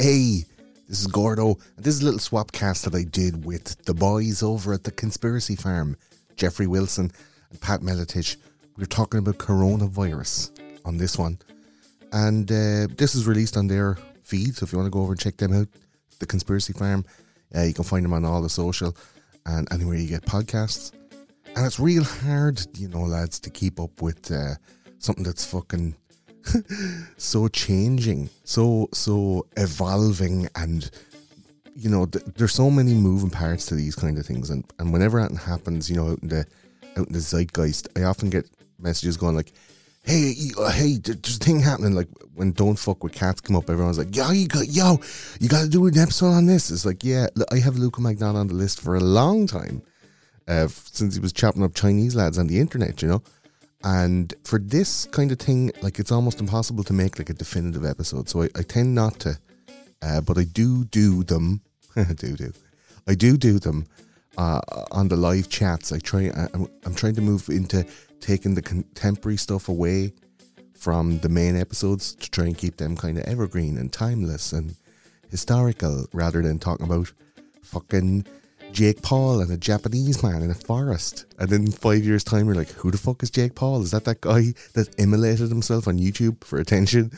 Hey, this is Gordo, and this is a little swap cast that I did with the boys over at the Conspiracy Farm, Jeffrey Wilson and Pat Meletich. We are talking about coronavirus on this one, and uh, this is released on their feed. So if you want to go over and check them out, the Conspiracy Farm, uh, you can find them on all the social and anywhere you get podcasts. And it's real hard, you know, lads, to keep up with uh, something that's fucking so changing, so so evolving, and you know, th- there's so many moving parts to these kind of things, and and whenever that happens, you know, out in the out in the zeitgeist, I often get messages going like, "Hey, uh, hey, there's a thing happening." Like when "Don't fuck with cats" come up, everyone's like, "Yo, you got yo, you got to do an episode on this." It's like, yeah, I have Luca Magnon on the list for a long time, uh, since he was chopping up Chinese lads on the internet, you know. And for this kind of thing, like it's almost impossible to make like a definitive episode. So I, I tend not to, uh, but I do do them. do do, I do do them uh, on the live chats. I try. I'm, I'm trying to move into taking the contemporary stuff away from the main episodes to try and keep them kind of evergreen and timeless and historical, rather than talking about fucking Jake Paul and a Japanese man in a forest. And then five years' time, you're like, who the fuck is Jake Paul? Is that that guy that immolated himself on YouTube for attention?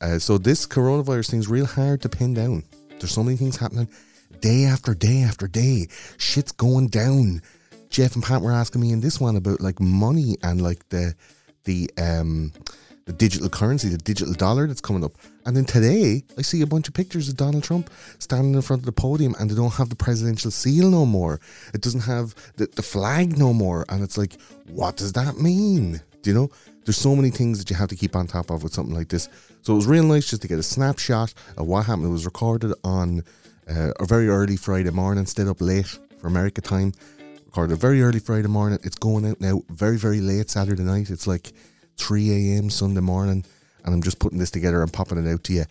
Uh, so this coronavirus thing's real hard to pin down. There's so many things happening day after day after day. Shit's going down. Jeff and Pat were asking me in this one about like money and like the the um the digital currency, the digital dollar that's coming up. And then today, I see a bunch of pictures of Donald Trump standing in front of the podium and they don't have the presidential seal no more. It doesn't have the, the flag no more. And it's like, what does that mean? Do you know? There's so many things that you have to keep on top of with something like this. So it was real nice just to get a snapshot of what happened. It was recorded on uh, a very early Friday morning, stayed up late for America time. Recorded a very early Friday morning. It's going out now very, very late Saturday night. It's like 3 a.m. Sunday morning, and I'm just putting this together and popping it out to you.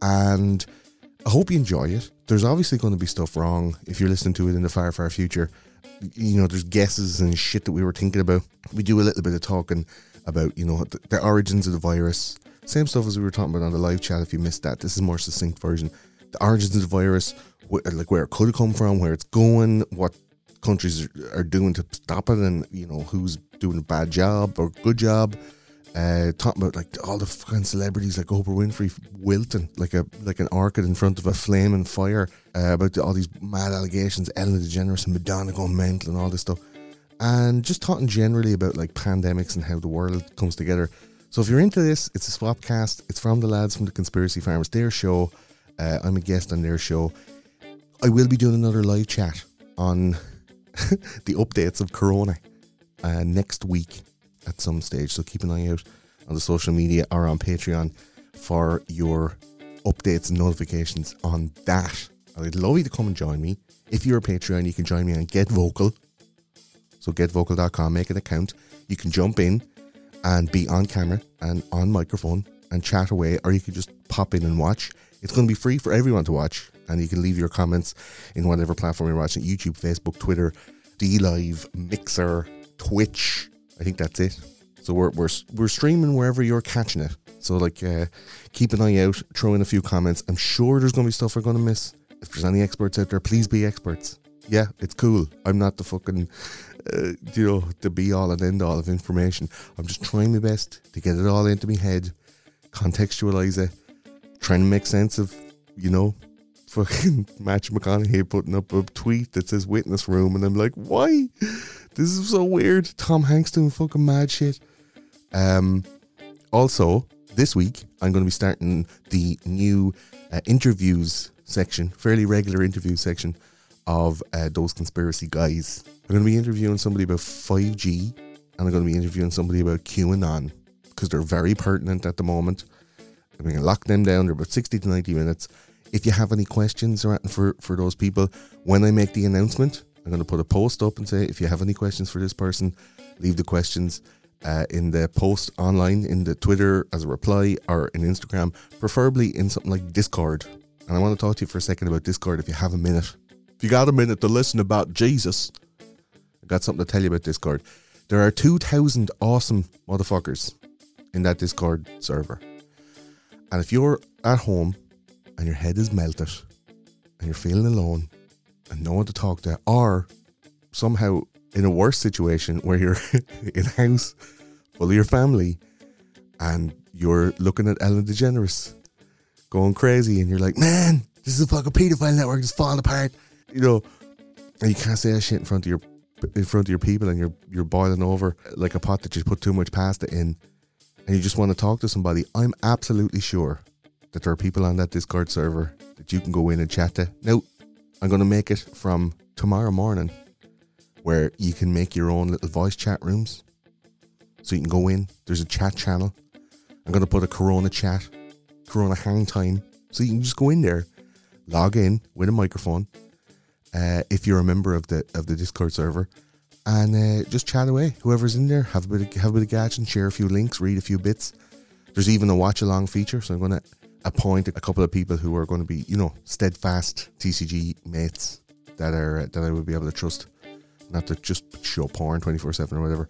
And I hope you enjoy it. There's obviously going to be stuff wrong if you're listening to it in the far, far future. You know, there's guesses and shit that we were thinking about. We do a little bit of talking about, you know, the, the origins of the virus. Same stuff as we were talking about on the live chat. If you missed that, this is more succinct version. The origins of the virus, like where it could have come from, where it's going, what countries are doing to stop it, and you know who's doing a bad job or good job uh, talking about like all the fucking celebrities like Oprah Winfrey wilting like a like an orchid in front of a flaming fire uh, about all these mad allegations, Ellen DeGeneres and Madonna going mental and all this stuff, and just talking generally about like pandemics and how the world comes together. So if you're into this, it's a swapcast. It's from the lads from the Conspiracy Farmers. Their show. Uh, I'm a guest on their show. I will be doing another live chat on the updates of Corona uh, next week at some stage. So keep an eye out on the social media or on Patreon for your updates and notifications on that. I'd love you to come and join me. If you're a Patreon, you can join me on Get Vocal. So getvocal.com, make an account. You can jump in and be on camera and on microphone and chat away, or you can just pop in and watch. It's going to be free for everyone to watch, and you can leave your comments in whatever platform you're watching YouTube, Facebook, Twitter, D Live, Mixer, Twitch, I think that's it. So we're we're we're streaming wherever you're catching it. So like, uh, keep an eye out. Throw in a few comments. I'm sure there's going to be stuff we're going to miss. If there's any experts out there, please be experts. Yeah, it's cool. I'm not the fucking, uh, you know, the be all and end all of information. I'm just trying my best to get it all into my head, contextualize it, trying to make sense of, you know, fucking Matthew McConaughey putting up a tweet that says witness room, and I'm like, why? This is so weird. Tom Hanks doing fucking mad shit. Um, also, this week I'm going to be starting the new uh, interviews section, fairly regular interview section of uh, those conspiracy guys. I'm going to be interviewing somebody about 5G, and I'm going to be interviewing somebody about QAnon because they're very pertinent at the moment. I'm going to lock them down. They're about 60 to 90 minutes. If you have any questions or for, for those people, when I make the announcement, I'm going to put a post up and say if you have any questions for this person, leave the questions uh, in the post online, in the Twitter as a reply, or in Instagram, preferably in something like Discord. And I want to talk to you for a second about Discord if you have a minute. If you got a minute to listen about Jesus, I got something to tell you about Discord. There are 2,000 awesome motherfuckers in that Discord server. And if you're at home and your head is melted and you're feeling alone and no one to talk to, or somehow in a worse situation where you're in a house full of your family and you're looking at Ellen DeGeneres going crazy and you're like, man, this is a fucking pedophile network that's falling apart. You know, and you can't say that shit in front of your in front of your people and you're you're boiling over like a pot that you put too much pasta in and you just want to talk to somebody, I'm absolutely sure that there are people on that Discord server that you can go in and chat to. Now, I'm going to make it from tomorrow morning where you can make your own little voice chat rooms. So you can go in, there's a chat channel. I'm going to put a Corona chat, Corona hang time. So you can just go in there, log in with a microphone. Uh, if you're a member of the of the Discord server, and uh, just chat away. Whoever's in there, have a bit of, have a bit of gadget and share a few links, read a few bits. There's even a watch along feature, so I'm to appoint a couple of people who are going to be, you know, steadfast TCG mates that are that I would be able to trust, not to just show porn twenty four seven or whatever.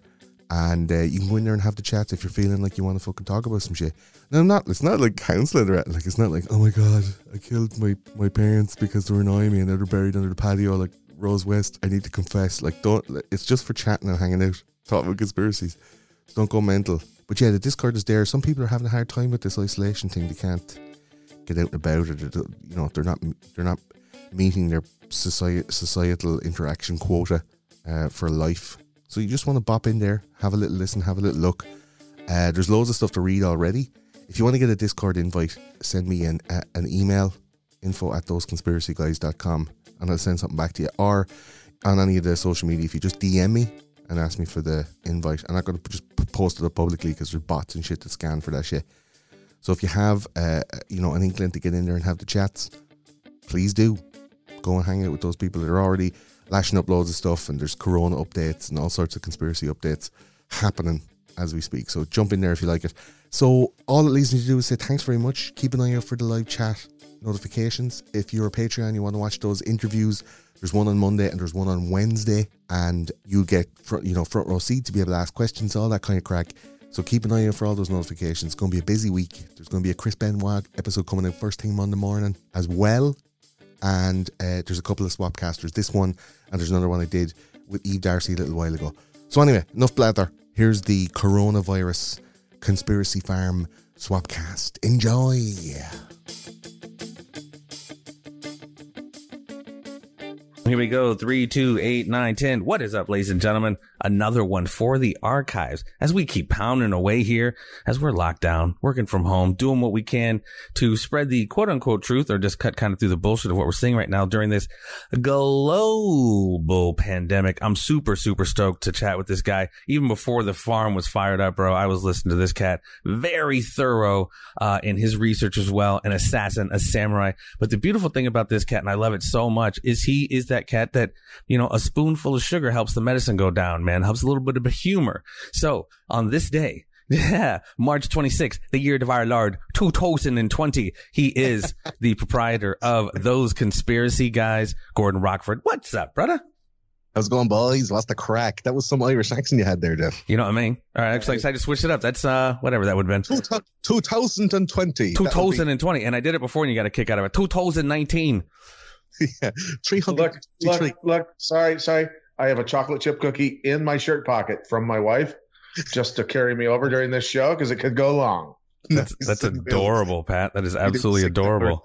And uh, you can go in there and have the chats if you're feeling like you want to fucking talk about some shit. No, I'm not. It's not like counselling or like it's not like oh my god, I killed my my parents because they were annoying me and they're buried under the patio. Like Rose West, I need to confess. Like, don't. It's just for chatting and hanging out, talking about conspiracies. Don't go mental. But yeah, the Discord is there. Some people are having a hard time with this isolation thing. They can't get out and about, or you know, they're not they're not meeting their society, societal interaction quota uh, for life. So you just want to bop in there, have a little listen, have a little look. Uh, there's loads of stuff to read already. If you want to get a Discord invite, send me an, an email info at thoseconspiracyguys.com and I'll send something back to you. Or on any of the social media, if you just DM me and ask me for the invite, I'm not going to just post it up publicly because there's bots and shit that scan for that shit. So if you have, uh, you know, an inkling to get in there and have the chats, please do go and hang out with those people that are already lashing up loads of stuff. And there's Corona updates and all sorts of conspiracy updates happening as we speak. So jump in there if you like it. So all it leaves me to do is say thanks very much. Keep an eye out for the live chat notifications. If you're a Patreon, you want to watch those interviews. There's one on Monday and there's one on Wednesday, and you get front, you know front row seat to be able to ask questions, all that kind of crack. So keep an eye out for all those notifications. It's going to be a busy week. There's going to be a Chris Benoit episode coming out first thing Monday morning as well, and uh, there's a couple of swapcasters. This one and there's another one I did with Eve Darcy a little while ago. So anyway, enough blather. Here's the coronavirus conspiracy farm swapcast. Enjoy. Here we go. Three, two, eight, nine, ten. What is up, ladies and gentlemen? Another one for the archives as we keep pounding away here as we're locked down, working from home, doing what we can to spread the quote unquote truth or just cut kind of through the bullshit of what we're seeing right now during this global pandemic. I'm super, super stoked to chat with this guy. Even before the farm was fired up, bro, I was listening to this cat. Very thorough, uh, in his research as well. An assassin, a samurai. But the beautiful thing about this cat, and I love it so much, is he is that cat that, you know, a spoonful of sugar helps the medicine go down, man, helps a little bit of humor. So on this day, yeah, March 26th, the year of our Lord, 2020. He is the proprietor of those conspiracy guys, Gordon Rockford. What's up, brother? How's it going, boys? Lost the crack? That was some Irish accent you had there, Jeff. You know what I mean? All right, actually, I just switched it up. That's uh, whatever that would have been. 2020. 2020, and I did it before, and you got a kick out of it. 2019. yeah, 300. Look, look, look, sorry, sorry. I have a chocolate chip cookie in my shirt pocket from my wife just to carry me over during this show because it could go long. That's, that's adorable, Pat. That is absolutely adorable.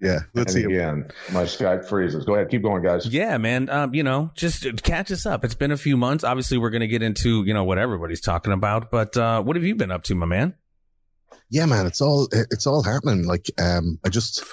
Yeah, let's see again. My Skype freezes. Go ahead, keep going, guys. Yeah, man. Um, you know, just catch us up. It's been a few months. Obviously, we're going to get into you know what everybody's talking about. But uh, what have you been up to, my man? Yeah, man. It's all it's all happening. Like, um, I just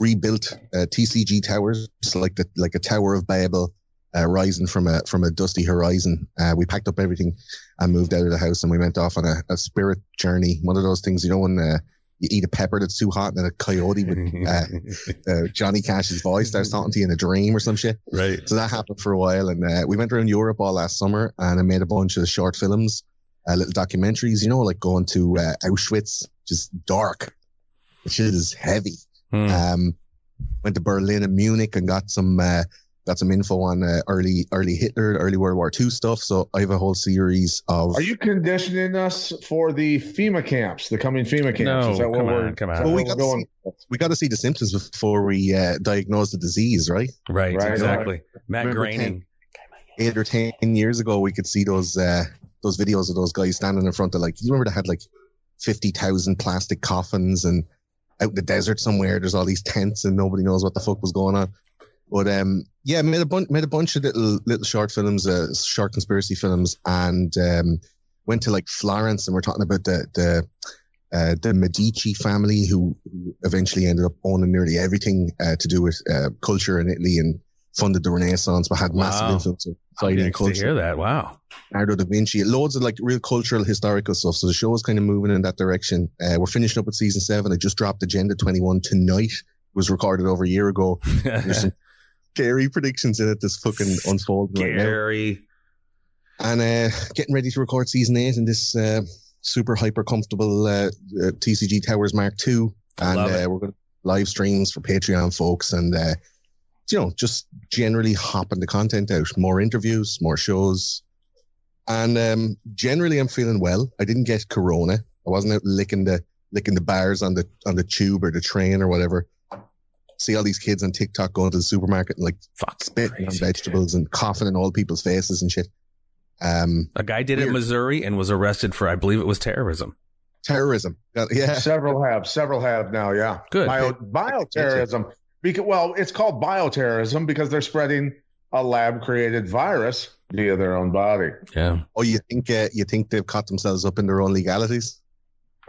rebuilt uh, TCG towers, like the like a Tower of Babel, uh, rising from a from a dusty horizon. Uh, we packed up everything and moved out of the house, and we went off on a, a spirit journey. One of those things, you know, when uh, you eat a pepper that's too hot, and then a coyote with uh, uh, Johnny Cash's voice starts talking to you in a dream or some shit. Right. So that happened for a while, and we went around Europe all last summer, and I made a bunch of short films, little documentaries. You know, like going to Auschwitz, just dark. Shit is heavy. Hmm. Um, went to Berlin and Munich and got some uh, got some info on uh, early early Hitler, early World War II stuff. So I have a whole series of. Are you conditioning us for the FEMA camps, the coming FEMA camps? No, Is that what come we're, on, come on. Well, we got we're to we got to see the symptoms before we uh, diagnose the disease, right? Right, Right, exactly. Matt Remember Groening. Eight or ten years ago, we could see those uh, those videos of those guys standing in front of like. You remember they had like fifty thousand plastic coffins and out in the desert somewhere. There's all these tents and nobody knows what the fuck was going on. But um, yeah, made a bunch made a bunch of little little short films, uh, short conspiracy films, and um, went to like Florence, and we're talking about the the uh, the Medici family who eventually ended up owning nearly everything uh, to do with uh, culture in Italy and funded the Renaissance, but had massive Wow. influence on I'm society and next to culture. hear that. Wow. Leonardo da Vinci, loads of like real cultural, historical stuff. So the show is kind of moving in that direction. Uh, we're finishing up with season seven. I just dropped Agenda 21 tonight. It was recorded over a year ago. There's some scary predictions in it that's fucking unfolding right now. Gary. And uh, getting ready to record season eight in this uh, super hyper comfortable uh, uh, TCG Towers Mark II. And uh, we're going to live streams for Patreon folks and, uh, you know, just generally hopping the content out. More interviews, more shows. And um, generally, I'm feeling well. I didn't get corona. I wasn't out licking the licking the bars on the on the tube or the train or whatever. See all these kids on TikTok going to the supermarket and like Fuck. spitting on crazy. vegetables and coughing in all people's faces and shit. Um, A guy did it in Missouri and was arrested for, I believe it was terrorism. terrorism. Yeah, Several have, several have now. Yeah, Good. Bio, bioterrorism. Because well, it's called bioterrorism because they're spreading a lab-created virus via their own body. Yeah. Oh, you think uh, you think they've caught themselves up in their own legalities?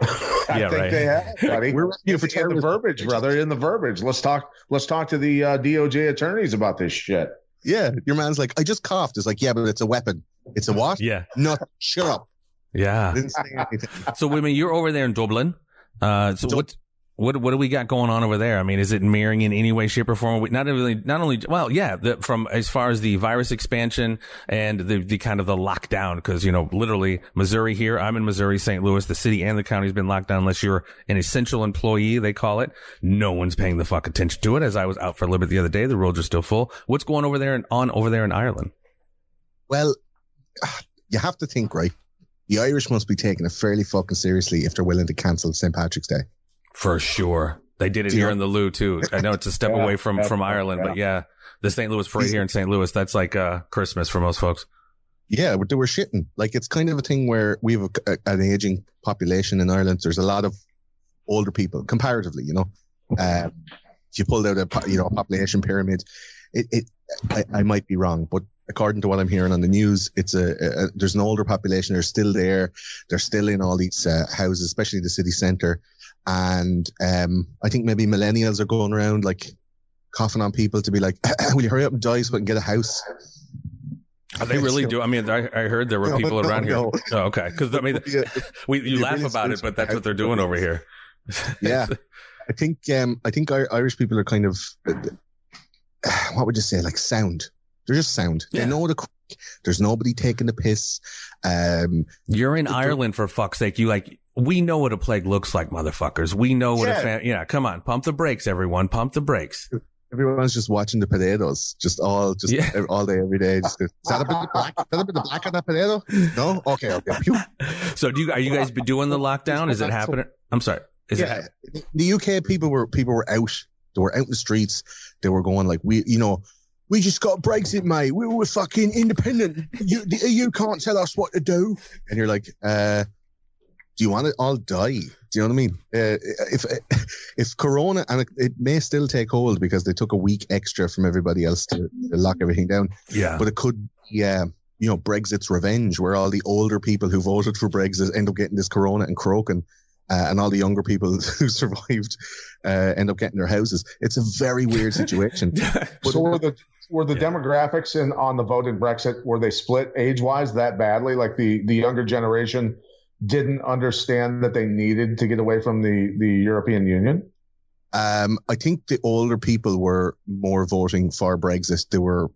I Yeah, think right. they have, buddy. We're here for in the verbiage, brother. In the verbiage. Let's talk. Let's talk to the uh, DOJ attorneys about this shit. Yeah, your man's like, I just coughed. It's like, yeah, but it's a weapon. It's a what? Yeah. No, shut up. Yeah. Didn't say anything. So, I mean, you're over there in Dublin. Uh, so Dub- what, what, what do we got going on over there? I mean, is it mirroring in any way, shape, or form? Not only, not only, well, yeah, the, from as far as the virus expansion and the, the kind of the lockdown, because, you know, literally Missouri here, I'm in Missouri, St. Louis, the city and the county has been locked down unless you're an essential employee, they call it. No one's paying the fuck attention to it. As I was out for a little bit the other day, the roads are still full. What's going over there and on over there in Ireland? Well, you have to think, right? The Irish must be taking it fairly fucking seriously if they're willing to cancel St. Patrick's Day. For sure. They did it here in the Lou too. I know it's a step Yeah, away from, yeah, from Ireland, but yeah, the St. Louis parade here in St. Louis, that's like, uh, Christmas for most folks. Yeah, but they were shitting. Like it's kind of a thing where we have a, an aging population in Ireland. There's a lot of older people comparatively. You know, um, if you pulled out a you know a population pyramid, it, it I, I might be wrong, but according to what I'm hearing on the news, it's a, a, a there's an older population. They're still there. They're still in all these uh, houses, especially the city centre. And um, I think maybe millennials are going around like coughing on people to be like, "Will you hurry up and die so I can get a house?" Are they really do? I mean, I, I heard there were No, people no, around here. Oh, okay. Cause I mean, we, you laugh really about it, but that's what they're doing over here. Yeah. I think um, I think Ir- Irish people are kind of what would you say like sound. They're just sound. Yeah. They know the. There's nobody taking the piss. Um, You're in Ireland for fuck's sake. You like, we know what a plague looks like, motherfuckers. We know what a Yeah. fan, yeah, come on. Pump the brakes, everyone. Pump the brakes. everyone's just watching the potatoes, just all just Yeah. ev- all day, every day. Just, is that a bit of black? Is that a bit of black on that potato? No. Okay. Okay. So do you, are you guys be doing the lockdown? Is it happening? I'm sorry. Is yeah. it, The UK people were people were out. They were out in the streets. They were going like we, you know, we just got Brexit, mate. We were fucking independent. You, the EU can't tell us what to do. And you're like, uh, do you want to all die? Do you know what I mean? Uh, if if Corona and it, it may still take hold because they took a week extra from everybody else to, to lock everything down, yeah. but it could, yeah, you know, Brexit's revenge, where all the older people who voted for Brexit end up getting this Corona and croaking. Uh, and all the younger people who survived uh, end up getting their houses. It's a very weird situation. so were the were the demographics in on the vote in Brexit were they split age wise that badly? Like the the younger generation didn't understand that they needed to get away from the the European Union. Um, I think the older people were more voting for Brexit. They were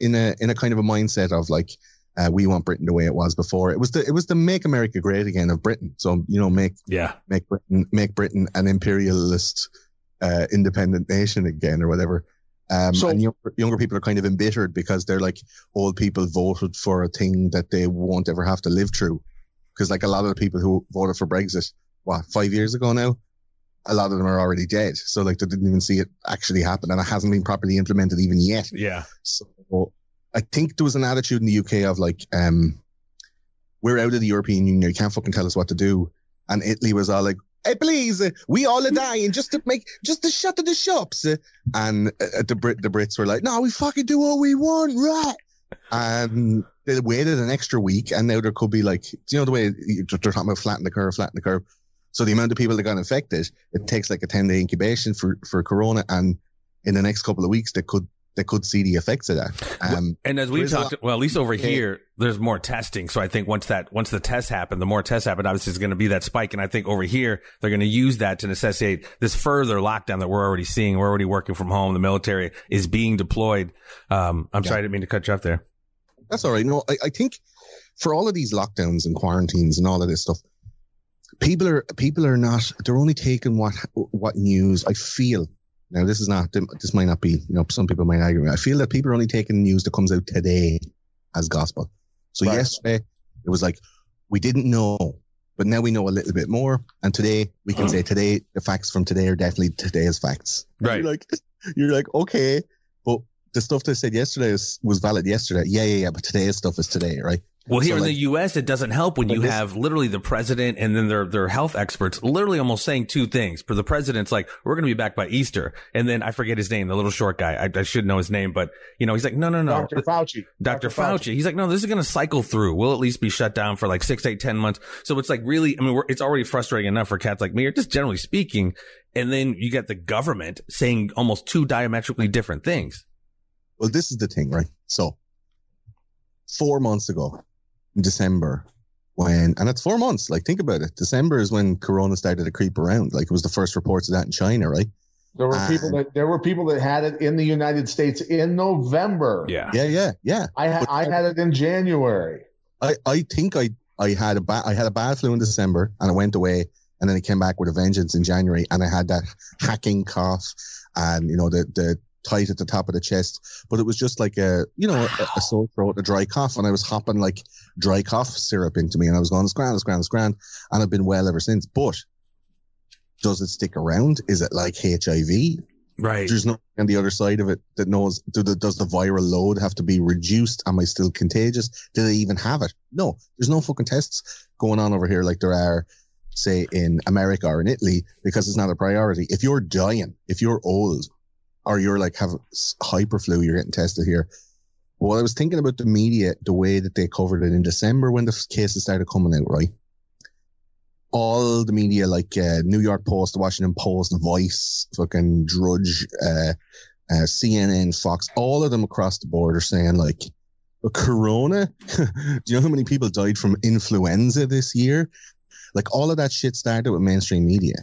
in a in a kind of a mindset of like, uh, we want Britain the way it was before. It was the it was the make America great again of Britain. So you know, make yeah. make Britain make Britain an imperialist, uh, independent nation again or whatever. Um, So- and younger, younger people are kind of embittered because they're like old people voted for a thing that they won't ever have to live through. Because like a lot of the people who voted for Brexit, what five years ago now, a lot of them are already dead. So like they didn't even see it actually happen, and it hasn't been properly implemented even yet. Yeah. So I think there was an attitude in the UK of like, um, we're out of the European Union. You can't fucking tell us what to do. And Italy was all like, hey, please, uh, we all are dying just to make, just to shut the shops. Uh, And uh, the Brit, the Brits were like, no, we fucking do what we want, right? And they waited an extra week, and now there could be like, you know the way they're talking about flatten the curve, flatten the curve. So the amount of people that got infected, it takes like a ten day incubation for for Corona, and in the next couple of weeks, they could they could see the effects of that. Um, And as a talked, well, at least over Yeah. here, there's more testing. So I think once that, once the tests happen, the more tests happen, obviously it's going to be that spike. And I think over here, they're going to use that to necessitate this further lockdown that we're already seeing. We're already working from home. The military is being deployed. Um, I'm Yeah. sorry, I didn't mean to cut you off there. That's all right. No, I, I think for all of these lockdowns and quarantines and all of this stuff, people are people are not. They're only taking what what news. I feel now. This is not. This might not be. You know, some people might argue. I feel that people are only taking news that comes out today as gospel. So Right. yesterday it was like we didn't know, but now we know a little bit more. And today we can say today the facts from today are definitely today's facts. Right. You're like, you're like, okay, the stuff they said yesterday was, was valid yesterday. Yeah, yeah, yeah. But today's stuff is today, right? Well, here So, in like- the U.S., it doesn't help when you this- have literally the president and then their their health experts literally almost saying two things. For the president's like, "We're going to be back by Easter," and then I forget his name, the little short guy. I, I should know his name, but you know, he's like, "No, no, no." Dr. Fauci. Dr. Fauci. He's like, no, this is going to cycle through. We'll at least be shut down for like six, eight, ten months. So it's like really, I mean, we're, it's already frustrating enough for cats like me, or just generally speaking. And then you get the government saying almost two diametrically different things. Well, this is the thing, right? So, four months ago, in December, when, and it's four months, like, think about it. December is when Corona started to creep around. Like, it was the first reports of that in China, right? There were people that there were people that had it in the United States in November. Yeah. Yeah, yeah, yeah. I ha- But- I had it in January. I, I think I, I had a bad, I had a bad flu in December and I went away and then it came back with a vengeance in January and I had that hacking cough and, you know, the, the tight at the top of the chest, but it was just like a, you know, a, a sore throat, a dry cough. And I was hopping like dry cough syrup into me and I was going, it's grand, it's grand, it's grand. And I've been well ever since. But does it stick around? Is it like HIV? Right. There's no on the other side of it that knows do the, does the viral load have to be reduced? Am I still contagious? Do they even have it? No, there's no fucking tests going on over here like there are, say, in America or in Italy because it's not a priority. If you're dying, if you're old, or you're like have s- hyperflu, you're getting tested here. Well, I was thinking about the media, the way that they covered it in December when the cases started coming out, right? all the media like uh, New York Post, Washington Post, Vice, fucking Drudge, uh, uh, CNN, Fox, all of them across the board are saying like, Corona. Do you know how many people died from influenza this year? Like all of that shit started with mainstream media.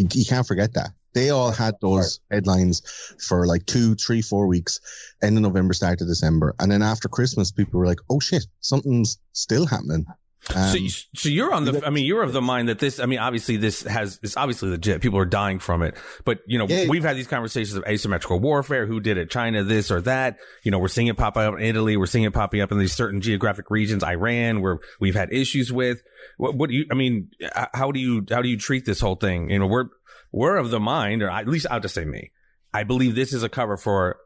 You, you can't forget that. They all had those headlines for like two, three, four weeks, end of November, start of December. And then after Christmas, people were like, oh shit, something's still happening. So, Um, you- so you're on the, I mean, you're of the mind that this, I mean, obviously this has, it's obviously legit. People are dying from it, but you know, Yeah. we've had these conversations of asymmetrical warfare. Who did it? China, this or that. You know, we're seeing it pop up in Italy. We're seeing it popping up in these certain geographic regions, Iran, where we've had issues with. What, what do you, I mean, how do you, how do you treat this whole thing? You know, we're, we're of the mind, or at least I'll just say me. I believe this is a cover for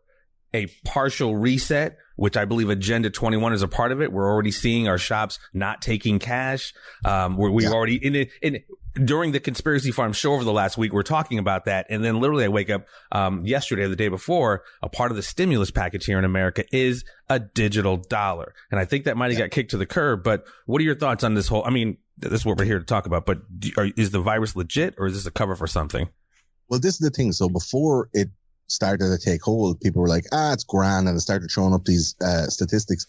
a partial reset, which I believe Agenda 21 is a part of it. We're already seeing our shops not taking cash. Um, where we've Yeah. already in it, in during the conspiracy farm show over the last week, we're talking about that. And then literally I wake up, um, yesterday or the day before, a part of the stimulus package here in America is a digital dollar. And I think that might have got kicked to the curb. But what are your thoughts on this whole, I mean, this is what we're here to talk about, but do, are, is the virus legit or is this a cover for something? Well, this is the thing. So before it started to take hold, people were like, ah, it's grand. And it started showing up these uh, statistics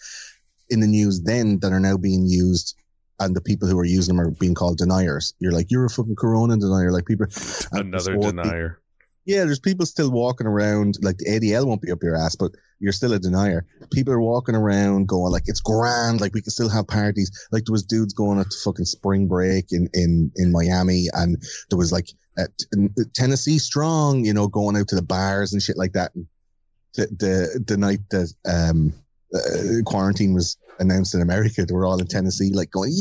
in the news then that are now being used. And the people who are using them are being called deniers. You're like, you're a fucking corona denier. Like people, Another denier. Yeah, there's people still walking around. Like the ADL won't be up your ass, but you're still a denier. People are walking around going like, it's grand. Like we can still have parties. Like there was dudes going at the fucking spring break in, in, in Miami and there was like, uh, t- Tennessee strong, you know, going out to the bars and shit like that. And the the, the night that um, uh, quarantine was announced in America, they were all in Tennessee, like going.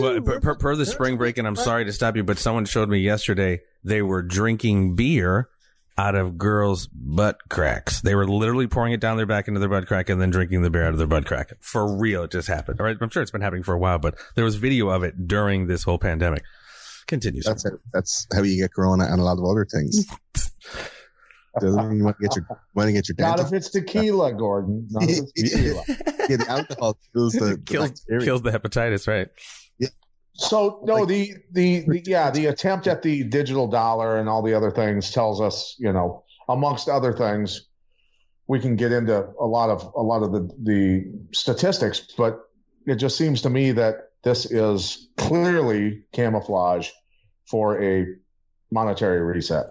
Well, per, per, per the spring break, and I'm sorry to stop you, but someone showed me yesterday they were drinking beer out of girls' butt cracks. They were literally pouring it down their back into their butt crack and then drinking the beer out of their butt crack. For real, it just happened. All right, I'm sure it's been happening for a while, but there was video of it during this whole pandemic. Continues. That's how, that's how you get corona and a lot of other things. Doesn't mean you want to get your want to get your Not if it's tequila, Gordon. Not if it's tequila. yeah, the alcohol kills the, the kills, bacteria. kills the hepatitis, right? So no, the, the the yeah, the attempt at the digital dollar and all the other things tells us, you know, amongst other things, we can get into a lot of a lot of the the statistics, but it just seems to me that this is clearly camouflage for a monetary reset.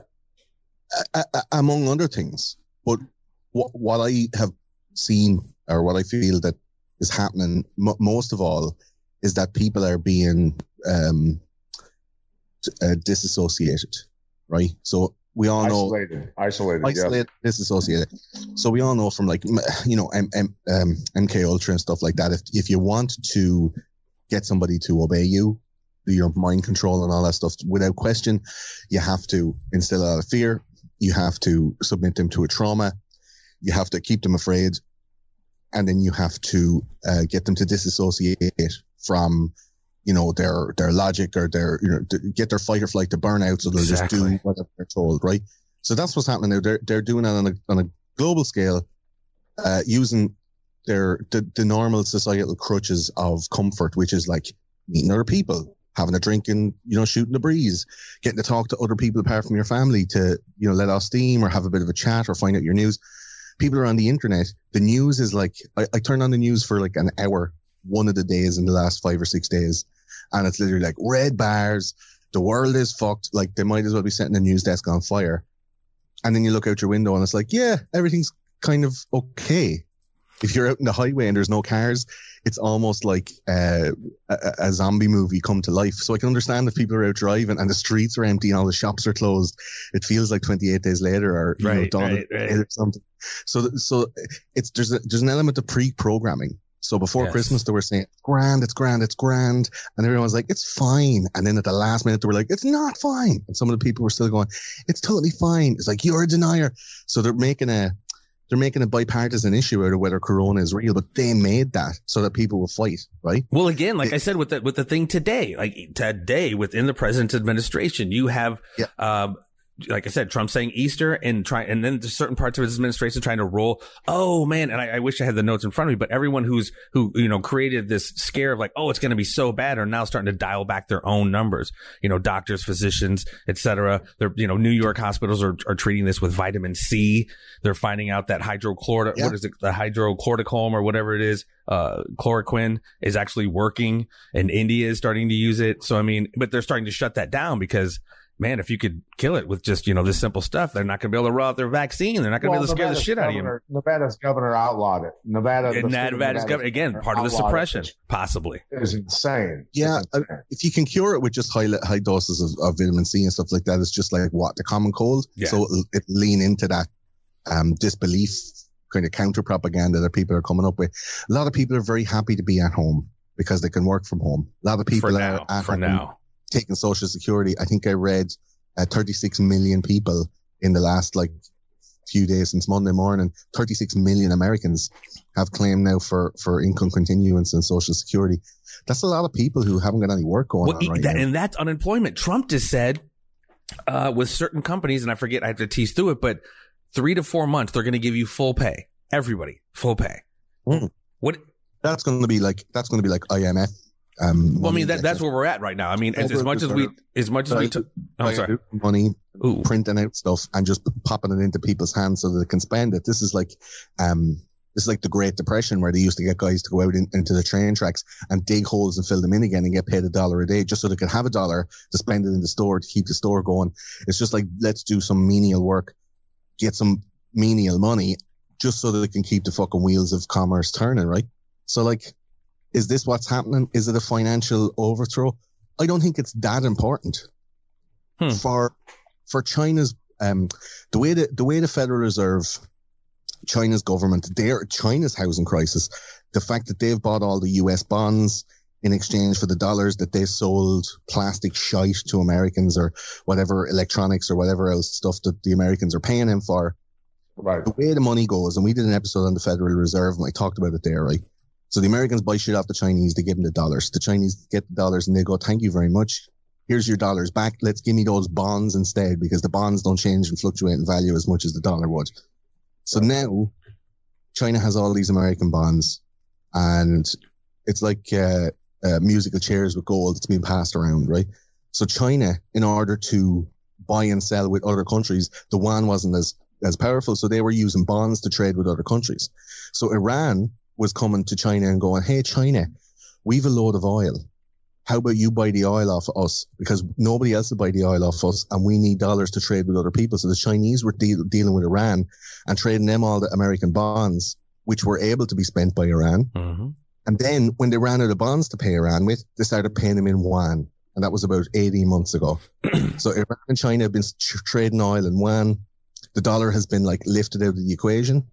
a- a- among other things. But what, what I have seen or what I feel that is happening m- most of all is that people are being um, uh, disassociated, right? So we all know Isolated, isolated, isolated, disassociated. So we all know from like you know M- M- um, MK Ultra and stuff like that. If if you want to get somebody to obey you, do your mind control and all that stuff without question, you have to instill a lot of fear. You have to submit them to a trauma. You have to keep them afraid, and then you have to uh, get them to disassociate from. You know their their logic or their you know get their fight or flight to burn out, so they'll just Exactly. do whatever they're told, right? So that's what's happening now. They're they're doing it on a on a global scale, uh, using their the, the normal societal crutches of comfort, which is like meeting other people, having a drink and you know shooting the breeze, getting to talk to other people apart from your family to you know let off steam or have a bit of a chat or find out your news. People are on the internet. The news is like I, I turned on the news for like an hour one of the days in the last five or six days, and it's literally like red bars. The world is fucked. Like they might as well be setting the news desk on fire. And then you look out your window and it's like, yeah, everything's kind of okay. If you're out in the highway and there's no cars, it's almost like uh, a, a zombie movie come to life. So I can understand if people are out driving and the streets are empty and all the shops are closed. It feels like 28 days later or you know, Dawn right, right. Or something. So so it's there's a, there's an element of pre-programming. So before Yes. Christmas, they were saying it's grand, it's grand, it's grand, and everyone was like, it's fine. And then at the last minute, they were like, it's not fine. And some of the people were still going, it's totally fine. It's like you're a denier. So they're making a they're making a bipartisan issue out of whether Corona is real, but they made that so that people will fight, right? Well, again, like I said with the with the thing today, like today within the president's administration, you have, Yeah. um, like I said, Trump saying Easter and try, and then there's certain parts of his administration trying to roll. Oh man, and I, I wish I had the notes in front of me, but everyone who's who you know created this scare of like, oh, it's going to be so bad, are now starting to dial back their own numbers. You know, doctors, physicians, etc. They're you know, New York hospitals are are treating this with vitamin C. They're finding out that hydrochlor, Yeah. what is it, the hydrocorticone or whatever it is, uh, chloroquine is actually working and India is starting to use it. So, I mean, but they're starting to shut that down because, man, if you could kill it with just, you know, this simple stuff, they're not going to be able to roll out their vaccine. They're not going to be able to scare the Nevada's shit out of you. Nevada's governor outlawed it. Nevada, the And state Nevada's government, again, part of the outlawed it, suppression, which possibly. is insane. Yeah, It's insane. If you can cure it with just high high doses of, of vitamin C and stuff like that, it's just like what the common cold. Yeah. So it'll, it lean into that um, disbelief kind of counter propaganda that people are coming up with. A lot of people are very happy to be at home because they can work from home. A lot of people For are now, at for home now. Taking social security. I think I read uh, 36 million people in the last like few days since Monday morning. 36 million Americans have claimed now for for income continuance and social security. That's a lot of people who haven't got any work going Well, on right that, now. and that's unemployment. Trump just said uh, with certain companies, and I forget, I have to tease through it, but three to four months, they're going to give you full pay. Everybody, full pay. Mm. What? That's going to be like that's going to be like IMF. Um, Well, I mean, that, that's where we're at right now. I mean, as, as much as we, as much as we, took. oh, Buying sorry. money, Ooh. printing out stuff, and just popping it into people's hands so that they can spend it. This is like, um, this is like the Great Depression where they used to get guys to go out in, into the train tracks and dig holes and fill them in again and get paid a dollar a day just so they could have a dollar to spend it in the store to keep the store going. It's just like let's do some menial work, get some menial money, just so that they can keep the fucking wheels of commerce turning, right? So like, is this what's happening? Is it a financial overthrow? I don't think it's that important Hmm. for for China's um the way that the way the Federal Reserve China's government, their China's housing crisis, the fact that they've bought all the US bonds in exchange for the dollars that they sold plastic shite to Americans or whatever electronics or whatever else stuff that the Americans are paying him for. Right. The way the money goes, and we did an episode on the Federal Reserve and I talked about it there, right? So the Americans buy shit off the Chinese, they give them the dollars. The Chinese get the dollars and they go, thank you very much. Here's your dollars back. Let's give me those bonds instead because the bonds don't change and fluctuate in value as much as the dollar would. So now China has all these American bonds and it's like uh, uh, musical chairs with gold that's being passed around, right? So China, in order to buy and sell with other countries, the yuan wasn't as as powerful, so they were using bonds to trade with other countries. So Iran was coming to China and going, "Hey, China, we've a load of oil. How about you buy the oil off of us? Because nobody else will buy the oil off us, and we need dollars to trade with other people." So the Chinese were deal- dealing with Iran and trading them all the American bonds, which were able to be spent by Iran. Mm-hmm. And then when they ran out of bonds to pay Iran with, they started paying them in yuan. And that was about 18 months ago. so Iran and China have been tr- trading oil in yuan. The dollar has been like lifted out of the equation.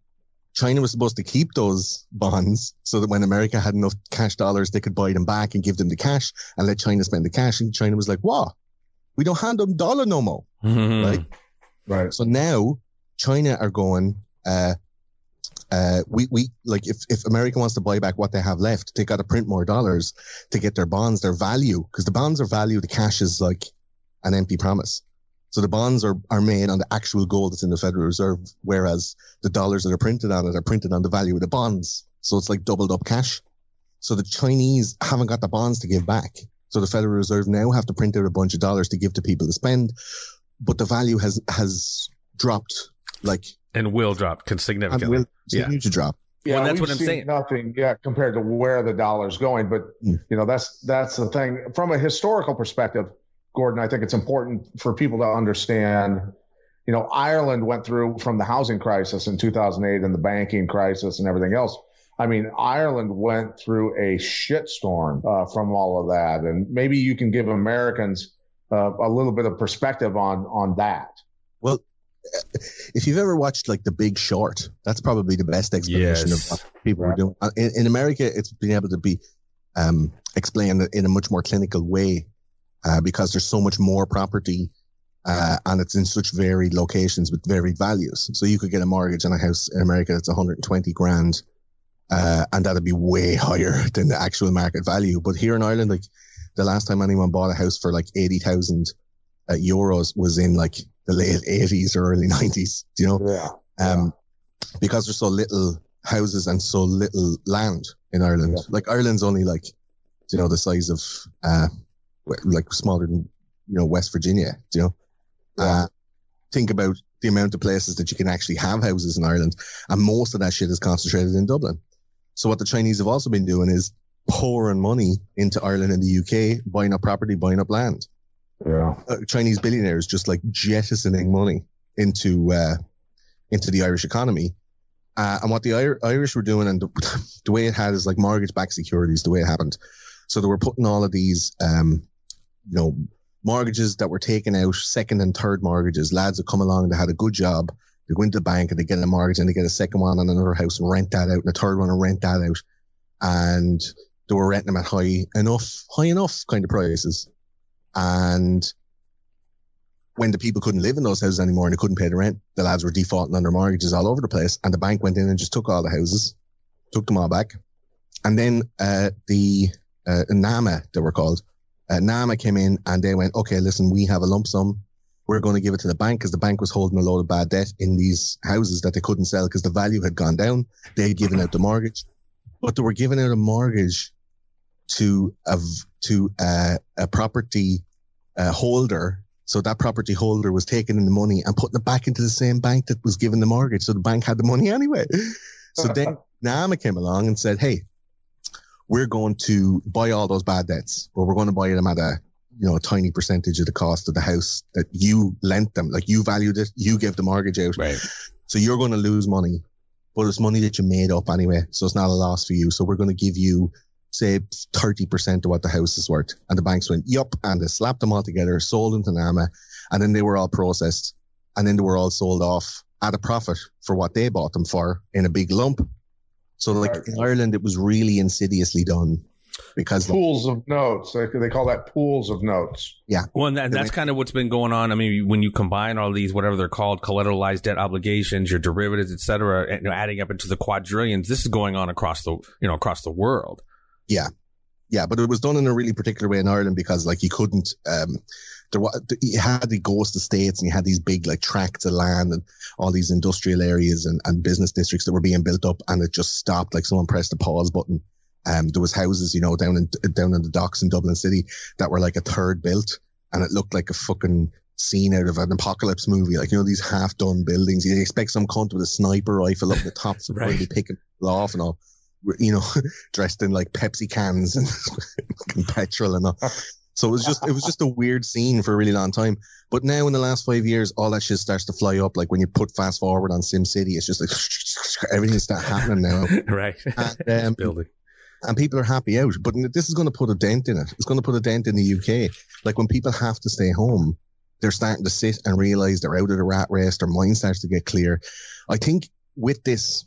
China was supposed to keep those bonds so that when America had enough cash dollars, they could buy them back and give them the cash and let China spend the cash. And China was like, what? We don't hand them dollar no more. Mm-hmm. Right? Right. So now China are going, uh, uh, we, we, like if, if America wants to buy back what they have left, they got to print more dollars to get their bonds, their value, because the bonds are value. The cash is like an empty promise. So the bonds are, are made on the actual gold that's in the Federal Reserve, whereas the dollars that are printed on it are printed on the value of the bonds. So it's like doubled up cash. So the Chinese haven't got the bonds to give back. So the Federal Reserve now have to print out a bunch of dollars to give to people to spend, but the value has, has dropped like and will drop and significantly. will continue to drop. Yeah, Well, that's what I'm saying. Nothing, yeah, compared to where the dollar's going. But Mm. you know, that's that's the thing. From a historical perspective, Gordon, I think it's important for people to understand. You know, Ireland went through from the housing crisis in 2008 and the banking crisis and everything else. I mean, Ireland went through a shitstorm uh, from all of that, and maybe you can give Americans uh, a little bit of perspective on on that. Well, if you've ever watched like The Big Short, that's probably the best explanation Yes. of what people were doing. Uh, In, in America, it's been able to be um, explained in a much more clinical way uh, because there's so much more property uh, and it's in such varied locations with varied values. So you could get a mortgage on a house in America that's 120 grand, uh, and that'd be way higher than the actual market value. But here in Ireland, like the last time anyone bought a house for like 80,000 uh, euros was in like the late 80s or early 90s, you know, Yeah. um, because there's so little houses and so little land in Ireland. Yeah. Like Ireland's only like, you know, the size of, uh, like smaller than, you know, West Virginia, you know, Yeah. uh, think about the amount of places that you can actually have houses in Ireland. And most of that shit is concentrated in Dublin. So what the Chinese have also been doing is pouring money into Ireland and the UK, buying up property, buying up land Yeah. uh, Chinese billionaires just like jettisoning money into uh, into the Irish economy. Uh, and what the Ir- Irish were doing, and the, the way it had is like mortgage-backed securities. The way it happened, so they were putting all of these, um, you know, mortgages that were taken out, second and third mortgages. Lads would come along, they had a good job, they go into the bank and they get a mortgage and they get a second one on another house and rent that out, and a third one and rent that out, and they were renting them at high enough, high enough kind of prices. And when the people couldn't live in those houses anymore and they couldn't pay the rent, the lads were defaulting on their mortgages all over the place. And the bank went in and just took all the houses, took them all back. And then uh, the uh, NAMA, they were called, uh, NAMA came in and they went, okay, listen, we have a lump sum. We're going to give it to the bank because the bank was holding a load of bad debt in these houses that they couldn't sell because the value had gone down. They had given out the mortgage, but they were giving out a mortgage to a to uh, a property uh, holder. So that property holder was taking in the money and putting it back into the same bank that was giving the mortgage. So the bank had the money anyway. So then NAMA came along and said, Hey, we're going to buy all those bad debts, but we're going to buy them at a, you know, a tiny percentage of the cost of the house that you lent them. Like you valued it. You gave the mortgage out. Right. So you're going to lose money, but it's money that you made up anyway. So it's not a loss for you. So we're going to give you, say, 30% of what the house is worth. And the banks went, yup. And they slapped them all together, sold them to NAMA. And then they were all processed. and then they were all sold off at a profit for what they bought them for in a big lump. So like Right. in Ireland, it was really insidiously done because like, Pools of notes. They, they call that pools of notes. Yeah. Well, and that, that's kind of what's been going on. I mean, when you combine all these, whatever they're called, collateralized debt obligations, your derivatives, et cetera, and, you know, adding up into the quadrillions, this is going on across the, you know, across the world. Yeah. Yeah, but it was done in a really particular way in Ireland because like you couldn't, um, there was, you had the ghost estates and you had these big like tracts of land and all these industrial areas and, and business districts that were being built up and it just stopped like someone pressed the pause button. Um, there was houses, you know, down in, down in the docks in Dublin City that were like a third built and it looked like a fucking scene out of an apocalypse movie. Like, you know, these half done buildings. You expect some cunt with a sniper rifle up the tops of Right. be picking people off and all, you know, dressed in like Pepsi cans and fucking petrol and all. So it was just, it was just a weird scene for a really long time. But now in the last five years, all that shit starts to fly up. Like when you put fast forward on Sim City, it's just like everything's start happening now. right. And, um, Building. and people are happy out. But this is going to put a dent in it. It's going to put a dent in the UK. Like when people have to stay home, they're starting to sit and realize they're out of the rat race. Their mind starts to get clear. I think with this,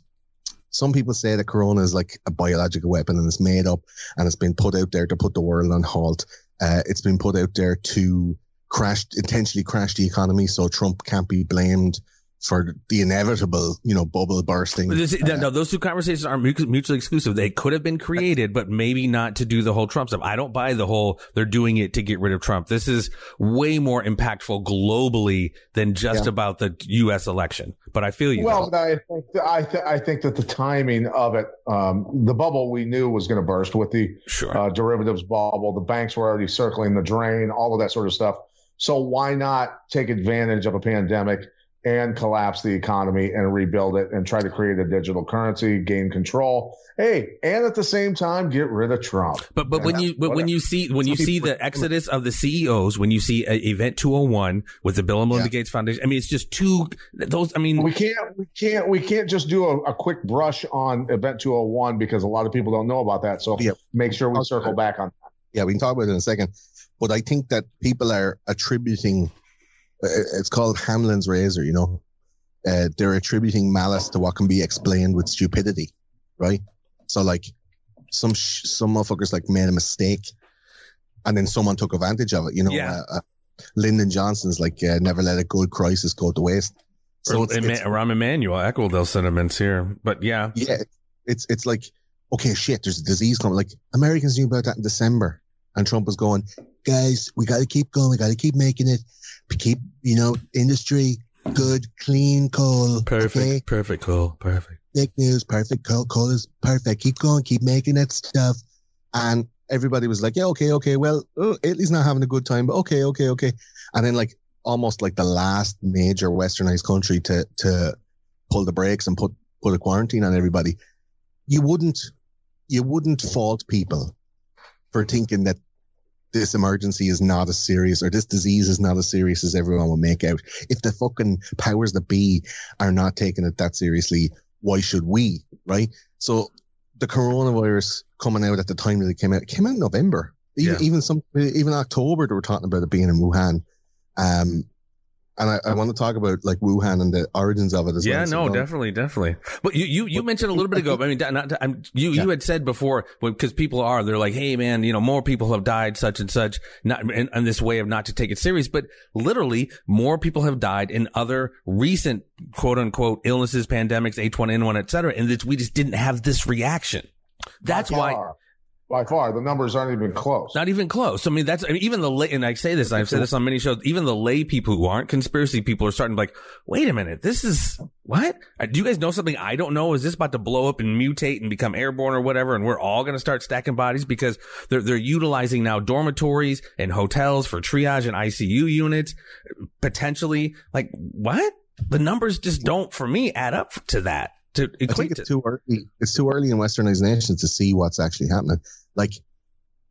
some people say that Corona is like a biological weapon and it's made up and it's been put out there to put the world on halt. Uh, it's been put out there to crash, intentionally crash the economy so Trump can't be blamed for the inevitable, you know, bubble bursting. This, Uh, no, no, those two conversations are mu- mutually exclusive. They could have been created, but maybe not to do the whole Trump stuff. I don't buy the whole they're doing it to get rid of Trump. This is way more impactful globally than just Yeah. about the U.S. election. But I feel you. Well, but I think I, th- I think that the timing of it, um, the bubble we knew was going to burst with the sure. uh, derivatives bubble. The banks were already circling the drain, all of that sort of stuff. So why not take advantage of a pandemic and collapse the economy and rebuild it and try to create a digital currency, gain control? Hey, and at the same time, get rid of Trump. But but when you but when you see when you see the exodus of the CEOs, when you see uh, Event 201 with the Bill and Melinda Yeah. Gates Foundation, I mean, it's just two. Those, I mean, We can't, we can't, we can't just do a, a quick brush on Event 201 because a lot of people don't know about that. So Yeah. make sure we circle back on. yeah, we can talk about it in a second. But I think that people are attributing, it's called Hanlon's razor, you know. Uh, they're attributing malice to what can be explained with stupidity, right? So like some sh- some motherfuckers like made a mistake, and then someone took advantage of it. You know, Yeah. uh, uh, Lyndon Johnson's like uh, never let a good crisis go to waste. So it's, it's- Rahm Emanuel echoed those sentiments here. But yeah, yeah, it's it's like okay, shit. There's a disease coming. Like Americans knew about that in December, and Trump was going, guys, we got to keep going. We got to keep making it. Keep you know industry good, clean coal. perfect, Okay? perfect, cool, perfect. Fake news, perfect. Coal, coal is perfect. Keep going. Keep making that stuff. And everybody was like, yeah, okay, okay. Well, uh, oh, Italy's not having a good time, but okay, okay, okay. And then like almost like the last major westernized country to to pull the brakes and put put a quarantine on everybody. You wouldn't you wouldn't fault people for thinking that this emergency is not as serious or this disease is not as serious as everyone will make out. If the fucking powers that be are not taking it that seriously, why should we? Right? So the coronavirus coming out at the time that it came out, it came out in November. Even, Yeah. even some, even October, they were talking about it being in Wuhan. Um, and I, I want to talk about like Wuhan and the origins of it as Yeah, well. So no, don't- definitely, definitely. But you, you, you But- mentioned a little bit ago. I mean, not, I'm, you, Yeah. you had said before because people are they're like, hey, man, you know, more people have died, such and such, not in, in this way of not to take it serious, but literally more people have died in other recent quote unquote illnesses, pandemics, H1N1, et cetera, and that we just didn't have this reaction. That's by why. By far the numbers aren't even close. Not even close. I mean, that's I mean, even the lay, and I say this, I've said this on many shows. Even the lay people who aren't conspiracy people are starting to be like, wait a minute, this is what? Uh, Do you guys know something I don't know? Is this about to blow up and mutate and become airborne or whatever? And we're all going to start stacking bodies because they're they're utilizing now dormitories and hotels for triage and ICU units, potentially. Like what? The numbers just don't, for me, add up to that. To I think it's to. too early. It's too early in westernized nations to see what's actually happening. Like,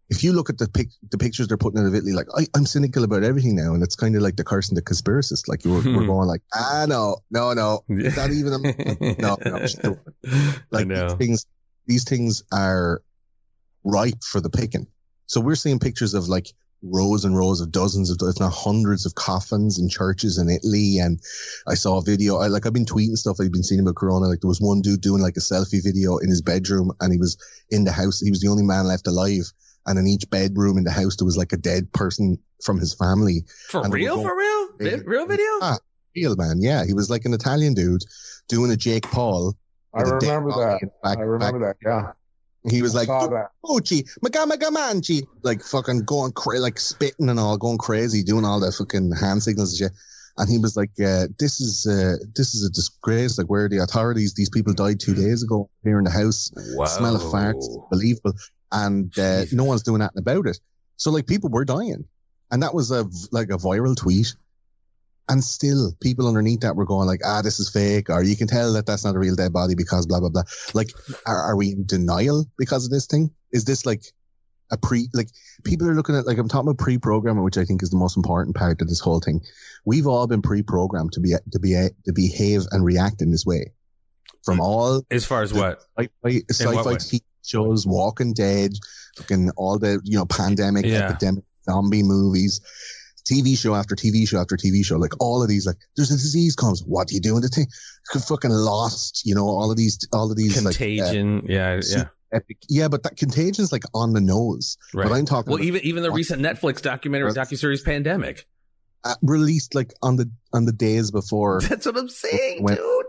if you look at the pic, the pictures they're putting out of Italy, like I, I'm cynical about everything now, and it's kind of like the curse and the conspiracist. Like we're, we're Hmm. going like, ah, no, no, no, it's not even. A, no, no, like these things, these things are ripe for the picking. So we're seeing pictures of like rows and rows of dozens of, if not hundreds of coffins in churches in Italy. And I saw a video, I like, I've been tweeting stuff I've been seeing about Corona. Like there was one dude doing like a selfie video in his bedroom and he was in the house. He was the only man left alive. And in each bedroom in the house, there was like a dead person from his family. For And real? were For real? Vi- Real video? Ah, real man. Yeah. He was like an Italian dude doing a Jake Paul. I with a dead remember that. back- I remember that. Yeah. He was like, saw that. Ochi, Magamagamanchi, like fucking going crazy, like spitting and all, going crazy, doing all the fucking hand signals and shit. And he was like, uh, this is, uh, this is a disgrace. Like, where are the authorities? These people died two days ago here in the house. Wow. Smell of farts, believable. And, uh, no one's doing nothing about it. So like people were dying. And that was a, like a viral tweet. And still people underneath that were going like, ah, this is fake. Or you can tell that that's not a real dead body because blah, blah, blah. Like, are, are we in denial because of this thing? Is this like a pre, like people are looking at, like I'm talking about pre-programming, which I think is the most important part of this whole thing. We've all been pre-programmed to be, to be, to behave and react in this way from all As far as what? sci-fi, what sci-fi? TV shows, Walking Dead, fucking all the, you know, pandemic, Yeah. epidemic, zombie movies, TV show after TV show after TV show, like all of these, like there's a disease comes. What do you do in the thing? Fucking lost, you know, all of these, all of these, like, uh, Contagion. yeah, yeah. epic. Yeah, but that contagion is like on the nose. Right. But I'm talking Well, about even even the What? recent Netflix documentary Right. docuseries Pandemic. uh, released like on the on the days before. That's what I'm saying, When- dude.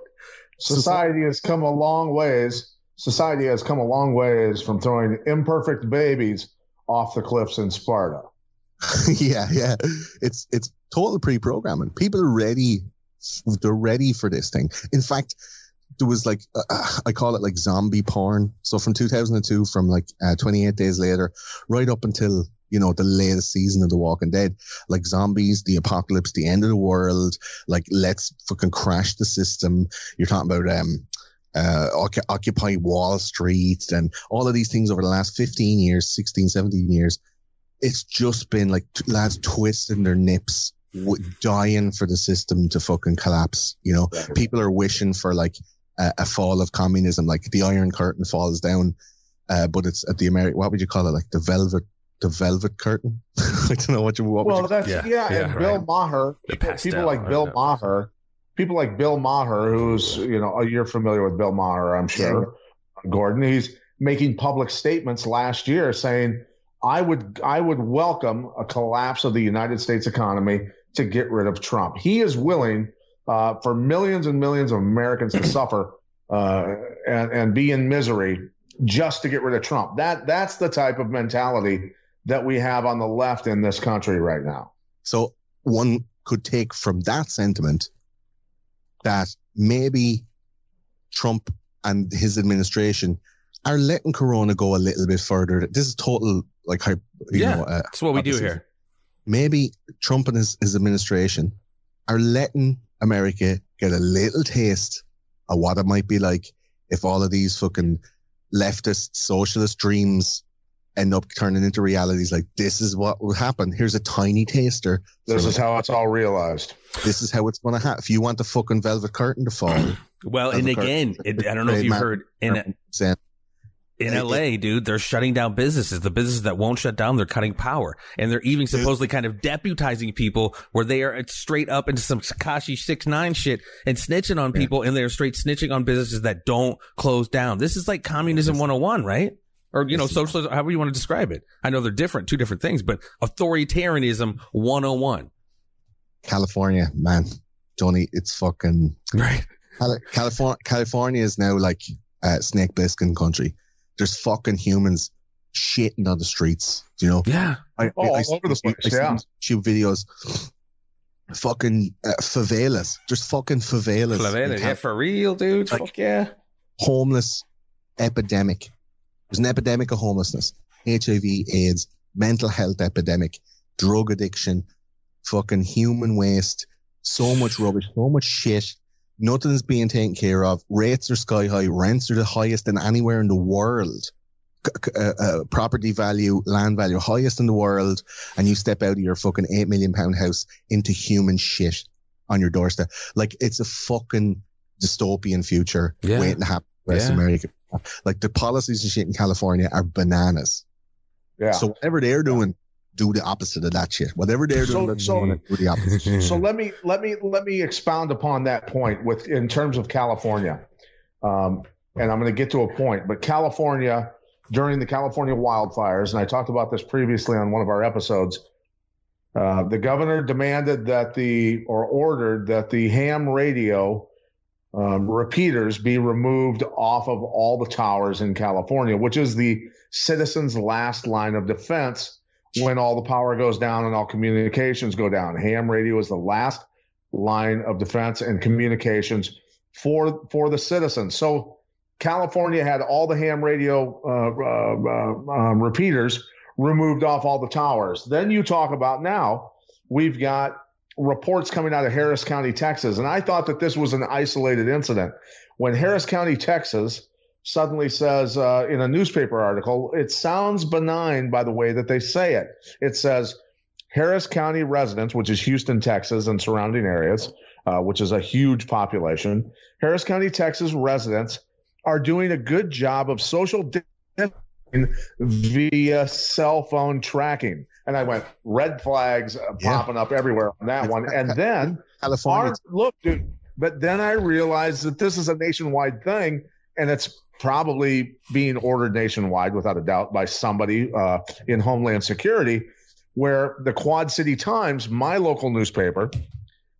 Society has come a long ways. Society has come a long ways from throwing imperfect babies off the cliffs in Sparta. yeah, yeah. It's it's total pre-programming. People are ready. They're ready for this thing. In fact, there was like uh, I call it like zombie porn. So from 2002, from like uh, 28 days later, right up until you know the latest season of The Walking Dead, like zombies, the apocalypse, the end of the world. Like let's fucking crash the system. You're talking about um. Uh, Occupy Wall Street and all of these things over the last 15 years, 16, 17 years it's just been like t- lads twisting their nips, w- dying for the system to fucking collapse. You know, people are wishing for like a, a fall of communism, like the Iron Curtain falls down, uh, but it's at the American. What would you call it? Like the velvet, the velvet curtain. I don't know what you. What would Well, you, that's Yeah, yeah, yeah, and right. Bill Maher, people, people like Bill Maher, people like Bill Maher, who's you know you're familiar with Bill Maher, I'm sure, Gordon. He's making public statements last year saying, "I would I would welcome a collapse of the United States economy to get rid of Trump." He is willing uh, for millions and millions of Americans to suffer uh, and and be in misery just to get rid of Trump. That that's the type of mentality that we have on the left in this country right now. so one could take from that sentiment that maybe Trump and his administration are letting Corona go a little bit further. This is total like hype. You Yeah. know, uh, That's what we do here. maybe Trump and his, his administration are letting America get a little taste of what it might be like if all of these fucking leftist socialist dreams end up turning into realities. Like this is what will happen. Here's a tiny taster. This So is how it's all realized. this is how it's going to happen. If you want the fucking velvet curtain to fall, Well, and again, it, I don't know if you've heard in saying, in It- LA, dude, they're shutting down businesses. The businesses that won't shut down, they're cutting power, and they're even supposedly kind of deputizing people where they are straight up into some Tekashi six nine shit and snitching on people, and they're straight snitching on businesses that don't close down. This is like communism one hundred and one, right? Or you know, This is- socialism, however you want to describe it. I know they're different, two different things, but authoritarianism one hundred and one. California, man, Johnny, it's fucking Right. California. California is now like uh, Snake Biscuit country. There's fucking humans shitting on the streets. You know, Yeah. I, Oh, all over the place, I see yeah. YouTube videos. Fucking uh, favelas. There's fucking favelas. Favela, in yeah, for real, dude. Like- Fuck yeah. homeless epidemic. There's an epidemic of homelessness, HIV, AIDS, mental health epidemic, drug addiction, fucking human waste, so much rubbish, so much shit. Nothing's being taken care of. Rates are sky high. Rents are the highest than anywhere in the world. C- c- uh, uh, property value, land value, highest in the world. And you step out of your fucking eight million pound house into human shit on your doorstep. Like it's a fucking dystopian future Yeah. waiting to happen in West Yeah. America. Like the policies and shit in California are bananas. Yeah. So whatever they're doing, do the opposite of that shit. Whatever they're So- doing, so- do the opposite. so let me let me let me expound upon that point with in terms of California, um, and I'm going to get to a point. But California during the California wildfires, and I talked about this previously on one of our episodes. Uh, the governor demanded that the or ordered that the ham radio um, repeaters be removed off of all the towers in California, which is the citizens' last line of defense when all the power goes down and all communications go down. Ham radio is the last line of defense and communications for for the citizens. So California had all the ham radio uh, uh, uh, um, repeaters removed off all the towers. Then you talk about now we've got reports coming out of Harris County, Texas, and I thought that this was an isolated incident. When Harris County, Texas, suddenly says uh, in a newspaper article, it sounds benign by the way that they say it. It says Harris County residents, which is Houston, Texas, and surrounding areas, uh, which is a huge population, Harris County, Texas residents are doing a good job of social distancing via cell phone tracking. And I went red flags uh, Yeah. popping up everywhere on that one. And then California, our, look, dude, but then I realized that this is a nationwide thing, and it's probably being ordered nationwide without a doubt by somebody uh, in Homeland Security. Where the Quad City Times, my local newspaper,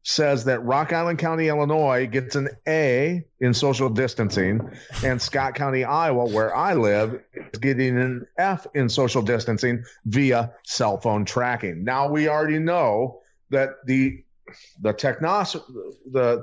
says that Rock Island County, Illinois, gets an A in social distancing, and Scott County, Iowa, where I live, is getting an F in social distancing via cell phone tracking. Now we already know that the the technos the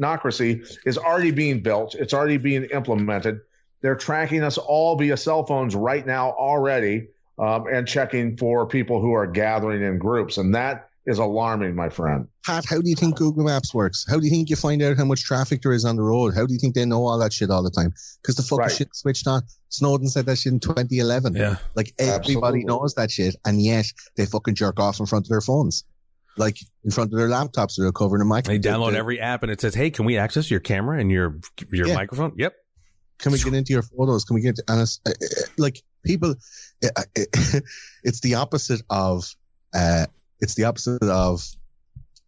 technocracy is already being built. It's already being implemented. They're tracking us all via cell phones right now already, um, and checking for people who are gathering in groups, and that is alarming, my friend. Pat, how do you think Google Maps works? How do you think you find out how much traffic there is on the road? How do you think they know all that shit all the time? Because the fucking Right. shit switched on. Snowden said that shit in 2011. Yeah. Like everybody Absolutely. knows that shit, and yet they fucking jerk off in front of their phones, like in front of their laptops that are covering the mic. They the- download every app and it says, "Hey, can we access your camera and your your Yeah. microphone?" Yep. Can we get into your photos? Can we get and it's, uh, uh, like people? Uh, uh, it's the opposite of. Uh, it's the opposite of.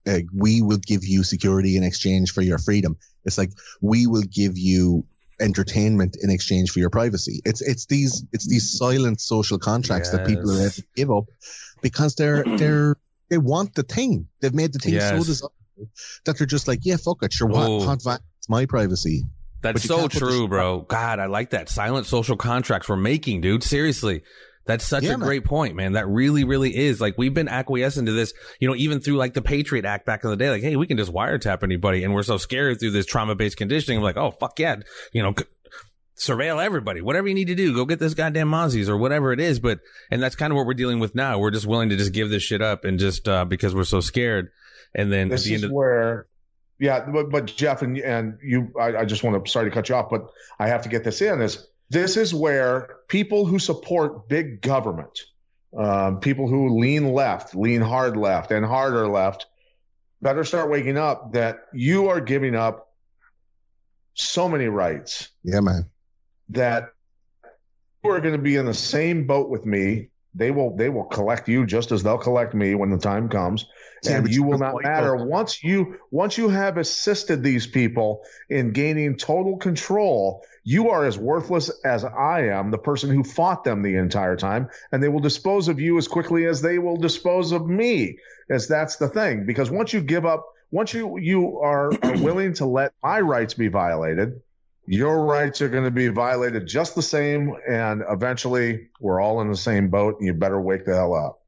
Uh, we will give you security in exchange for your freedom. It's like we will give you entertainment in exchange for your privacy. It's it's these it's these silent social contracts that people are able to give up because they're they're they want the thing. They've made the thing so desirable that they're just like, yeah, fuck it, sure, what, Oh. what it's my privacy. That's so can't put the true, bro. God, I like that silent social contracts we're making, dude. Seriously. That's such Yeah, a man. great point, man. That really, really is. Like we've been acquiescing to this, you know, even through like the Patriot Act back in the day. Like, hey, we can just wiretap anybody, and we're so scared through this trauma-based conditioning. I'm like, oh fuck yeah, you know, surveil everybody. Whatever you need to do, go get this goddamn Mozzies or whatever it is. But and that's kind of what we're dealing with now. We're just willing to just give this shit up and just uh, because we're so scared. And then This at the is end of where, yeah, but, but Jeff and and you, I, I just want to sorry to cut you off, but I have to get this in. Is this is where people who support big government, um, people who lean left, lean hard left, and harder left, better start waking up that you are giving up so many rights Yeah, man. That you are going to be in the same boat with me. They will they will collect you just as they'll collect me when the time comes, and you will not matter once you once you have assisted these people in gaining total control. You are as worthless as I am, the person who fought them the entire time, and they will dispose of you as quickly as they will dispose of me. As that's the thing, because once you give up, once you you are, are willing to let my rights be violated, your rights are going to be violated just the same and eventually we're all in the same boat and you better wake the hell up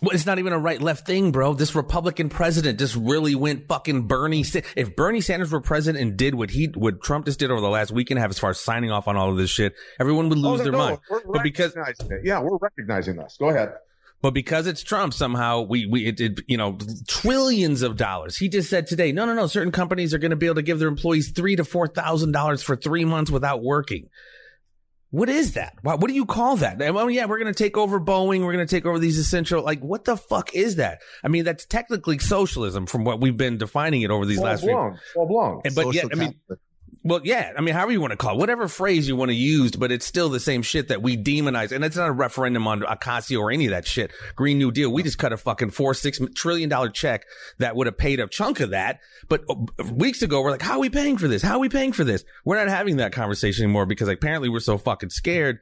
Well, it's not even a right left thing, bro. This Republican president just really went fucking Bernie. If Bernie Sanders were president and did what he, what Trump just did over the last week and a half, as far as signing off on all of this shit, everyone would oh, lose Oh, their no, mind. we're But because- yeah we're recognizing this go ahead But because it's Trump, somehow we, we, it, it, you know, trillions of dollars. He just said today, no, no, no, certain companies are going to be able to give their employees three to four thousand dollars for three months without working. What is that? What, what do you call that? Oh yeah, we're going to take over Boeing. We're going to take over these essential, like, what the fuck is that? I mean, that's technically socialism from what we've been defining it over these full last few. blown full And, but yet, Social I mean. Well, yeah. I mean, however you want to call it, whatever phrase you want to use, but it's still the same shit that we demonize. And it's not a referendum on Ocasio or any of that shit. Green New Deal. We just cut a fucking four, six trillion dollar check that would have paid a chunk of that. But uh, weeks ago, we're like, how are we paying for this? How are we paying for this? We're not having that conversation anymore because apparently we're so fucking scared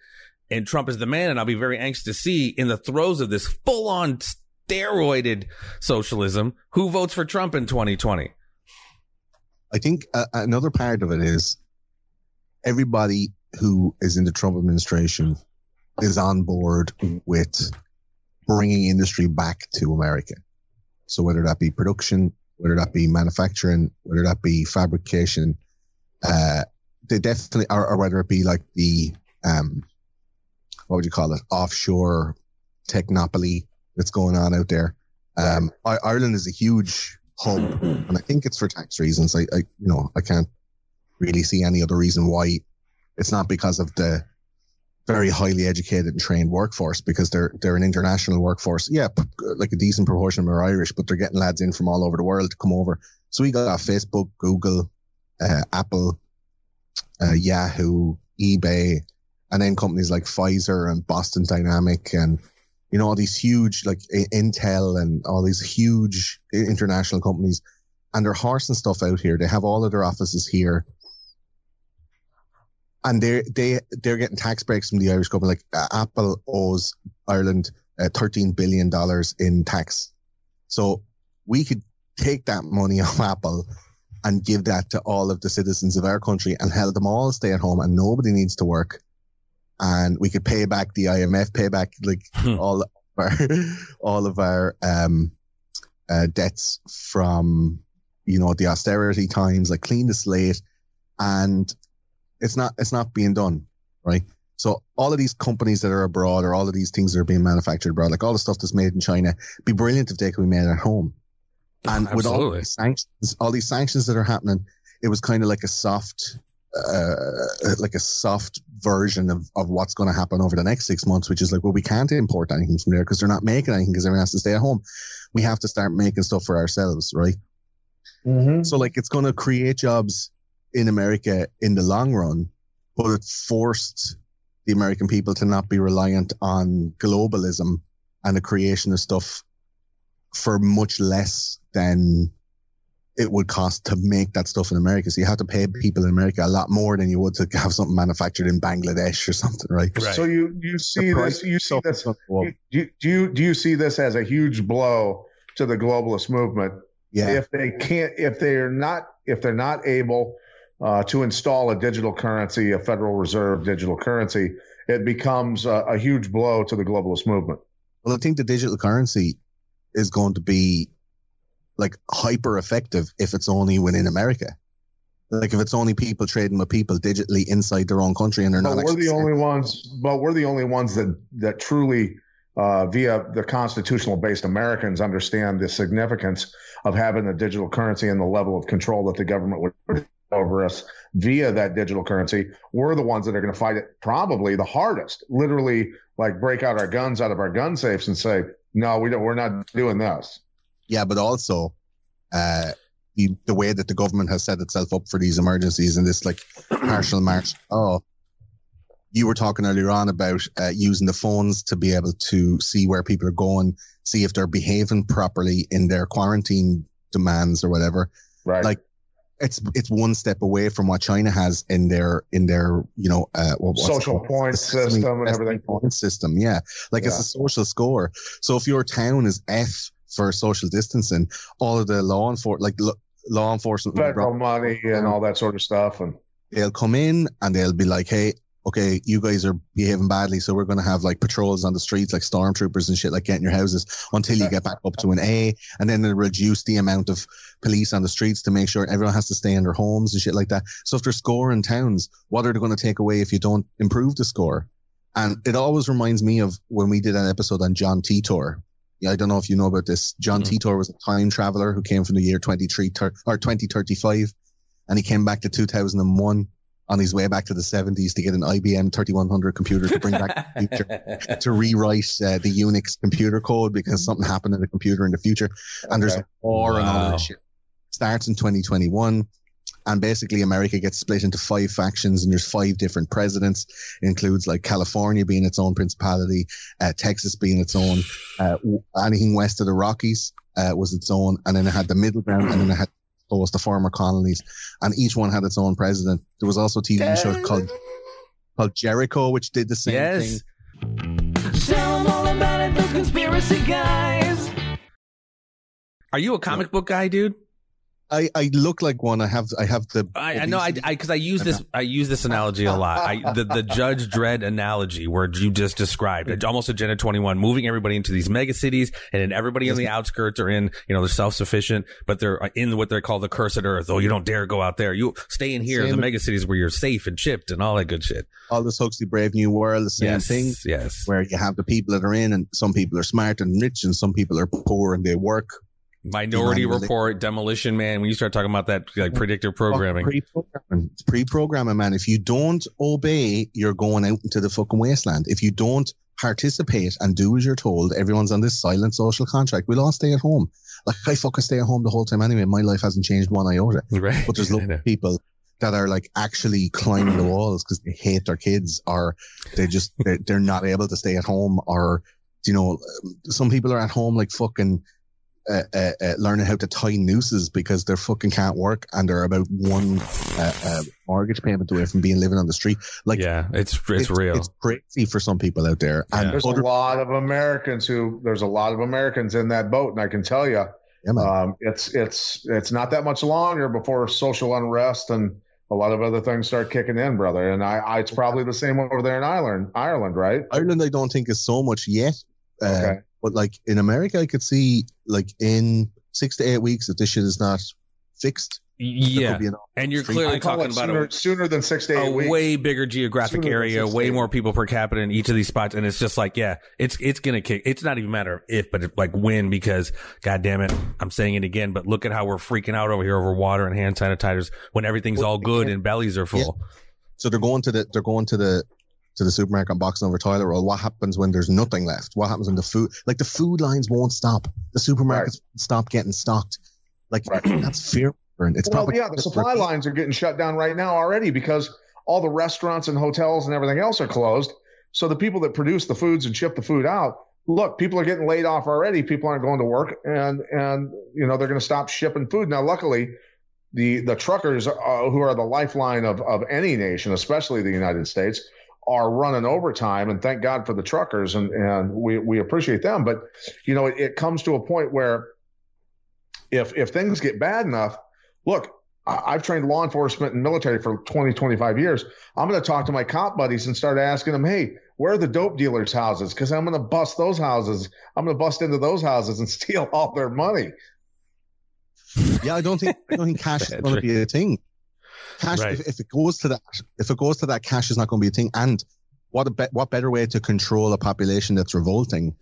and Trump is the man. And I'll be very anxious to see in the throes of this full on steroided socialism, who votes for Trump in 2020? I think uh, another part of it is everybody who is in the Trump administration is on board with bringing industry back to America. So whether that be production, whether that be manufacturing, whether that be fabrication, uh, they definitely, or, or, whether it be like the, um, what would you call it, offshore technopoly that's going on out there. Um, Ireland is a huge hub, and I think it's for tax reasons. I, I, you know, I can't really see any other reason why it's not because of the very highly educated and trained workforce because they're they're an international workforce. Yeah, like a decent proportion of them are Irish, but they're getting lads in from all over the world to come over. So we got Facebook, Google, uh, Apple, uh, Yahoo, eBay, and then companies like Pfizer and Boston Dynamic and you know all these huge like Intel and all these huge international companies, and they're horsing stuff out here. They have all of their offices here, and they they they're getting tax breaks from the Irish government. Like uh, Apple owes Ireland uh, thirteen billion dollars in tax, so we could take that money off Apple and give that to all of the citizens of our country and help them all stay at home and nobody needs to work and we could pay back the IMF, pay back like hmm. all of our, all of our um, uh, debts from you know the austerity times, like clean the slate, and it's not it's not being done right. So all of these companies that are abroad, or all of these things that are being manufactured abroad, like all the stuff that's made in China, be brilliant if they could be made at home. And with all these sanctions, all these sanctions that are happening, it was kind of like a soft uh, like a soft version of, of what's going to happen over the next six months, which is like, well, we can't import anything from there because they're not making anything because everyone has to stay at home. We have to start making stuff for ourselves, right? Mm-hmm. So like, it's going to create jobs in America in the long run, but it forced the American people to not be reliant on globalism and the creation of stuff for much less than it would cost to make that stuff in America. So you have to pay people in America a lot more than you would to have something manufactured in Bangladesh or something, right? right. So you you see this you see this do you, do you do you see this as a huge blow to the globalist movement? Yeah. If they can't if they're not if they're not able uh, to install a digital currency, a Federal Reserve digital currency, it becomes a, a huge blow to the globalist movement. Well, I think the digital currency is going to be like hyper effective if it's only within America. Like if it's only people trading with people digitally inside their own country and they're but not. We're the only ones, but we're the only ones that that truly, uh, via the constitutional based Americans, understand the significance of having a digital currency and the level of control that the government would put over us via that digital currency. We're the ones that are going to fight it probably the hardest. Literally, like break out our guns out of our gun safes and say, "No, we don't. We're not doing this." Yeah, but also uh, the, the way that the government has set itself up for these emergencies and this like partial march. Oh, you were talking earlier on about uh, using the phones to be able to see where people are going, see if they're behaving properly in their quarantine demands or whatever. Right. Like it's it's one step away from what China has in their in their you know uh, social point system and everything. Point system, yeah, like yeah. it's a social score. So if your town is F for social distancing, all of the law enforcement, like law enforcement, federal money and all that sort of stuff, and they'll come in and they'll be like, "Hey, okay, you guys are behaving badly, so we're going to have like patrols on the streets, like stormtroopers and shit, like getting your houses until you get back up to an A, and then they'll reduce the amount of police on the streets to make sure everyone has to stay in their homes and shit like that. So if they're scoring towns, what are they going to take away if you don't improve the score? And it always reminds me of when we did an episode on John Titor, I don't know if you know about this. John mm-hmm. Titor was a time traveler who came from the year 23 or 2035 and he came back to 2001 on his way back to the 70s to get an IBM 3100 computer to bring back the future to rewrite uh, the Unix computer code because something happened in the computer in the future. And okay. there's a war wow. and all that shit. Starts in 2021. And basically America gets split into five factions, and there's five different presidents. It includes like California being its own principality, uh, Texas being its own, uh, anything west of the Rockies uh, was its own, and then it had the middle ground, and then it had was the former colonies, and each one had its own president. There was also a TV show called called Jericho, which did the same yes. thing. Tell them all about it, the conspiracy guys. Are you a comic book guy, dude? I, I look like one. I have I have the. I, I know I because I, I, use this I use this analogy a lot. I, the the Judge Dredd analogy where you just described almost Agenda Twenty One, moving everybody into these mega cities, and then everybody on the outskirts are in you know they're self sufficient, but they're in what they call the cursed earth. Oh, you don't dare go out there. You stay in here, same the mega cities where you're safe and chipped and all that good shit. All this Huxley Brave New World, the same yes, thing. Yes, where you have the people that are in, and some people are smart and rich, and some people are poor and they work Minority Report, Demolition Man. When you start talking about that, like predictive programming, pre-programming, pre-programming, man. If you don't obey, you're going out into the fucking wasteland. If you don't participate and do as you're told, everyone's on this silent social contract. We'll all stay at home. Like I fucking stay at home the whole time anyway. My life hasn't changed one iota. Right. But there's lots of people that are like actually climbing the walls because they hate their kids or they just they're, they're not able to stay at home or you know some people are at home like fucking uh, uh, uh, learning how to tie nooses because they fucking can't work and they're about one uh, uh, mortgage payment away from being living on the street. Like, yeah, it's it's, it's real. It's crazy for some people out there. Yeah. And there's other- a lot of Americans who there's a lot of Americans in that boat, and I can tell you, yeah, um, it's it's it's not that much longer before social unrest and a lot of other things start kicking in, brother. And I, I it's probably the same over there in Ireland, Ireland, right? Ireland, I don't think is so much yet. Uh, okay. But like in America, I could see like in six to eight weeks if this shit is not fixed. Yeah, and you're clearly talking about sooner, a, sooner than six to eight a weeks. way bigger geographic sooner area, way more people per capita in each of these spots, and it's just like, yeah, it's it's gonna kick. It's not even a matter of if, but it's like when, because god damn it, I'm saying it again. But look at how we're freaking out over here over water and hand sanitizers when everything's all good and bellies are full. Yeah. So they're going to the they're going to the to the supermarket and boxing over toilet roll. What happens when there's nothing left? What happens when the food, like the food lines won't stop. The supermarkets right. stop getting stocked. Like right. that's fear. It's well, probably yeah, the supply lines are getting shut down right now already because all the restaurants and hotels and everything else are closed. So the people that produce the foods and ship the food out, look, people are getting laid off already. People aren't going to work, and and you know they're going to stop shipping food. Now, luckily, the the truckers uh, who are the lifeline of of any nation, especially the United States, are running overtime and thank God for the truckers and, and we, we appreciate them. But, you know, it, it comes to a point where if, if things get bad enough, look, I, have trained law enforcement and military for 20, 25 years. I'm going to talk to my cop buddies and start asking them, Hey, where are the dope dealers' houses? Cause I'm going to bust those houses. I'm going to bust into those houses and steal all their money. Yeah, I don't think I don't think cash is going to be a thing. Cash, right. if, if, it goes to that, if it goes to that, cash is not going to be a thing. And what a be- what better way to control a population that's revolting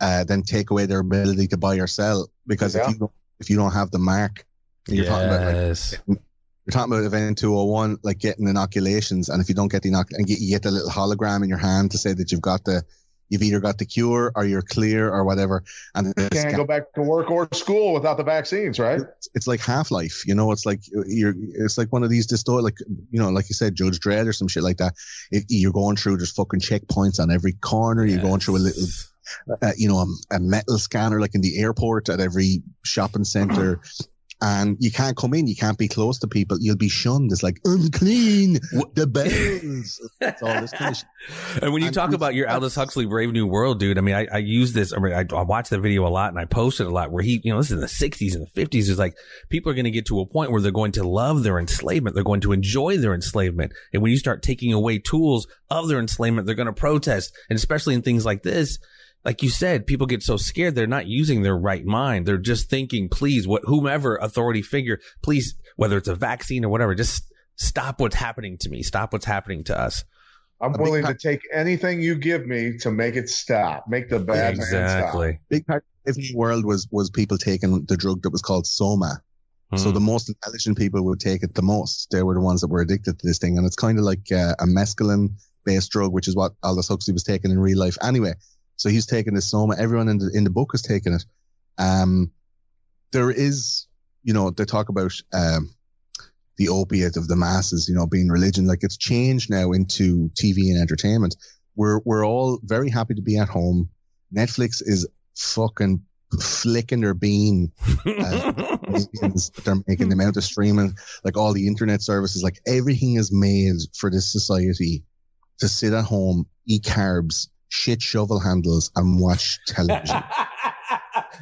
uh, than take away their ability to buy or sell? Because yeah. if you don't, if you don't have the mark, you're yes. talking about like, you're talking about event 201, like getting inoculations, and if you don't get the inoc- and get, you get the little hologram in your hand to say that you've got the you've either got the cure or you're clear or whatever. And you can't go back to work or school without the vaccines, right? It's, it's like Half Life, you know. It's like you're. It's like one of these dystopic, like you know, like you said, Judge Dredd or some shit like that. It, you're going through there's fucking checkpoints on every corner. You're going through a little. Uh, you know, a, a, metal scanner like in the airport at every shopping center and you can't come in. You can't be close to people. You'll be shunned. It's like unclean. The bells. That's all this kind of And when you and talk about your Aldous Huxley Brave New World, dude, I mean, I, I use this. I mean, I, I watch the video a lot and I post it a lot. Where he, you know, this is in the '60s and the '50s. Is like people are going to get to a point where they're going to love their enslavement. They're going to enjoy their enslavement. And when you start taking away tools of their enslavement, they're going to protest. And especially in things like this like you said, people get so scared they're not using their right mind. They're just thinking, please, what whomever authority figure, please, whether it's a vaccine or whatever, just stop what's happening to me. Stop what's happening to us. I'm willing to take anything you give me to make it stop. Make the bad exactly. Stop. Big part of the world was was people taking the drug that was called soma. So hmm. the most intelligent people would take it the most. They were the ones that were addicted to this thing, and it's kind of like uh, a mescaline based drug, which is what Aldous Huxley was taking in real life. Anyway, so he's taken this soma. Everyone in the in the book has taken it. Um, there is, you know, they talk about um, the opiate of the masses, you know, being religion. Like it's changed now into TV and entertainment. We're we're all very happy to be at home. Netflix is fucking flicking their bean as they're making the amount of streaming, like all the internet services, like everything is made for this society to sit at home, eat carbs, shit shovel handles, and watch television.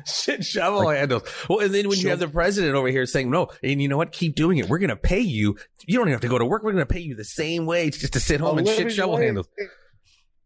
Shit shovel like, handles. Well, and then when you have the president over here saying, no, and you know what? Keep doing it. We're going to pay you. You don't have to go to work. We're going to pay you the same wage just to sit home and shit shovel wage. handles.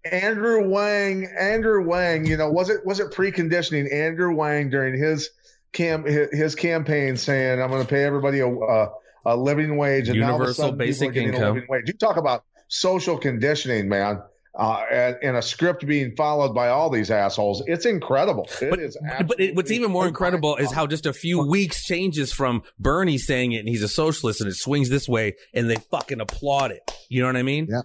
Andrew Wang, Andrew Wang, you know, was it, was it preconditioning Andrew Wang during his cam, his campaign saying, I'm going to pay everybody a, a, a living wage and universal basic income. wage. You talk about social conditioning, man uh, and, and, a script being followed by all these assholes. It's incredible. It but, is but it, what's even more incredible is how just a few weeks changes from Bernie saying it and he's a socialist and it swings this way and they fucking applaud it. You know what I mean? Yeah.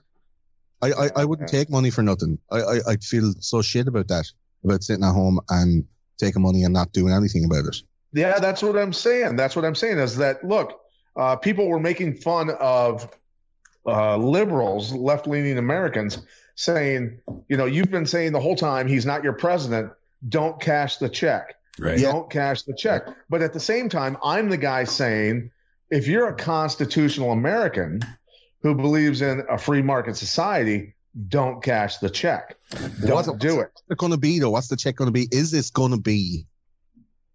I, I, I wouldn't take money for nothing. I, I, I'd feel so shit about that, about sitting at home and taking money and not doing anything about it. Yeah, that's what I'm saying. That's what I'm saying is that, look, uh, people were making fun of uh, liberals, left leaning Americans saying, you know, you've been saying the whole time he's not your president. Don't cash the check. Right. Don't cash the check. But at the same time, I'm the guy saying, if you're a constitutional American who believes in a free market society, don't cash the check. Don't what's, do it. What's it going to be though? What's the check going to be? Is this going to be?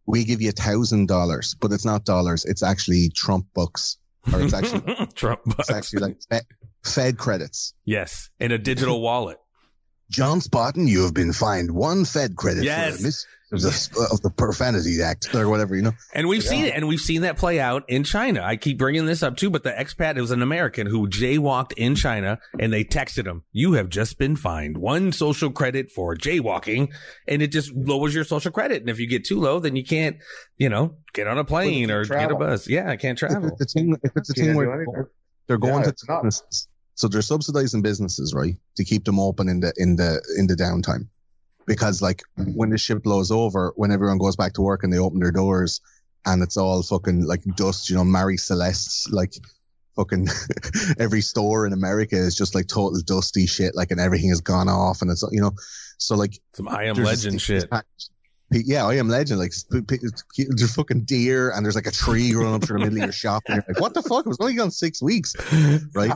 We give you a thousand dollars, but it's not dollars. It's actually Trump bucks, or it's actually Trump bucks. It's actually like Fed credits. Yes, in a digital wallet. John Spotton, you have been fined one Fed credit yes. for mis- of the Profanity Act or whatever, you know. And we've yeah. seen it, and we've seen that play out in China. I keep bringing this up too, but the expat was an American who jaywalked in China, and they texted him, "You have just been fined one social credit for jaywalking," and it just lowers your social credit. And if you get too low, then you can't, you know, get on a plane or travel. get a bus. Yeah, I can't travel. If it's a thing, if it's a thing where they're going yeah, to businesses. So they're subsidizing businesses, right, to keep them open in the in the in the downtime. Because like when the ship blows over, when everyone goes back to work and they open their doors and it's all fucking like dust, you know, Marie Celeste's like fucking every store in America is just like total dusty shit, like and everything has gone off and it's you know, so like some I am legend shit yeah, I am legend. Like there's fucking deer and there's like a tree growing up through the middle of your shop. And you're like, what the fuck? It was only gone six weeks, right?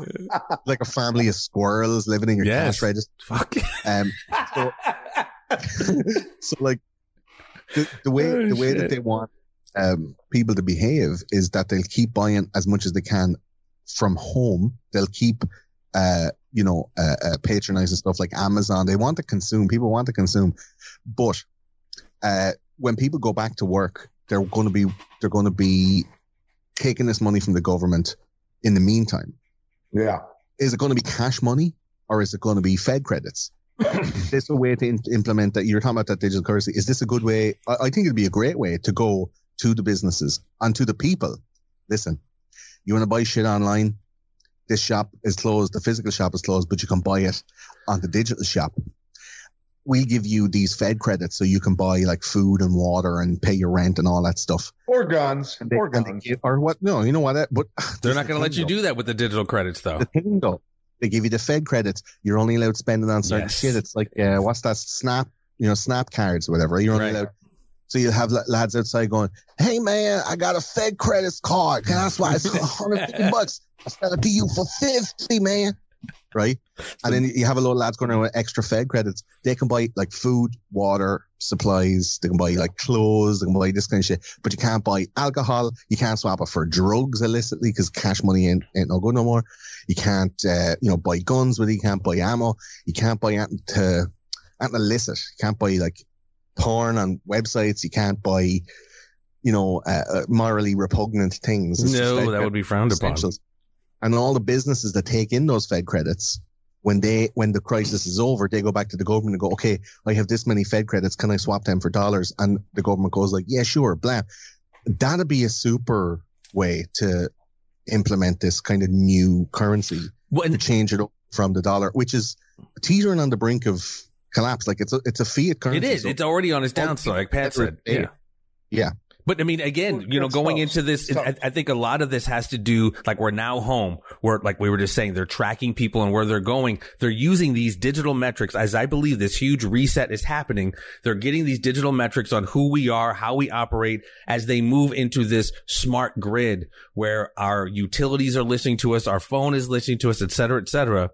like a family of squirrels living in your yes. cash register. Fuck. Um, so, so like the, the way oh, the way shit. that they want um, people to behave is that they'll keep buying as much as they can from home. They'll keep uh, you know, uh, uh, patronizing stuff like Amazon. They want to consume. People want to consume, but uh, when people go back to work, they're going to be they're going to be taking this money from the government. In the meantime, yeah, is it going to be cash money or is it going to be Fed credits? is this a way to in- implement that? You're talking about that digital currency. Is this a good way? I, I think it'd be a great way to go to the businesses and to the people. Listen, you want to buy shit online? This shop is closed. The physical shop is closed, but you can buy it on the digital shop we give you these Fed credits so you can buy like food and water and pay your rent and all that stuff. Or guns. They, or guns. Give, or what? No, you know what? But they're not going to let you do that with the digital credits, though. The thing, though, they give you the Fed credits. You're only allowed spending on certain yes. shit. It's like, uh, what's that? Snap, you know, snap cards or whatever. You're only right. allowed. So you have lads outside going, "Hey man, I got a Fed credits card. Can I swipe 150 bucks? I sell it to you for 50, man." Right? And then you have a lot of lads going around with extra Fed credits. They can buy like food, water, supplies. They can buy like clothes. They can buy this kind of shit. But you can't buy alcohol. You can't swap it for drugs illicitly because cash money ain't, ain't no good no more. You can't, uh, you know, buy guns with it. You can't buy ammo. You can't buy anything to, anything illicit. You can't buy like porn on websites. You can't buy, you know, uh, uh morally repugnant things. It's no, like, that would be frowned upon and all the businesses that take in those Fed credits, when they when the crisis is over, they go back to the government and go, okay, I have this many Fed credits, can I swap them for dollars? And the government goes like, yeah, sure, blah. That'd be a super way to implement this kind of new currency well, to change it from the dollar, which is teetering on the brink of collapse. Like it's a it's a fiat currency. It is. So it's already on its downside, like Pat said. Yeah. Yeah. But I mean, again, you know, going into this, I. I think a lot of this has to do, like we're now home, where, like we were just saying, they're tracking people and where they're going. They're using these digital metrics as I believe this huge reset is happening. They're getting these digital metrics on who we are, how we operate as they move into this smart grid where our utilities are listening to us, our phone is listening to us, et cetera, et cetera.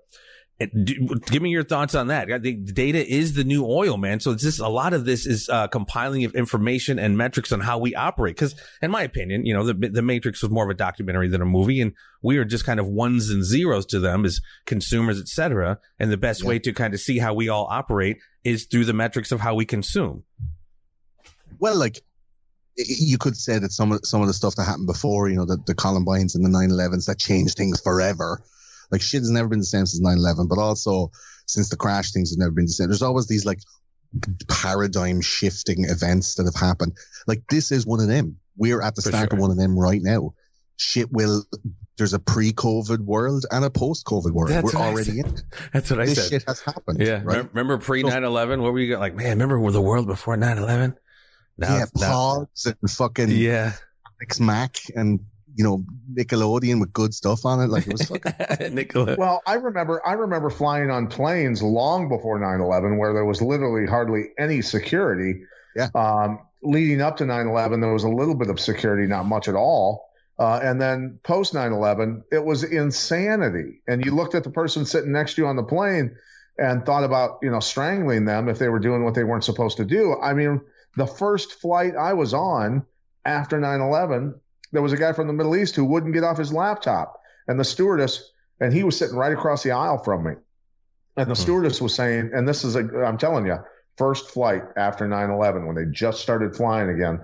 Do, give me your thoughts on that. Data is the new oil, man. So it's just a lot of this is uh, compiling of information and metrics on how we operate. Because, in my opinion, you know, the the Matrix was more of a documentary than a movie, and we are just kind of ones and zeros to them as consumers, etc. And the best Yeah. way to kind of see how we all operate is through the metrics of how we consume. Well, like you could say that some of some of the stuff that happened before, you know, the, the Columbines and the 9/11s that changed things forever. Like shit has never been the same since 9/11, but also since the crash, things have never been the same. There's always these like paradigm shifting events that have happened. Like this is one of them. We're at the For start sure. of one of them right now. Shit will. There's a pre-COVID world and a post-COVID world. That's We're what I already in. That's what I This said. shit has happened. yeah. Right. Remember pre 9 11? What were you got? Like, man, remember the world before 9 11? yeah. Pogs and fucking yeah. X Mac and you know Nickelodeon with good stuff on it. Like it was fucking Nicola. Well, I remember I remember flying on planes long before 9/11 where there was literally hardly any security. Yeah. Um, leading up to 9/11 there was a little bit of security, not much at all. Uh, and then post 9/11 it was insanity. And you looked at the person sitting next to you on the plane and thought about, you know, strangling them if they were doing what they weren't supposed to do. I mean, the first flight I was on after 9/11 there was a guy from the Middle East who wouldn't get off his laptop, and the stewardess, and he was sitting right across the aisle from me, and the Hmm. stewardess was saying, and this is a, I'm telling you, first flight after 9/11 when they just started flying again,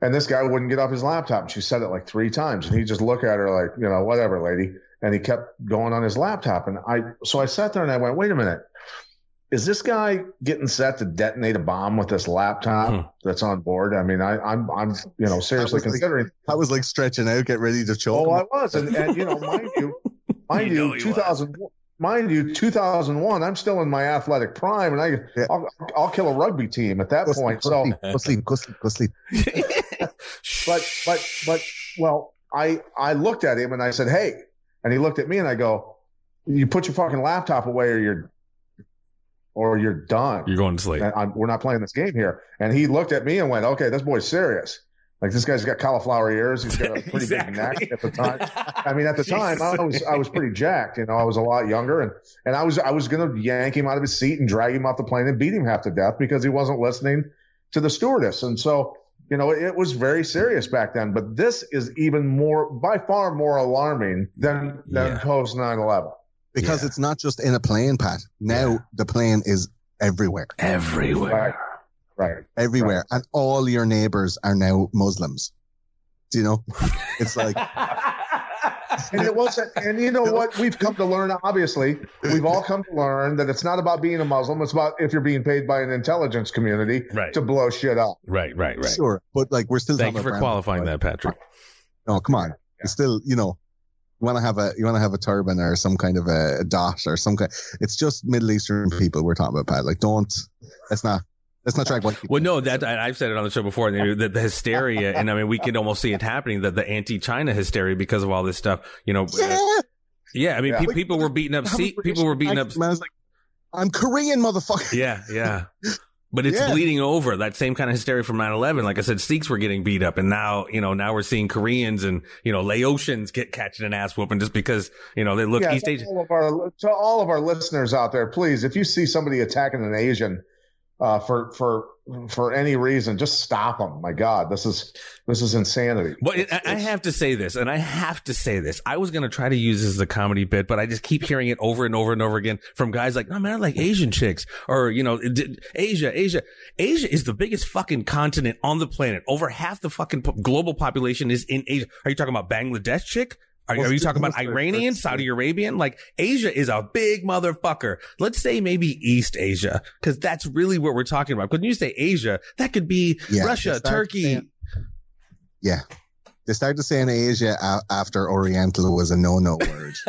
and this guy wouldn't get off his laptop, and she said it like three times, and he just looked at her like, you know, whatever, lady, and he kept going on his laptop, and I, so I sat there and I went, wait a minute. Is this guy getting set to detonate a bomb with this laptop Hmm. that's on board? I mean, I, I'm, I'm, you know, seriously was like- considering I was like stretching out, get ready to choke. Oh, him. I was, and, and you know, mind you, mind You you, know he 2000, mind you, 2001. I'm still in my athletic prime, and I, Yeah. I'll, I'll kill a rugby team at that Go point. sleep, So, go sleep, go sleep, go sleep. but, but, but, well, I, I looked at him and I said, "Hey," and he looked at me and I go, "You put your fucking laptop away, or you're, or you're done. You're going to sleep. We're not playing this game here." And he looked at me and went, "Okay, this boy's serious." Like this guy's got cauliflower ears. He's got a pretty big neck at the time. I mean, at the time, I was I was pretty jacked. You know, I was a lot younger, and and I was I was going to yank him out of his seat and drag him off the plane and beat him half to death because he wasn't listening to the stewardess. And so, you know, it, was very serious back then. But this is even more, by far more alarming than than Yeah. post 9/11. Because Yeah. it's not just in a plane, Pat. Now Yeah. the plane is everywhere, Everywhere. Right. everywhere, and all your neighbors are now Muslims. Do you know? It's like And it wasn't. And you know what? We've come to learn. Obviously, we've all come to learn that it's not about being a Muslim. It's about if you're being paid by an intelligence community Right. to blow shit up. Right, right, right. sure, but like we're still. Thank you for qualifying that, Patrick. No, come on. It's still, you know, you want to have a you want to have a turban or some kind of a, a dot or some kind. It's just Middle Eastern people we're talking about, Pat. Like, don't. Let's not. Let's not track. Well, no, that I've said it on the show before. The, the, hysteria, and I mean, we can almost see it happening. That the anti-China hysteria because of all this stuff. You know, uh, Yeah. yeah. I mean, Yeah. pe- people were beating up. See, people were beating up. I was like, I'm Korean, motherfucker. Yeah, yeah. But it's Yeah. bleeding over. That same kind of hysteria from 9-11. Like I said, Sikhs were getting beat up and now, you know, now we're seeing Koreans and, you know, Laotians get catching an ass whooping just because, you know, they look yeah, East Asian. all of our to all of our listeners out there, please, if you see somebody attacking an Asian uh, for for for any reason, just stop them. My God, this is this is insanity. Well, It's- I I it's- have to say this, and I have to say this. I was going to try to use this as a comedy bit, but I just keep hearing it over and over and over again from guys like, no, man, I like Asian chicks or, you know, Asia, Asia. Asia is the biggest fucking continent on the planet. Over half the fucking po- global population is in Asia. Are you talking about Bangladesh chick? Are, are you talking about Iranian, Saudi Arabian? Like Asia is a big motherfucker. Let's say maybe East Asia, because that's really what we're talking about. Because when you say Asia, that could be Yeah, Russia, start Turkey. saying- Yeah. They started saying Asia after Oriental was a no-no word.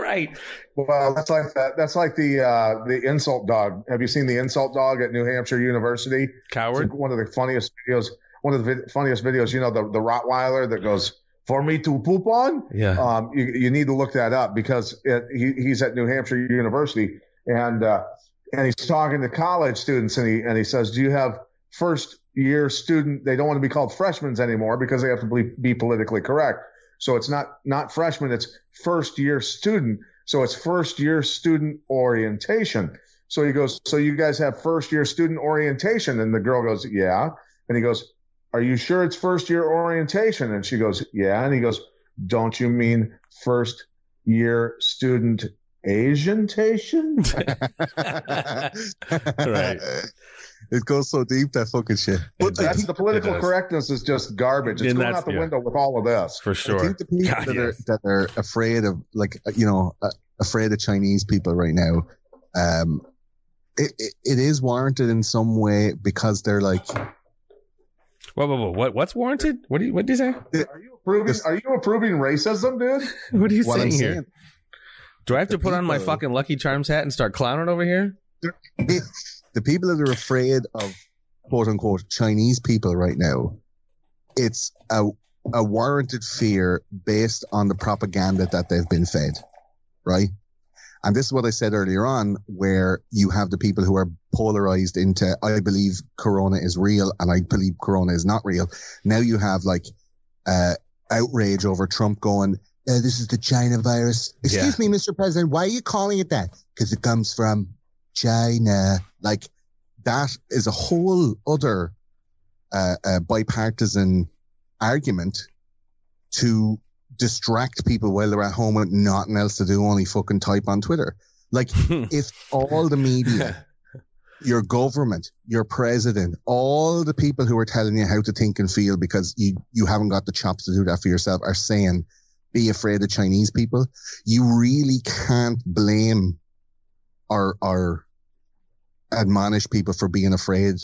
right. Well, that's like that. That's like the uh, the insult dog. Have you seen the insult dog at New Hampshire University? It's Coward. like one of the funniest videos. one of the vid- funniest videos. You know, the the Rottweiler that goes for me to poop on. Yeah. Um, you, you need to look that up because it, he, he's at New Hampshire University and uh, and he's talking to college students and he and he says, "Do you have first year student? They don't want to be called freshmen anymore because they have to be, be politically correct. So it's not not freshman, it's first year student. So it's first year student orientation." So he goes, "So you guys have first year student orientation?" And the girl goes, "Yeah." And he goes, are you sure it's first year orientation? And she goes, yeah. And he goes, don't you mean first year student Asiantation? Right. It goes so deep that fucking shit. But I That's the political correctness is just garbage. It's And going out the yeah. window with all of this. For sure. I think the people God, that yes. are that are afraid of like you know uh, afraid of Chinese people right now, um, it, it, it is warranted in some way because they're like Whoa, whoa, whoa. What, what's warranted? What do you, what do you say? Are you approving? Are you approving racism, dude? What are you what saying I'm here? saying. Do I have to the put on my fucking Lucky Charms hat and start clowning over here? the people that are afraid of quote unquote Chinese people right now, it's a a warranted fear based on the propaganda that they've been fed, right? And this is what I said earlier on, where you have the people who are polarized into I believe Corona is real and I believe Corona is not real. Now you have like uh, outrage over Trump going, uh, "This is the China virus." Excuse me, Mr. President, why are you calling it that? Because it comes from China. Like that is a whole other uh, uh, bipartisan argument to distract people while they're at home with nothing else to do, only fucking type on Twitter. Like if all the media, your government, your president, all the people who are telling you how to think and feel because you, you haven't got the chops to do that for yourself are saying, be afraid of Chinese people. You really can't blame or, or admonish people for being afraid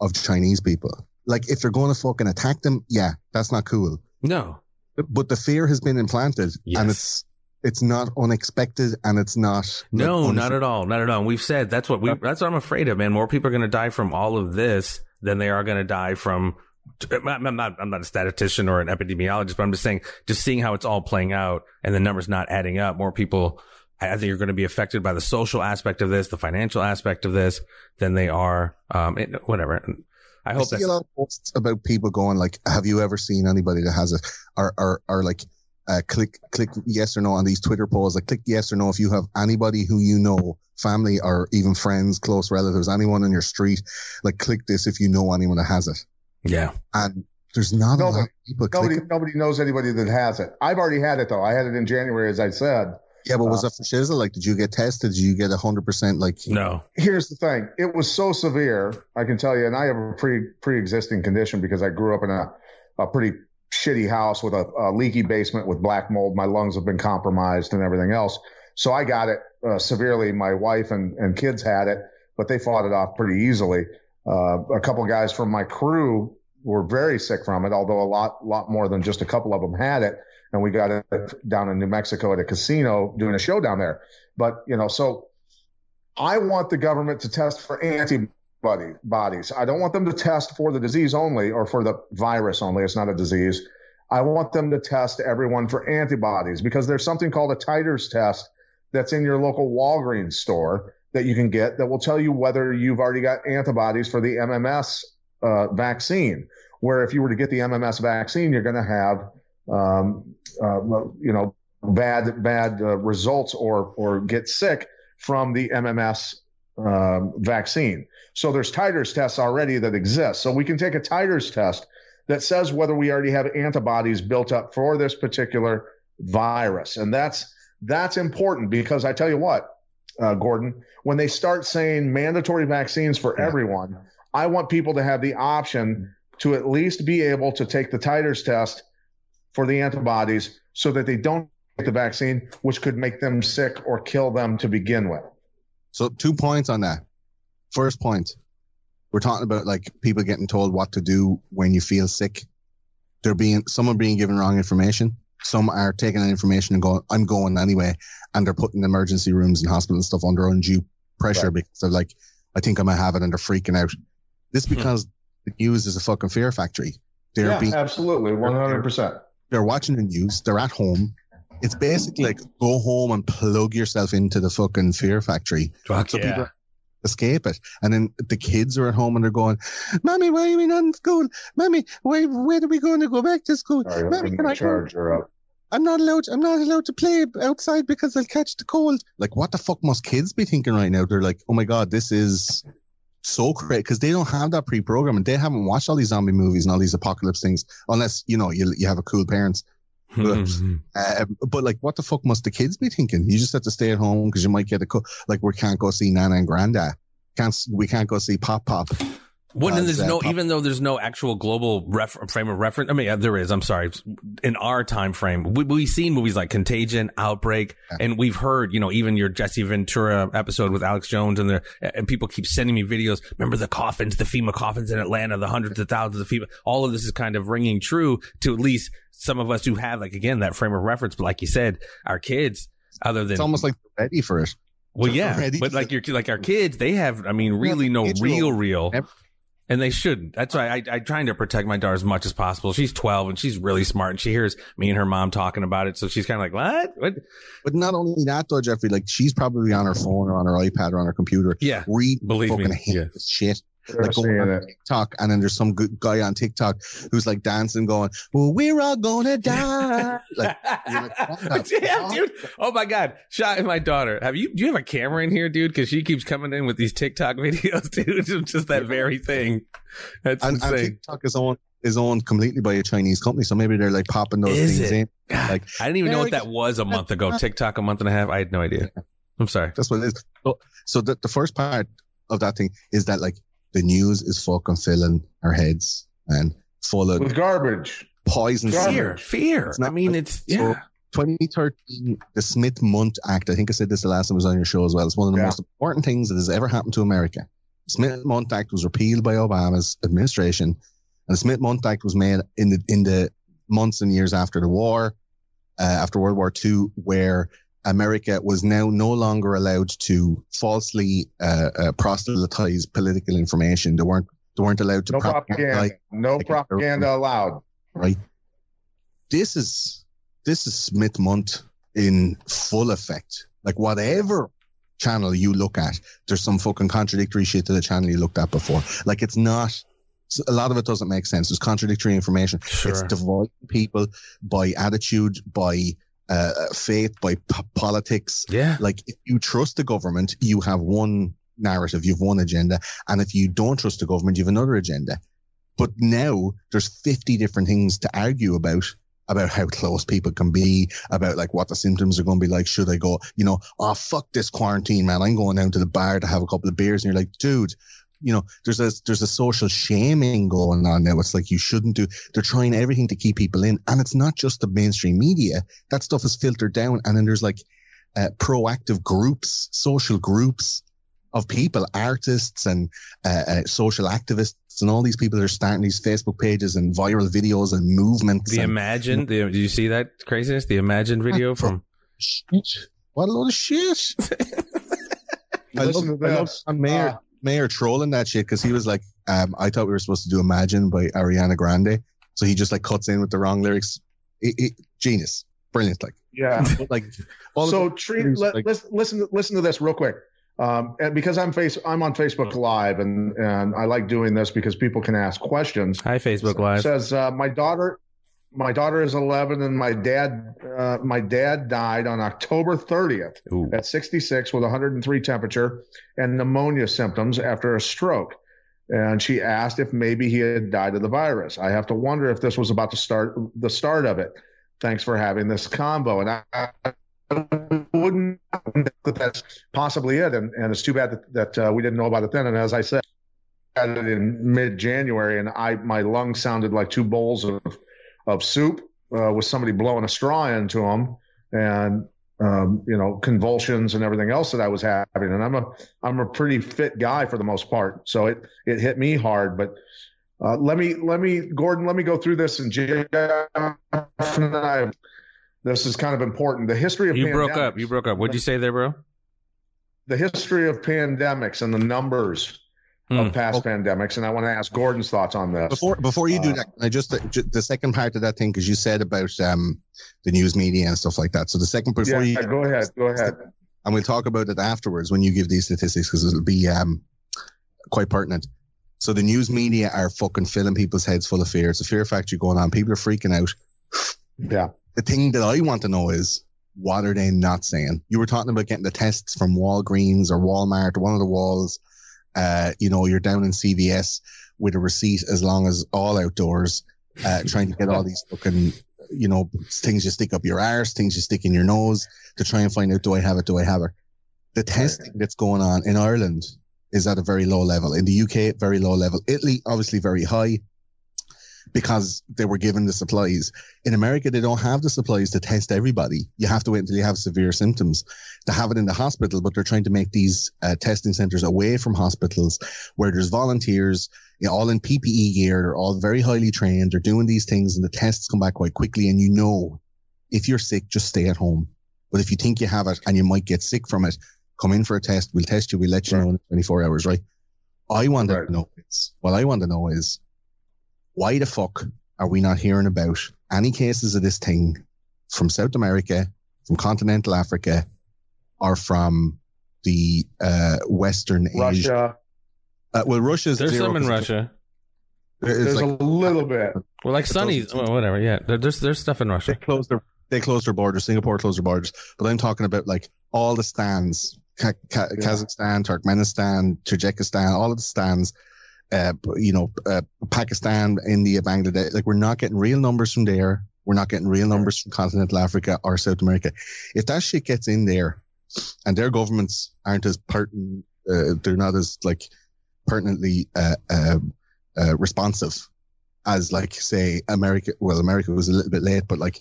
of Chinese people. Like if they're going to fucking attack them, yeah, that's not cool. no. But the fear has been implanted Yes. and it's, it's not unexpected and it's not. No, not at all. Not at all. And we've said that's what we, that's what I'm afraid of, man. More people are going to die from all of this than they are going to die from, I'm not, I'm not a statistician or an epidemiologist, but I'm just saying, just seeing how it's all playing out and the numbers not adding up, more people, I think are going to be affected by the social aspect of this, the financial aspect of this than they are, um, it, whatever. And I I see a lot of posts about people going like, "Have you ever seen anybody that has a or or, or like uh, click click yes or no on these Twitter polls? Like click yes or no if you have anybody who you know, family or even friends, close relatives, anyone on your street. Like click this if you know anyone that has it. yeah. And there's not a Nobody- lot of people Nobody, clicking. nobody knows anybody that has it. I've already had it though. I had it in January, as I said. Yeah, but was uh, that for shizzle? Like, did you get tested? Did you get hundred percent? Like, No. here's the thing it was so severe i can tell you and i have a pre pre-existing condition because i grew up in a, a pretty shitty house with a, a leaky basement with black mold my lungs have been compromised and everything else so i got it uh, severely my wife and, and kids had it but they fought it off pretty easily uh, a couple of guys from my crew were very sick from it although a lot lot more than just a couple of them had it and we got it down in new mexico at a casino doing a show down there but you know so I want the government to test for antibody bodies. I don't want them to test for the disease only or for the virus only. It's not a disease. I want them to test everyone for antibodies because there's something called a titers test that's in your local Walgreens store that you can get that will tell you whether you've already got antibodies for the MMS uh, vaccine. Where if you were to get the MMS vaccine, you're going to have, um, uh, you know, bad bad uh, results or or get sick from the MMS um, vaccine. So there's titers tests already that exist. So we can take a titers test that says whether we already have antibodies built up for this particular virus, and that's that's important because I tell you what, uh, Gordon, when they start saying mandatory vaccines for Yeah. everyone, I want people to have the option to at least be able to take the titers test for the antibodies so that they don't get the vaccine, which could make them sick or kill them to begin with. So two points on that. First point, we're talking about like people getting told what to do when you feel sick. They're being some are being given wrong information. Some are taking that information and going, I'm going anyway, and they're putting emergency rooms and hospitals and stuff under undue pressure Right. because they're like, I think I might have it, and they're freaking out. This Hmm. because the news is a fucking fear factory. They're yeah, being absolutely, one hundred percent. They're watching the news. They're at home. It's basically like go home and plug yourself into the fucking fear factory. Fuck So yeah. people escape it. And then the kids are at home and they're going, Mommy, why are we not in school? Mommy, why, when are we going to go back to school? Sorry, Mommy, can I go? charge her up. I'm not allowed. I'm not allowed to play outside because I'll catch the cold. Like, what the fuck must kids be thinking right now? They're like, oh my god, this is so crazy because they don't have that pre-programming. They haven't watched all these zombie movies and all these apocalypse things, unless you know you you have a cool parents. Mhm. Uh, but like, what the fuck must the kids be thinking? You just have to stay at home because you might get a co- like we can't go see Nana and Granda. Can't we can't go see Pop Pop? Well, and there's uh, no, pop- even though there's no actual global ref- frame of reference. I mean, yeah, there is. I'm sorry. In our time frame, we, we've seen movies like Contagion, Outbreak, Yeah. and we've heard, you know, even your Jesse Ventura episode with Alex Jones, and there, and people keep sending me videos. Remember the coffins, the FEMA coffins in Atlanta, the hundreds of thousands of FEMA. All of this is kind of ringing true to at least some of us who have, like, again, that frame of reference. But like you said, our kids, other than It's almost like ready for it. well, yeah, but like your like our kids, they have. I mean, really no real, real, and they shouldn't. That's why I I'm trying to protect my daughter as much as possible. She's 12 and she's really smart, and she hears me and her mom talking about it, so she's kind of like, "What? What? But not only that though, Jeffrey, like she's probably on her phone or on her iPad or on her computer Yeah, read believe fucking me. Yeah. shit. They're Like going on it. TikTok, and then there's some good guy on TikTok who's like dancing, going, "Well, we're all gonna die." like, like, dude. Oh my god, shot at my daughter. Have you? Do you have a camera in here, dude? Because she keeps coming in with these TikTok videos, dude. Just that very thing. That's and, and. TikTok is owned is owned completely by a Chinese company, so maybe they're like popping those Is things it? in. Like, I didn't even know what that was a month ago. TikTok a month and a half. I had no idea. I'm sorry. That's what it is. So, so the, the first part of that thing is that like the news is fucking filling our heads and full of with garbage. poison. Garbage. Fear, fear. Not- I mean, it's so- yeah. 2013, the Smith Mundt Act. I think I said this the last time I was on your show as well. It's one of the Yeah. most important things that has ever happened to America. Smith Mundt Act was repealed by Obama's administration, and the Smith Mundt Act was made in the in the months and years after the war, uh, after World War II, where America was now no longer allowed to falsely uh, uh, proselytize political information. They weren't they weren't allowed to No propagandize propaganda. No Like, propaganda allowed. right? This is this is Smith Mundt in full effect. Like whatever channel you look at, there's some fucking contradictory shit to the channel you looked at before. Like it's not. A lot of it doesn't make sense. There's contradictory information. Sure. It's Sure. dividing people by attitude, by uh, faith, by p- politics. Yeah. Like if you trust the government, you have one narrative, you have one agenda, and if you don't trust the government, you have another agenda. But now there's 50 different things to argue about about how close people can be, about like what the symptoms are going to be like. Should I go, you know, oh, fuck this quarantine, man. I'm going down to the bar to have a couple of beers. And you're like, dude, you know, there's a, there's a social shaming going on now. It's like you shouldn't do, they're trying everything to keep people in. And it's not just the mainstream media. That stuff is filtered down. And then there's like, uh, proactive groups, social groups of people, artists and uh, uh, social activists, and all these people that are starting these Facebook pages and viral videos and movements. The and Imagine, the, did you see that craziness? The Imagine video from shit. What a load of shit! I love, to I love this. John Mayer, Uh, Mayer trolling that shit because he was like, um, I thought we were supposed to do Imagine by Ariana Grande, so he just like cuts in with the wrong lyrics. It, it, genius, brilliant, like, yeah. like all so of treat, let, like- listen, listen, listen to this real quick. Um, and because I'm face, I'm on Facebook Live, and and I like doing this because people can ask questions. Hi Facebook Live. says uh, my daughter, my daughter is 11, and my dad, uh, my dad died on October 30th Ooh. at 66 with 103 temperature and pneumonia symptoms after a stroke. And she asked if maybe he had died of the virus. I have to wonder if this was about to start the start of it. Thanks for having this combo. And I, I wouldn't think that that's possibly it. And, and it's too bad that, that uh, we didn't know about it then. And as I said, I had it in mid January, and I my lungs sounded like two bowls of of soup uh, with somebody blowing a straw into them, and um, you know convulsions and everything else that I was having. And I'm a I'm a pretty fit guy for the most part, so it it hit me hard. But uh, let me let me Gordon, let me go through this and Jeff and I. This is kind of important. The history of You broke up. You broke up. What'd you say there, bro? the history of pandemics and the numbers of Mm. past pandemics, and I want to ask Gordon's thoughts on this. Before before you do Uh, that, I just the, the second part of that thing because you said about um the news media and stuff like that. So the second before yeah, you go ahead. Go ahead. and we'll talk about it afterwards when you give these statistics because it'll be um quite pertinent. So the news media are fucking filling people's heads full of fear. It's a fear factory going on. People are freaking out. Yeah. The thing that I want to know is what are they not saying? You were talking about getting the tests from Walgreens or Walmart or one of the walls. Uh, you know, you're down in CVS with a receipt as long as all outdoors, uh, trying to get all these fucking, you know, things you stick up your arse, things you stick in your nose to try and find out, do I have it? Do I have it? The testing that's going on in Ireland is at a very low level. In the UK, very low level. Italy, obviously very high because they were given the supplies. In America, they don't have the supplies to test everybody. You have to wait until you have severe symptoms to have it in the hospital, but they're trying to make these uh, testing centers away from hospitals where there's volunteers, you know, all in PPE gear. They're all very highly trained. They're doing these things and the tests come back quite quickly. And you know, if you're sick, just stay at home. But if you think you have it and you might get sick from it, come in for a test. We'll test you. We'll let you Right. know in 24 hours, right? I want Right. to know is, what I want to know is why the fuck are we not hearing about any cases of this thing from South America, from continental Africa, or from the uh, Western Asia? Russia. Uh, well, Russia's There's zero some in Russia. It's There's like a little bit. Well, like Sunny, well, whatever. Yeah, there- there's there's stuff in Russia. they closed their they closed their borders. Singapore closed their borders, but I'm talking about like all the stands: Ka- Ka- Yeah. Kazakhstan, Turkmenistan, Tajikistan, all of the stands. Uh, you know, uh, Pakistan, India, Bangladesh. Like we're not getting real numbers from there. We're not getting real numbers from continental Africa or South America. If that shit gets in there, and their governments aren't as pertinent, uh, they're not as like pertinently uh, uh, uh, responsive as like say America. Well, America was a little bit late, but like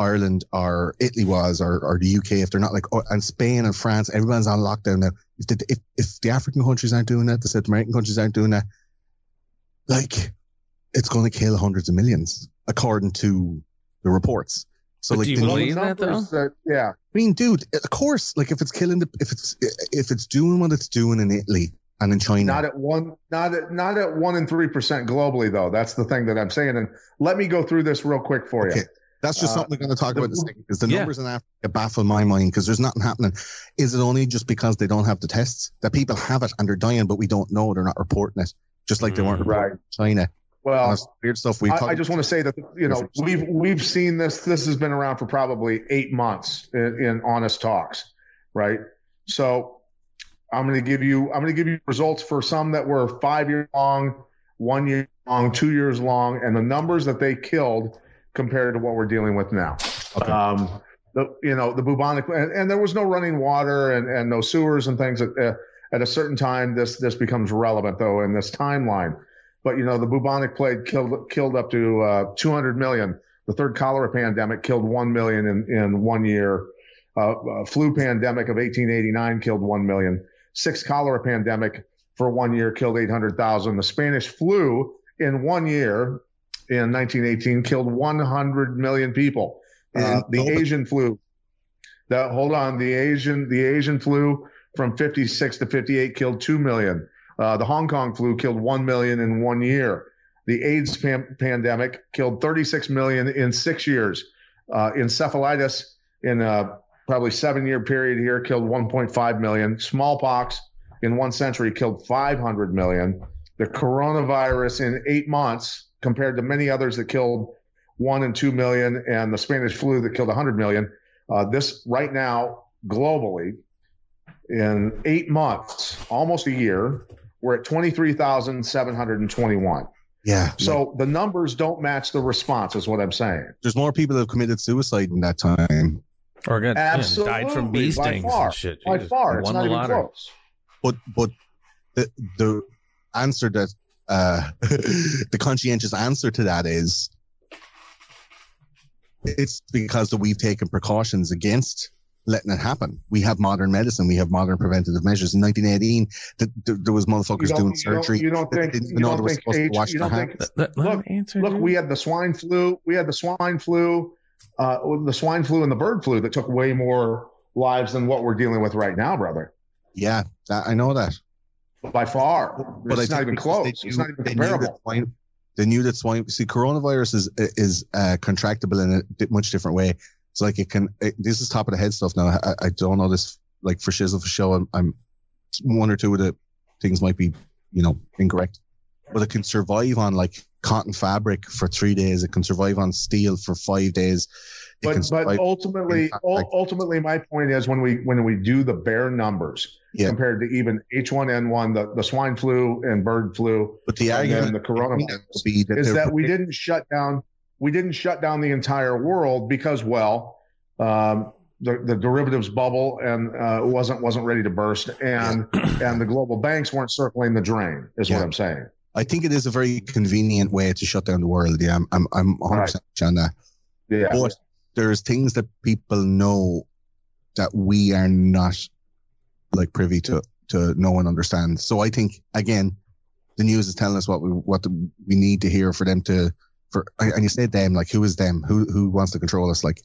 Ireland or Italy was, or, or the UK, if they're not like, oh, and Spain and France, everyone's on lockdown now. If the, if, if the African countries aren't doing that, the South American countries aren't doing that, like it's going to kill hundreds of millions, according to the reports. So But like, do you the Well, the believe that, though? that- yeah. I mean, dude, of course, like if it's killing the, if it's, if it's doing what it's doing in Italy and in China, Not at one, not at not at one and three percent globally though. That's the thing that I'm saying. And let me go through this real quick for you. Okay. That's just Uh, something we're going to talk the- about in a second because the Yeah. numbers in Africa baffle my mind because there's nothing happening. Is it only just because they don't have the tests that people have it and they're dying, but we don't know they're not reporting it, just like they weren't Mm. reporting in China. Well, That's weird stuff. We I, I just want to say that you know we've we've seen this. This has been around for probably eight months in, in honest talks, right? So I'm going to give you I'm going to give you results for some that were five years long, one year long, two years long, and the numbers that they killed compared to what we're dealing with now. Okay. Um, the you know the bubonic and, and there was no running water and, and no sewers and things. At, uh, at a certain time, this this becomes relevant though in this timeline. But you know the bubonic plague killed killed up to uh, 200 million. The third cholera pandemic killed one million in in one year. Uh, uh, flu pandemic of 1889 killed one million. Six cholera pandemic for one year killed 800,000. The Spanish flu in one year in 1918 killed 100 million people. Uh, the Asian flu. That hold on, the Asian the Asian flu from 56 to 58 killed 2 million. Uh, the Hong Kong flu killed 1 million in one year. The AIDS pan- pandemic killed 36 million in six years. Uh, encephalitis in a probably seven year period here killed 1.5 million. Smallpox in one century killed 500 million. The coronavirus in eight months, compared to many others that killed one and two million, and the Spanish flu that killed 100 million, uh, this right now globally in eight months, almost a year, we're at 23,721. yeah. So the numbers don't match the response, is what I'm saying. there's more people that have committed suicide in that time. Or got yeah, died from bee stings by far. and shit. By Jesus, far, it's not even close. But but the the answer that uh the conscientious answer to that is it's because that we've taken precautions against letting it happen. We have modern medicine. We have modern preventative measures. In 1918, th- th- there was motherfuckers doing you don't- surgery. you don't think, didn't you know don't think, H, you don't think, Let, let Look, look, we had the swine flu, we had the swine flu, uh, the swine flu and the bird flu that took way more lives than what we're dealing with right now, brother. Yeah, that, I know that. By far. But it's not even close. Knew, it's not even comparable. Swine, they knew that swine. See, coronavirus is is uh, contractable in a much different way. It's like it can. It, this is top of the head stuff now. I, I don't know this like for shizzle for show. I'm, I'm one or two of the things might be you know incorrect, but it can survive on like cotton fabric for three days. It can survive on steel for five days. It but but ultimately, ultimately, my point is when we when we do the bare numbers yeah. compared to even H1N1, the, the swine flu and bird flu, but the argument the coronavirus is that we didn't shut down we didn't shut down the entire world because well. Um, the, the derivatives bubble and uh, wasn't wasn't ready to burst, and and the global banks weren't circling the drain. Is yeah. what I'm saying. I think it is a very convenient way to shut down the world. Yeah, I'm I'm, I'm 100 percent on that. Yeah, but there's things that people know that we are not like privy to to know and understand. So I think again, the news is telling us what we what the, we need to hear for them to for and you say them like who is them who who wants to control us like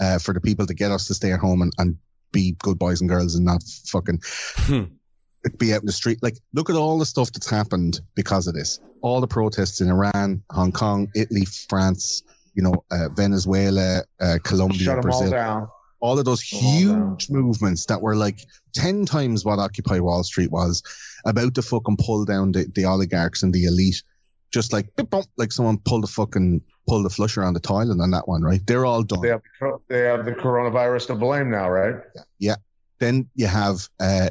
uh, for the people to get us to stay at home and, and be good boys and girls and not fucking hmm. be out in the street. Like look at all the stuff that's happened because of this. All the protests in Iran, Hong Kong, Italy, France, you know, uh, Venezuela, uh, Colombia, Shut Brazil. All, of those huge movements that were like 10 times what Occupy Wall Street was about to fucking pull down the, the oligarchs and the elite. Just like, like someone pulled the fucking, pulled the flusher on the toilet on that one, right? They're all done. They have, they have the coronavirus to blame now, right? Yeah. Then you have, uh,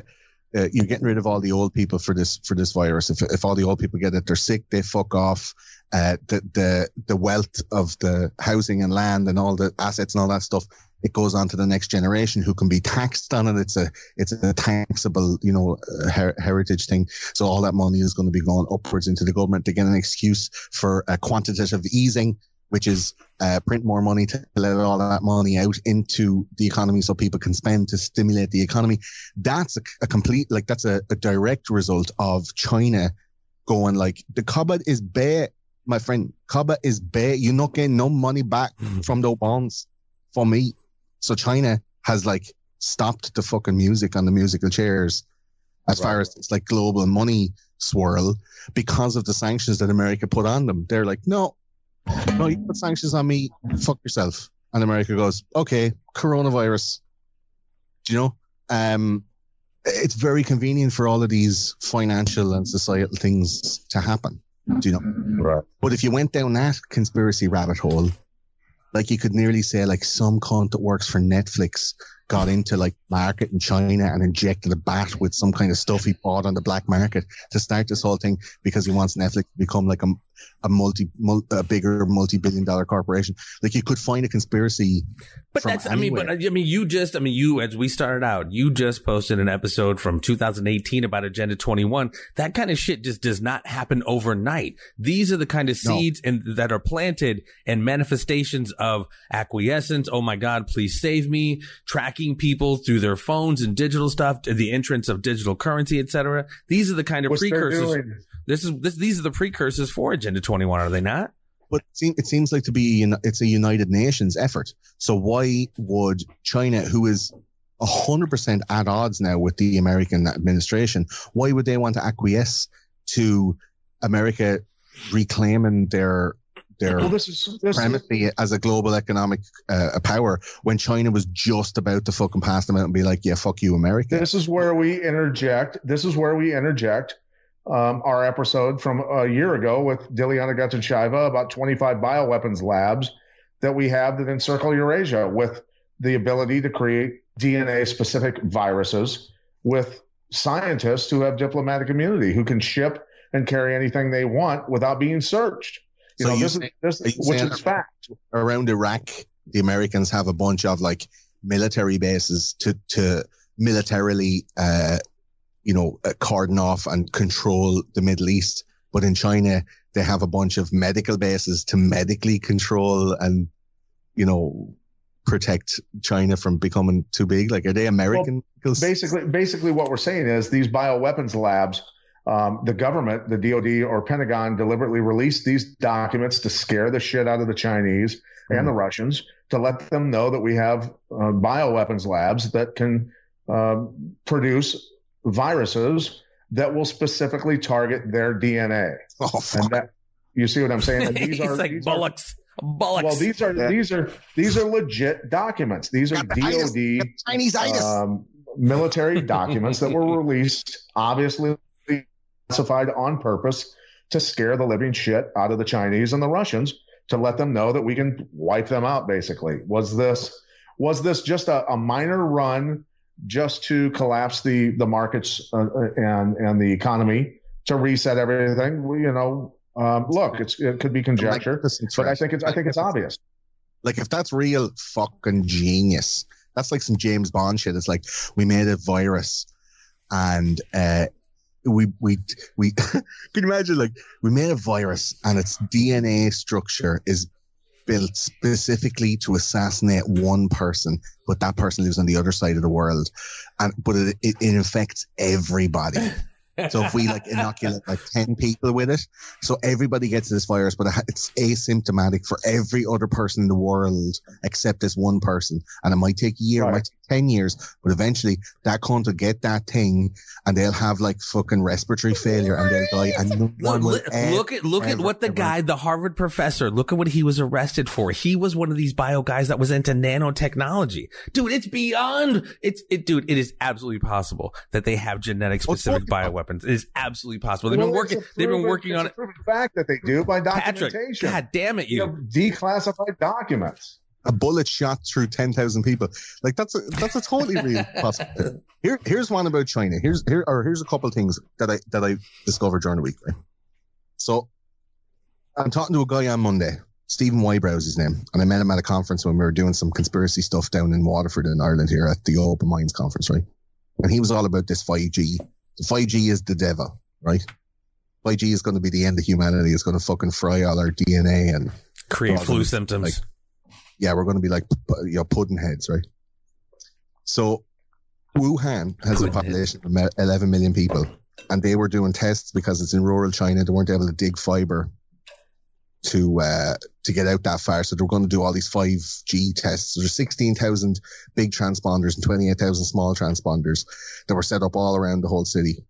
uh, you're getting rid of all the old people for this for this virus. If if all the old people get it, they're sick, they fuck off. Uh, the the the wealth of the housing and land and all the assets and all that stuff, it goes on to the next generation who can be taxed on it. It's a it's a taxable you know uh, her- heritage thing. So all that money is going to be going upwards into the government to get an excuse for a quantitative easing which is uh, print more money to let all that money out into the economy so people can spend to stimulate the economy. That's a, a complete, like, that's a, a, direct result of China going like, the cupboard is bare, my friend. Cupboard is bare. You're not getting no money back mm-hmm. from those bonds for me. So China has like stopped the fucking music on the musical chairs as right. far as it's like global money swirl because of the sanctions that America put on them. They're like, no, no, you put sanctions on me, fuck yourself. And America goes, okay, coronavirus. Do you know? Um, it's very convenient for all of these financial and societal things to happen. Do you know? Right. But if you went down that conspiracy rabbit hole, like you could nearly say like some cunt that works for Netflix got into like market in China and injected a bat with some kind of stuff he bought on the black market to start this whole thing because he wants Netflix to become like a, a multi, multi a bigger multi-billion dollar corporation. Like you could find a conspiracy. But that's, anywhere. I mean, but I mean, you just, I mean, you, as we started out, you just posted an episode from 2018 about Agenda 21. That kind of shit just does not happen overnight. These are the kind of seeds no. and that are planted and manifestations of acquiescence. Oh my God, please save me. Tracking people through their phones and digital stuff, the entrance of digital currency, etc. These are the kind of What's precursors. This is this, these are the precursors for Agenda 21, are they not? But it seems like to be it's a United Nations effort. So why would China, who is hundred percent at odds now with the American administration, why would they want to acquiesce to America reclaiming their their well, this is, this primacy is, as a global economic uh, power when China was just about to fucking pass them out and be like, yeah, fuck you, America. This is where we interject. This is where we interject um, our episode from a year ago with Dilyana Gaytandzhieva about 25 bioweapons labs that we have that encircle Eurasia with the ability to create DNA specific viruses with scientists who have diplomatic immunity who can ship and carry anything they want without being searched. You so know, you this say, is, this, which is fact. Around Iraq, the Americans have a bunch of like military bases to, to militarily, uh, you know, uh, cordon off and control the Middle East. But in China, they have a bunch of medical bases to medically control and, you know, protect China from becoming too big? Like, are they American? Well, basically, basically, what we're saying is these bioweapons labs, um, the government, the DoD or Pentagon, deliberately released these documents to scare the shit out of the Chinese mm-hmm. and the Russians to let them know that we have uh, bioweapons labs that can uh, produce viruses that will specifically target their DNA. Oh, And fuck. that you see what I'm saying? And these are like these are- well, these are Yeah. these are these are legit documents. These are. DoD Chinese um, military documents that were released, obviously classified on purpose to scare the living shit out of the Chinese and the Russians to let them know that we can wipe them out. Basically, was this was this just a, a minor run just to collapse the the markets uh, uh, and and the economy to reset everything? We, you know, um, look, it's it could be conjecture, but I think it's I think it's obvious. Like if that's real fucking genius, that's like some James Bond shit. It's like we made a virus and uh we we we can you imagine like we made a virus and its DNA structure is built specifically to assassinate one person, but that person lives on the other side of the world. And but it it, it infects everybody. So if we like inoculate like 10 people with it, so everybody gets this virus, but it's asymptomatic for every other person in the world except this one person. And it might take a year, it Right. might take 10 years, but eventually that cunt will get that thing and they'll have like fucking respiratory failure and they'll die. And no Look, look, ever, look at look at what the ever- guy, the Harvard professor, look at what he was arrested for. He was one of these bio guys that was into nanotechnology. Dude, it's beyond it's it dude, it is absolutely possible that they have genetic specific wrong? Bioweapons. It is absolutely possible. They've Well, been it's a working they've been working on it. proven fact that they do by Patrick, documentation. God damn it, you you. know, declassified documents. a bullet shot through 10,000 people. Like that's a, that's a totally real possibility. Here, here's one about China. Here's, here, or here's a couple of things that I, that I discovered during the week. Right? So I'm talking to a guy on Monday, Stephen Wybrow's his name. And I met him at a conference when we were doing some conspiracy stuff down in Waterford in Ireland here at the Open Minds conference, right? And he was all about this 5G. The 5G is the devil, right? 5G is going to be the end of humanity. It's going to fucking fry all our DNA and Create flu like- symptoms. yeah, we're going to be like you know pudding heads, right? So Wuhan has Pudding a population of 11 million people, and they were doing tests because it's in rural China. They weren't able to dig fiber to uh, to get out that far, so they're going to do all these 5G tests. So there's 16,000 big transponders and 28,000 small transponders that were set up all around the whole city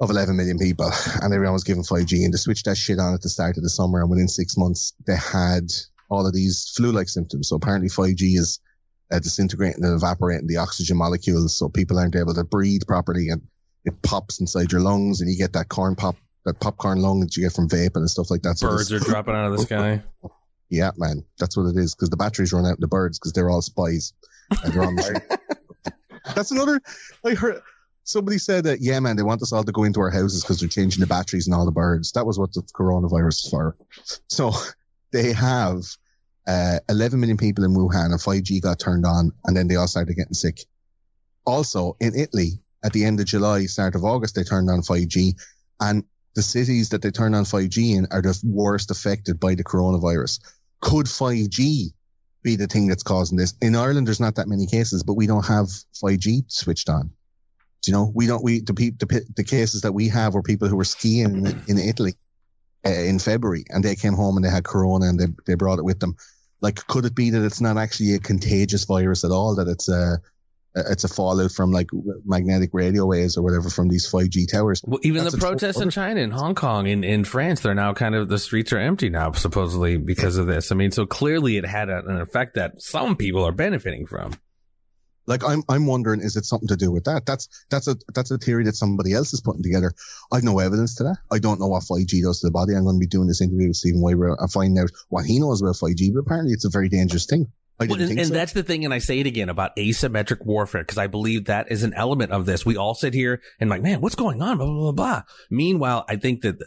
of 11 million people, and everyone was given 5G, and they switched that shit on at the start of the summer, and within six months they had all of these flu-like symptoms. So apparently 5G is uh, disintegrating and evaporating the oxygen molecules, so people aren't able to breathe properly, and it pops inside your lungs, and you get that corn pop, that popcorn lung that you get from vaping and stuff like that. So Birds this- are dropping out of the sky. yeah, man, that's what it is because the batteries run out in the birds because they're all spies. And they're on the that's another. I heard somebody said that. Yeah, man, they want us all to go into our houses because they're changing the batteries and all the birds. That was what the coronavirus is for. So they have uh, 11 million people in Wuhan, and 5G got turned on, and then they all started getting sick. Also, in Italy, at the end of July, start of August, they turned on 5G, and the cities that they turn on 5G in are the worst affected by the coronavirus. Could 5G be the thing that's causing this? In Ireland, there's not that many cases, but we don't have 5G switched on. Do you know, we don't, we, the, the, the cases that we have were people who were skiing in, in Italy uh, in February and they came home and they had corona and they, they brought it with them. Like, could it be that it's not actually a contagious virus at all? That it's a, Uh, it's a fallout from like magnetic radio waves or whatever from these 5G towers. Well, even That's the protests in China, in Hong Kong, in, in France, they're now kind of, the streets are empty now, supposedly because of this. I mean, so clearly it had a, an effect that some people are benefiting from. Like I'm, I'm wondering, is it something to do with that? That's that's a that's a theory that somebody else is putting together. I've no evidence to that. I don't know what 5G does to the body. I'm going to be doing this interview with Stephen Weber and finding out what he knows about 5G. But apparently, it's a very dangerous thing. Well, and, and so. that's the thing, and I say it again about asymmetric warfare because I believe that is an element of this. We all sit here and like, man, what's going on? Blah blah blah. blah. Meanwhile, I think that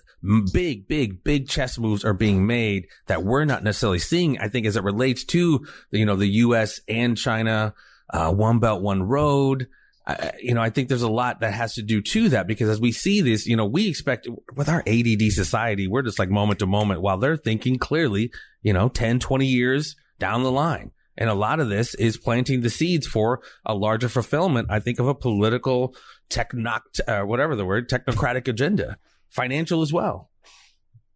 big, big, big chess moves are being made that we're not necessarily seeing. I think as it relates to you know the U.S. and China, uh, one belt, one road. I, you know, I think there's a lot that has to do to that because as we see this, you know, we expect with our ADD society, we're just like moment to moment while they're thinking clearly, you know, 10, 20 years down the line. And a lot of this is planting the seeds for a larger fulfillment, I think, of a political technoc, uh, whatever the word, technocratic agenda, financial as well.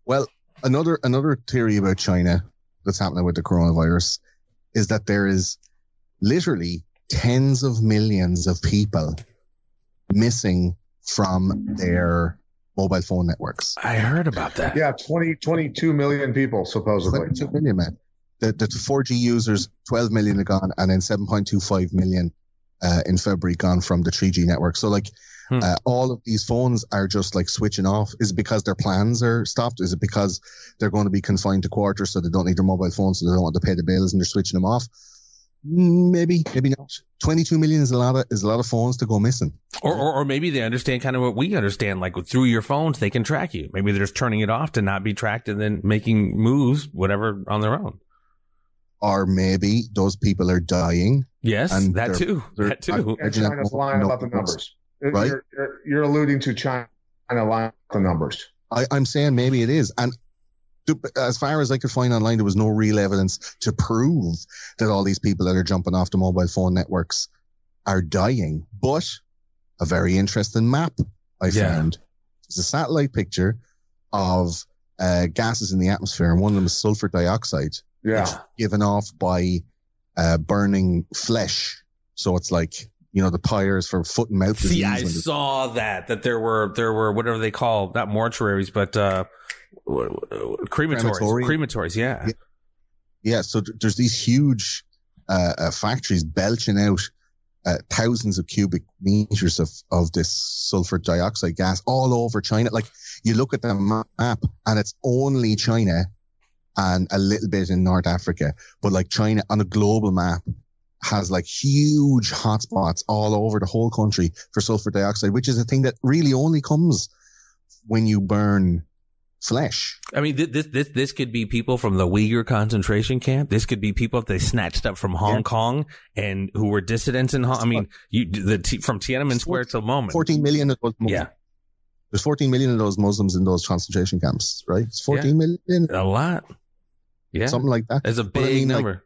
Well, another another theory about China that's happening with the coronavirus is that there is literally tens of millions of people missing from their mobile phone networks. I heard about that. Yeah, 20, 22 million people supposedly. 22 million, man. The, the 4G users, 12 million are gone, and then 7.25 million uh, in February gone from the 3G network. So, like, Hmm. uh, all of these phones are just like switching off. Is it because their plans are stopped? Is it because they're going to be confined to quarters so they don't need their mobile phones, so they don't want to pay the bills and they're switching them off? Mm, Maybe, maybe not. 22 million is a lot of is a lot of phones to go missing. Or, or, or maybe they understand kind of what we understand, like through your phones, they can track you. Maybe they're just turning it off to not be tracked and then making moves, whatever, on their own. Or maybe those people are dying. Yes, And that they're- too. they're- That too. And Imagine China's lying about the numbers. Right? You're, you're, you're alluding to China lying about the numbers. I, I'm saying maybe it is. And as far as I could find online, there was no real evidence to prove that all these people that are jumping off the mobile phone networks are dying. But a very interesting map I Yeah. found. It's a satellite picture of uh, gases in the atmosphere, and one of them is sulfur dioxide Yeah. given off by uh, burning flesh. So it's like, you know, the pyres for foot and mouth disease. See, I saw that that there were there were whatever they call not mortuaries but uh crematories crematories yeah. Yeah. Yeah, so there's these huge uh, uh, factories belching out uh, thousands of cubic meters of, of this sulfur dioxide gas all over China. Like you look at the map and it's only China and a little bit in North Africa, but like China on a global map has like huge hotspots all over the whole country for sulfur dioxide, which is a thing that really only comes when you burn flesh. I mean, this this this could be people from the Uyghur concentration camp. This could be people that they snatched up from Hong Yeah. Kong and who were dissidents in Hong. I mean, you the from Tiananmen Square till moment. 14 million of those Muslims. Yeah, There's 14 million of those Muslims in those concentration camps, right? It's 14 million, a lot. Yeah, something like that. it's a But I big mean, like, number.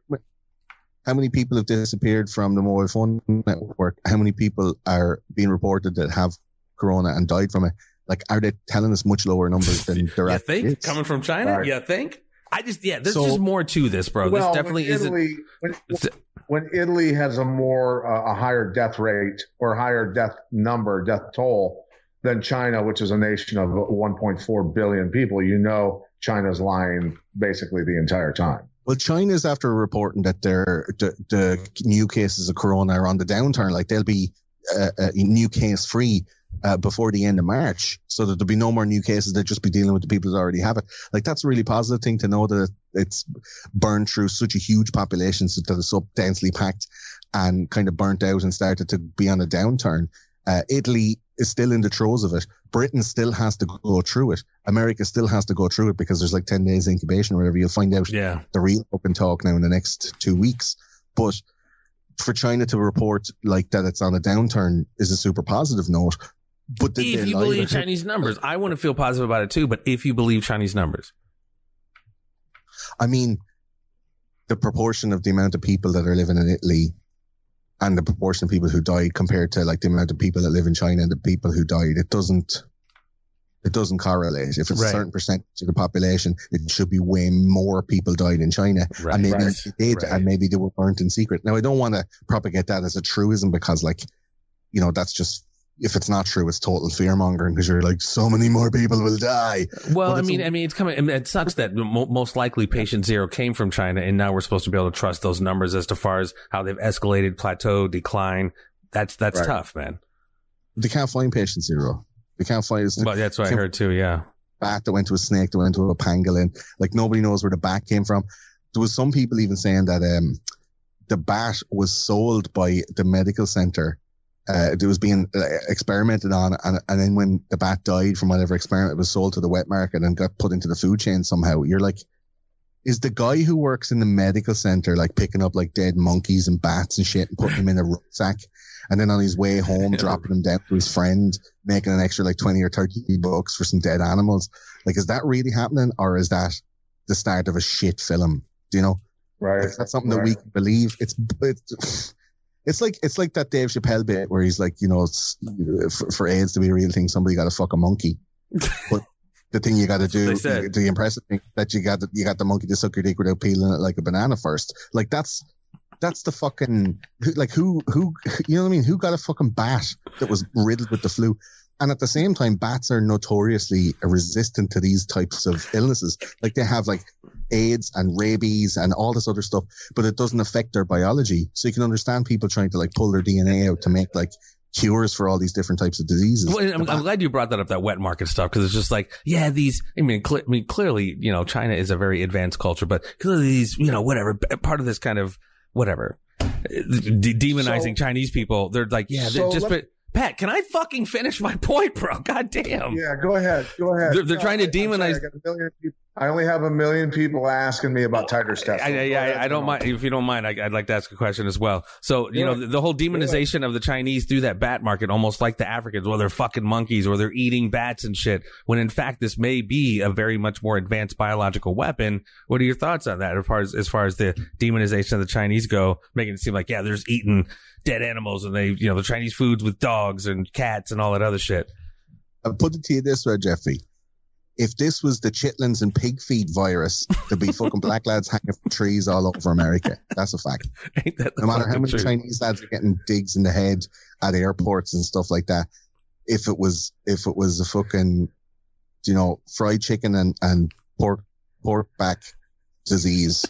How many people have disappeared from the mobile phone network? How many people are being reported that have corona and died from it? Like, are they telling us much lower numbers than they're you think is? coming from China? Right. You think? I just yeah. There's So- just more to this, bro. well, this definitely when isn't. When, when Italy has a more uh, a higher death rate or higher death number, death toll than China, which is a nation of 1.4 billion people, you know China's lying basically the entire time. Well, China's after reporting that their the, the new cases of corona are on the downturn. Like they'll be uh, uh, new case free uh, before the end of March, so that there'll be no more new cases. They'll just be dealing with the people that already have it. Like that's a really positive thing to know that it's burned through such a huge population so that it's so densely packed and kind of burnt out and started to be on a downturn. Uh, Italy is still in the throes of it. Britain still has to go through it. America still has to go through it because there's like 10 days incubation or whatever. You'll find out yeah, the real open talk now in the next two weeks. But for China to report like that it's on a downturn is a super positive note. But if you believe? Chinese numbers, I want to feel positive about it too. But if you believe Chinese numbers, I mean, the proportion of the amount of people that are living in Italy and the proportion of people who died compared to like the amount of people that live in China and the people who died, it doesn't. It doesn't correlate. If it's Right. a certain percentage of the population, it should be way more people died in China. right? and maybe Right. they did, and maybe they were burnt in secret. Now, I don't want to propagate that as a truism because, like, you know, that's just if it's not true, it's total fear mongering because you're like, so many more people will die. Well, I mean, a- I mean, it's coming. I mean, it sucks that mo- most likely patient zero came from China, and now we're supposed to be able to trust those numbers as to far as how they've escalated, plateau, decline. That's that's Right. tough, man. They can't find patient zero. They can't find the that's what I heard too. Yeah, bat that went to a snake that went to a pangolin. Like nobody knows where the bat came from. There was some people even saying that um, the bat was sold by the medical center. Uh, it was being uh, experimented on, and, and then when the bat died from whatever experiment, it was sold to the wet market and got put into the food chain somehow. You're like, is the guy who works in the medical center like picking up like dead monkeys and bats and shit and putting them in a rucksack, and then on his way home dropping them down to his friend, making an extra like twenty or thirty bucks for some dead animals? Like, is that really happening, or is that the start of a shit film? Do you know? Right. Is that something that we can believe? It's it's it's like it's like that Dave Chappelle bit where he's like, you know, it's, for, for AIDS to be a real thing, somebody got to fuck a monkey. But the thing you got to do, the impressive thing that you got, the, you got the monkey to suck your dick without peeling it like a banana first. Like that's that's the fucking like who who you know what I mean? Who got a fucking bat that was riddled with the flu? and at the same time, bats are notoriously resistant to these types of illnesses. Like they have like AIDS and rabies and all this other stuff, but it doesn't affect their biology. So you can understand people trying to like pull their DNA out to make like cures for all these different types of diseases. Well, I'm, I'm, glad you brought that up, that wet market stuff, because it's just like, yeah, these, I mean, cl- I mean, clearly, you know, China is a very advanced culture, but clearly these, you know, whatever, part of this kind of, whatever, uh, de- demonizing so, Chinese people, they're like, yeah, they're just, Pat, can I fucking finish my point, bro? God damn. Yeah, go ahead. Go ahead. They're, they're no, trying to demonize. I I, only have a million people asking me about Tiger test. Yeah, I, I, don't mind. If you don't mind, I, would like to ask a question as well. So, you know, the, the, whole demonization of the Chinese through that bat market, almost like the Africans, well, they're fucking monkeys or they're eating bats and shit. When in fact, this may be a very much more advanced biological weapon. What are your thoughts on that as far as, as far as the demonization of the Chinese go, making it seem like, yeah, they're just eating dead animals and they, you know, the Chinese foods with dogs and cats and all that other shit. I'll put it to you this way, Jeffy. if this was the chitlins and pig feet virus, there'd be fucking black lads hanging from trees all over America. That's a fact. That no matter how many truth? Chinese lads are getting digs in the head at airports and stuff like that. If it was, if it was a fucking, you know, fried chicken and, and pork, pork back disease.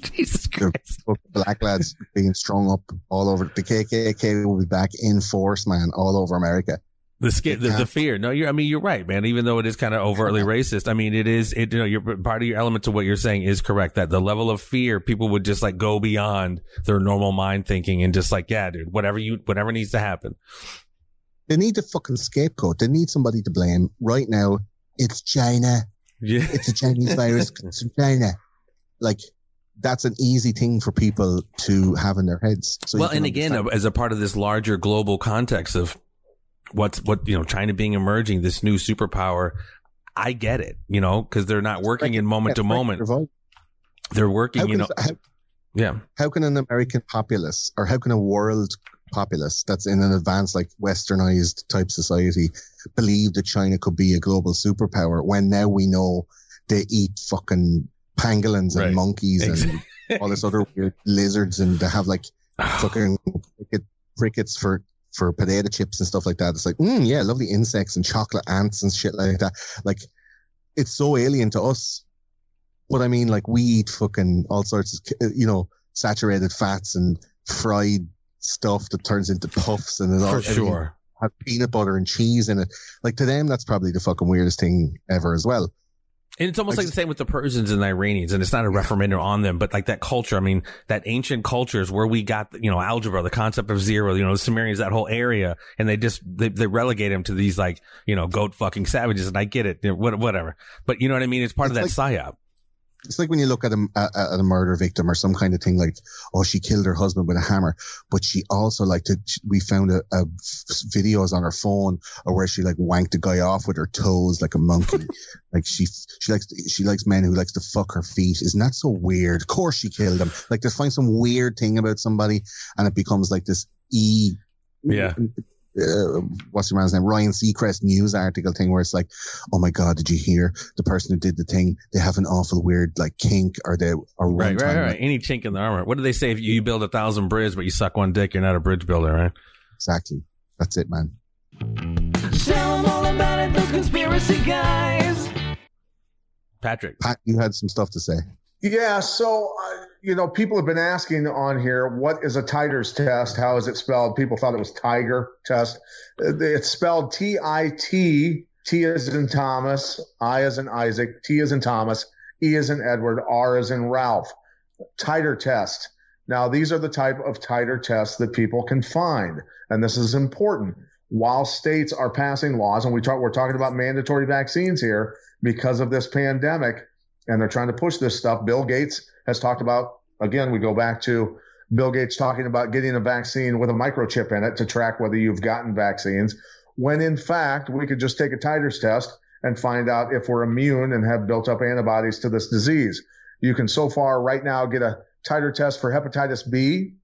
Jesus Christ. Black lads being strung up all over. The KKK will be back in force, man, all over America. The, skin, the, the fear. No, you're. I mean, you're right, man. Even though it is kind of overtly racist, I mean, it is. It you know, you're, part of your element to what you're saying is correct. That the level of fear, people would just like go beyond their normal mind thinking and just like, yeah, dude, whatever you, whatever needs to happen. They need a fucking scapegoat. They need somebody to blame. Right now, it's China. Yeah, it's a Chinese virus. It's China. Like that's an easy thing for people to have in their heads. So well, and again, as a part of this larger global context of what's what you know China being emerging this new superpower. I get it, you know, because they're not working in moment to moment. They're working, you know. How, yeah. How can an American populace or how can a world populace that's in an advanced, like westernized type society believe that China could be a global superpower when now we know they eat fucking pangolins and right. monkeys exactly. and all this other weird lizards and they have like fucking crickets for for potato chips and stuff like that. It's like, mm, yeah, lovely insects and chocolate ants and shit like that. Like, it's so alien to us. But I mean, like, we eat fucking all sorts of, you know, saturated fats and fried stuff that turns into puffs and it all. For sure. Have peanut butter and cheese in it. Like, to them, that's probably the fucking weirdest thing ever as well. And it's almost like, like the same with the Persians and the Iranians, and it's not a referendum on them, but like that culture. I mean, that ancient cultures where we got, you know, algebra, the concept of zero, you know, the Sumerians, that whole area, and they just they, they relegate them to these like, you know, goat fucking savages. And I get it, whatever, but you know what I mean? It's part it's of that like, psyop it's like when you look at a, at a murder victim or some kind of thing like, oh, she killed her husband with a hammer, but she also like to, we found a, a videos on her phone or where she like wanked a guy off with her toes like a monkey. like she, she likes, she likes men who likes to fuck her feet. Isn't that so weird? Of course she killed him. Like to find some weird thing about somebody and it becomes like this E yeah uh, what's your man's name? Ryan Seacrest news article thing where it's like, oh my god, did you hear the person who did the thing? They have an awful weird like kink, or they or right, right, right. Any chink in the armor. What do they say? If you build a thousand bridges, but you suck one dick, you're not a bridge builder, right? Exactly. That's it, man. Tell them all about it, those conspiracy guys. Patrick, Pat, you had some stuff to say. Yeah, so uh, you know, people have been asking on here, what is a titers test? How is it spelled? People thought it was tiger test. Uh, it's spelled T I T, T as in Thomas, I as in Isaac, T as in Thomas, E as in Edward, R as in Ralph. Titer test. Now, these are the type of titer tests that people can find, and this is important. While states are passing laws, and we talk, we're talking about mandatory vaccines here because of this pandemic, and they're trying to push this stuff. Bill Gates has talked about, again, we go back to Bill Gates talking about getting a vaccine with a microchip in it to track whether you've gotten vaccines, when in fact, we could just take a titers test and find out if we're immune and have built up antibodies to this disease. You can so far right now get a titer test for hepatitis B,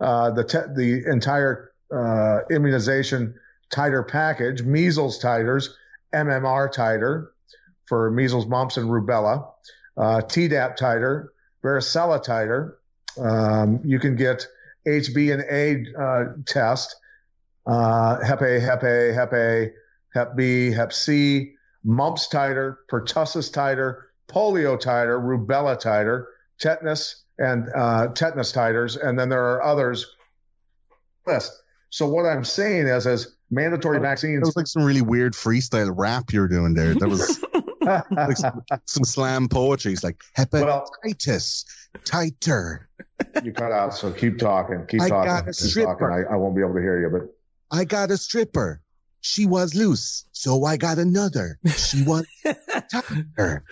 uh, the, te- the entire uh, immunization titer package, measles titers, MMR titer, for measles, mumps, and rubella, uh, Tdap titer, varicella titer. Um, you can get HB and A uh, test, uh, Hep A, Hep A, Hep A, Hep B, Hep C, mumps titer, pertussis titer, polio titer, rubella titer, tetanus, and uh, tetanus titers, and then there are others. List. So what I'm saying is, as mandatory vaccines. It was like some really weird freestyle rap you're doing there. That was like some, some slam poetry. It's like well, hepatitis, titer. you cut out. So keep talking, keep I talking, got a stripper. talking. I, I won't be able to hear you, but I got a stripper. She was loose, so I got another. She was tighter.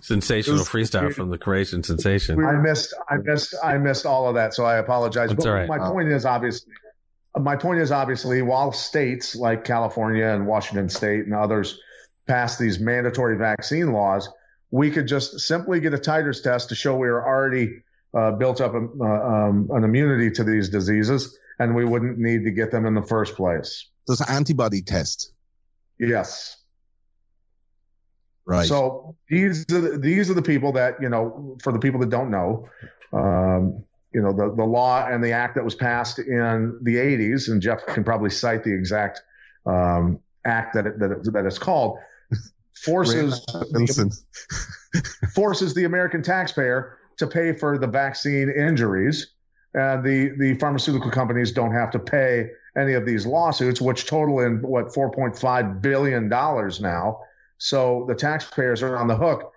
Sensational It was- freestyle from the Croatian sensation. I missed, I missed, I missed all of that. So I apologize. That's but all right. my point is obviously, my point is obviously, while states like California and Washington State and others pass these mandatory vaccine laws, we could just simply get a titers test to show we are already uh, built up um, uh, um, an immunity to these diseases, and we wouldn't need to get them in the first place. An antibody test, Yes. right? So these are the, these are the people that you know. For the people that don't know, um, you know the the law and the act that was passed in the 80s, and Jeff can probably cite the exact um, act that it, that it, that it's called. Forces Wilson. forces the American taxpayer to pay for the vaccine injuries, and the the pharmaceutical companies don't have to pay any of these lawsuits, which total in what 4.5 billion dollars now. So the taxpayers are on the hook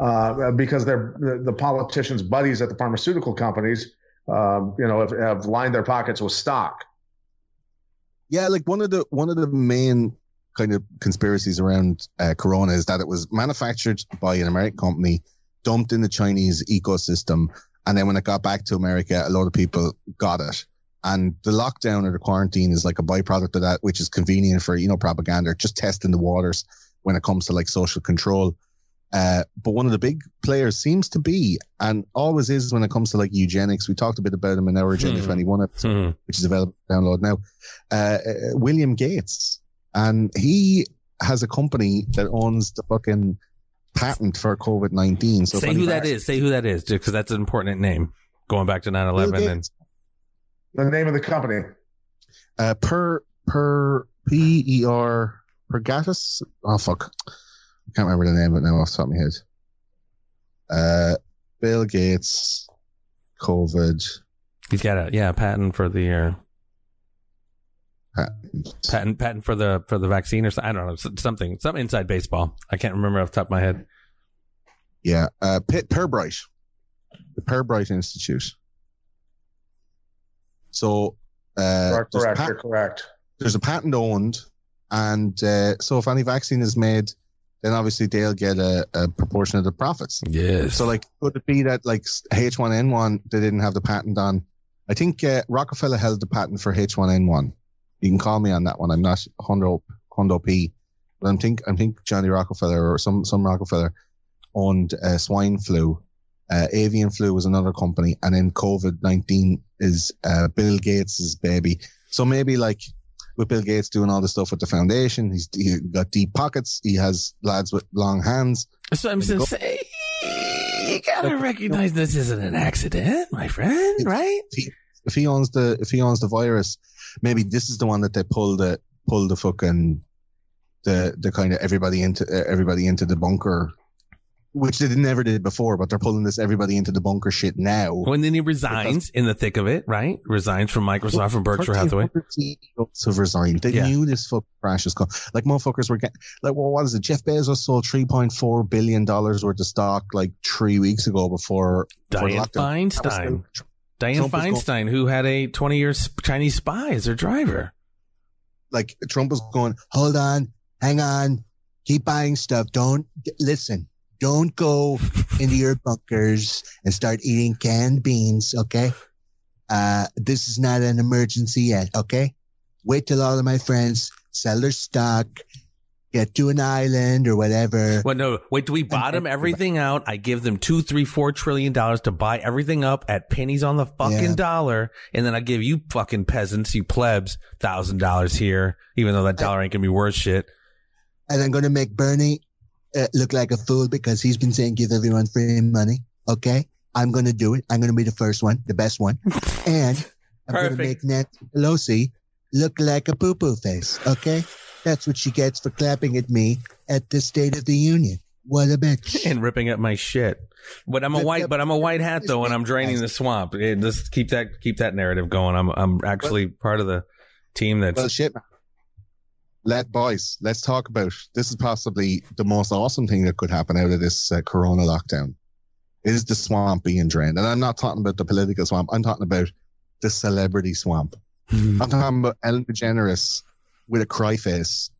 uh, because they're the, the politicians' buddies at the pharmaceutical companies, um, you know, have, have lined their pockets with stock. Yeah, like one of the one of the main kind of conspiracies around uh, Corona is that it was manufactured by an American company, dumped in the Chinese ecosystem, and then when it got back to America, a lot of people got it. And the lockdown or the quarantine is like a byproduct of that, which is convenient for you know propaganda, just testing the waters when it comes to like social control. Uh, but one of the big players seems to be, and always is when it comes to like eugenics. We talked a bit about him in our Agenda Hmm. 21 episode Hmm. which is available to download now. Uh, uh, William Gates, and he has a company that owns the fucking patent for COVID nineteen. So Say who that is. Say who that is, because that's an important name. Going back to 9-11 and The name of the company. Uh, per per P E R Pergatus. Oh fuck, I can't remember the name of it now off the top of my head. Uh, Bill Gates, COVID he's got a yeah patent for the uh, patent. patent patent for the for the vaccine or something. I don't know something something inside baseball. I can't remember off the top of my head. Yeah, uh, Pitt Pirbright, the Pirbright Institute. So, uh, Correct, there's, a correct, pat- correct. there's a patent owned, and uh, so if any vaccine is made, then obviously they'll get a, a proportion of the profits. Yes. So, like, could it be that like H1N1 they didn't have the patent on? I think uh, Rockefeller held the patent for H1N1. You can call me on that one. I'm not Hondo Hondo P, but I'm think I'm think Johnny Rockefeller or some some Rockefeller owned uh, swine flu. Uh, avian flu was another company, and then COVID nineteen is uh, Bill Gates's baby. So maybe like with Bill Gates doing all the stuff with the foundation, he's he got deep pockets. He has lads with long hands. so I'm just saying, you gotta recognize this isn't an accident, my friend, right? if he owns the if he owns the virus, maybe this is the one that they pull the pull the fucking the the kind of everybody into uh, everybody into the bunker, which they never did before, but they're pulling this everybody into the bunker shit now. When then he resigns in the thick of it, right? Resigns from Microsoft from Berkshire Hathaway. 1300 CEOs have resigned. They Yeah. knew this fucking crash was coming. Like motherfuckers were getting like, well, what is it? Jeff Bezos sold three point four billion dollars worth of stock like three weeks ago before. before Diane was Feinstein. Diane Trump was going- Feinstein, who had a 20 year Chinese spy as her driver. like Trump was going, hold on, hang on, keep buying stuff. Don't listen. Don't go into your bunkers and start eating canned beans. Okay. Uh, this is not an emergency yet. Okay. Wait till all of my friends sell their stock, get to an island or whatever. Well, no, wait, do we bottom everything out? I give them two, three, four trillion dollars to buy everything up at pennies on the fucking Yeah. dollar. And then I give you fucking peasants, you plebs, thousand dollars here, even though that dollar ain't gonna be worth shit. And I'm to make Bernie uh, look like a fool because he's been saying give everyone free money. Okay. I'm to do it. I'm to be the first one, the best one. And I'm to make Nancy Pelosi look like a poo poo face. Okay, that's what she gets for clapping at me at the State of the Union. What a bitch! and ripping up my shit. But I'm a white, the- but I'm a white hat though, and I'm draining the swamp. It, just keep that keep that narrative going. I'm I'm actually part of the team that's Well, shit. Let boys, let's talk about this. Is possibly the most awesome thing that could happen out of this uh, Corona lockdown. Is the swamp being drained? And I'm not talking about the political swamp. I'm talking about the celebrity swamp. I'm talking about Ellen DeGeneres with a cry face,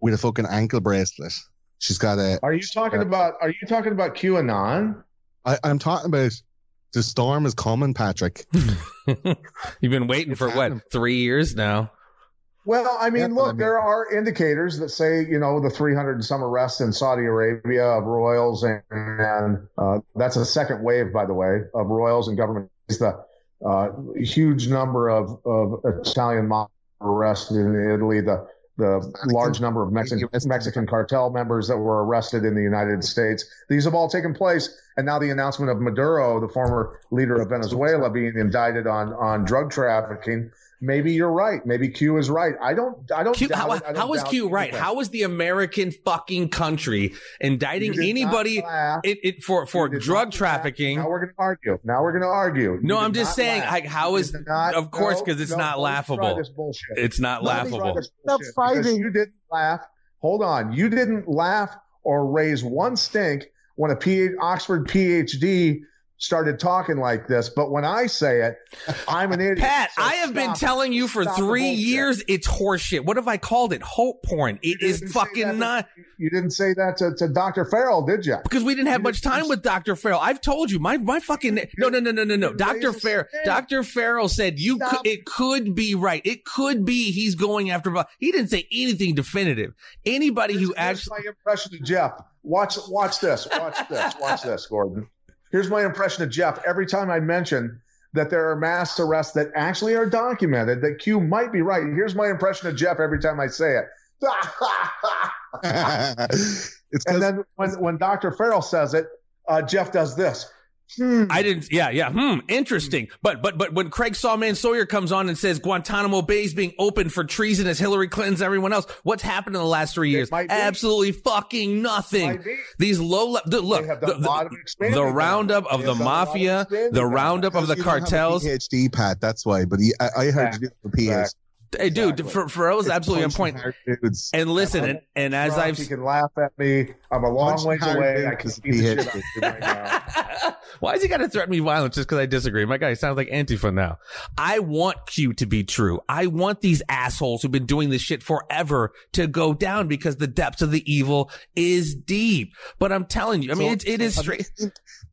with a fucking ankle bracelet. She's got a. Are you talking about? Are you talking about QAnon? I, I'm talking about the storm is coming, Patrick. You've been waiting It's for happening. what three years now? Well, I mean, Yeah, look, I mean- there are indicators that say, you know, the 300 and some arrests in Saudi Arabia of royals, and, and uh, that's a second wave, by the way, of royals and government. It's the uh, huge number of, of Italian mob arrested in Italy, the the large number of Mexican, Mexican cartel members that were arrested in the United States. These have all taken place. And now the announcement of Maduro, the former leader of Venezuela, being indicted on, on drug trafficking. Maybe you're right. Maybe Q is right. I don't, I don't, Q, doubt how, it. I don't how is doubt Q right? anything. How is the American fucking country indicting You did not anybody it, it, for for drug trafficking? Now we're going to argue. Now we're going to argue. No, You I'm just saying, laugh. like, how You is- did not- of course, no, 'cause it's no, not don't laughable. try this bullshit. It's not Don't laughable. this Stop fighting. You didn't laugh. Hold on. You didn't laugh or raise one stink when a P- Oxford PhD started talking like this. But when I say it, I'm an idiot. Pat, So I have been telling you for three years it's horseshit. What have I called it? Hope porn. It is fucking to- not You didn't say that to, to Dr. Farrell, did you? because we didn't have You much didn't- time with Dr. Farrell. I've told you my my fucking no no no no no no. Dr. Farrell. Dr. Farrell said you Stop. could, it could be right. It could be he's going after. He didn't say anything definitive. Anybody who actually my impression of Jeff. Watch, watch this. Watch this. Watch this, Gordon. Here's my impression of Jeff. Every time I mention that there are mass arrests that actually are documented, that Q might be right. Here's my impression of Jeff every time I say it. it's and then when, when Dr. Farrell says it, uh, Jeff does this. Hmm. I didn't. Yeah, yeah. Hmm. Interesting. But but but when Craig Sawman Sawyer comes on and says Guantanamo Bay is being opened for treason as Hillary Clinton's everyone else, what's happened in the last three years? Absolutely fucking nothing. These low le- the, look the, done a lot of the, the roundup of They the have done a lot of mafia, the roundup of the cartels. PhD, Pat. That's why. But he, I, I heard you the PhD. Exactly. Hey, dude, Exactly. for Farrell's absolutely on point. dudes. And listen, and, and as Drunk, I've he can laugh at me. I'm a long ways away. I can see the shit PhD. out of you right now. Why is he got to threaten me violence just because I disagree? My guy sounds like Antifa now. I want Q to be true. I want these assholes who've been doing this shit forever to go down because the depths of the evil is deep. But I'm telling you, I mean, So- it, it is you straight.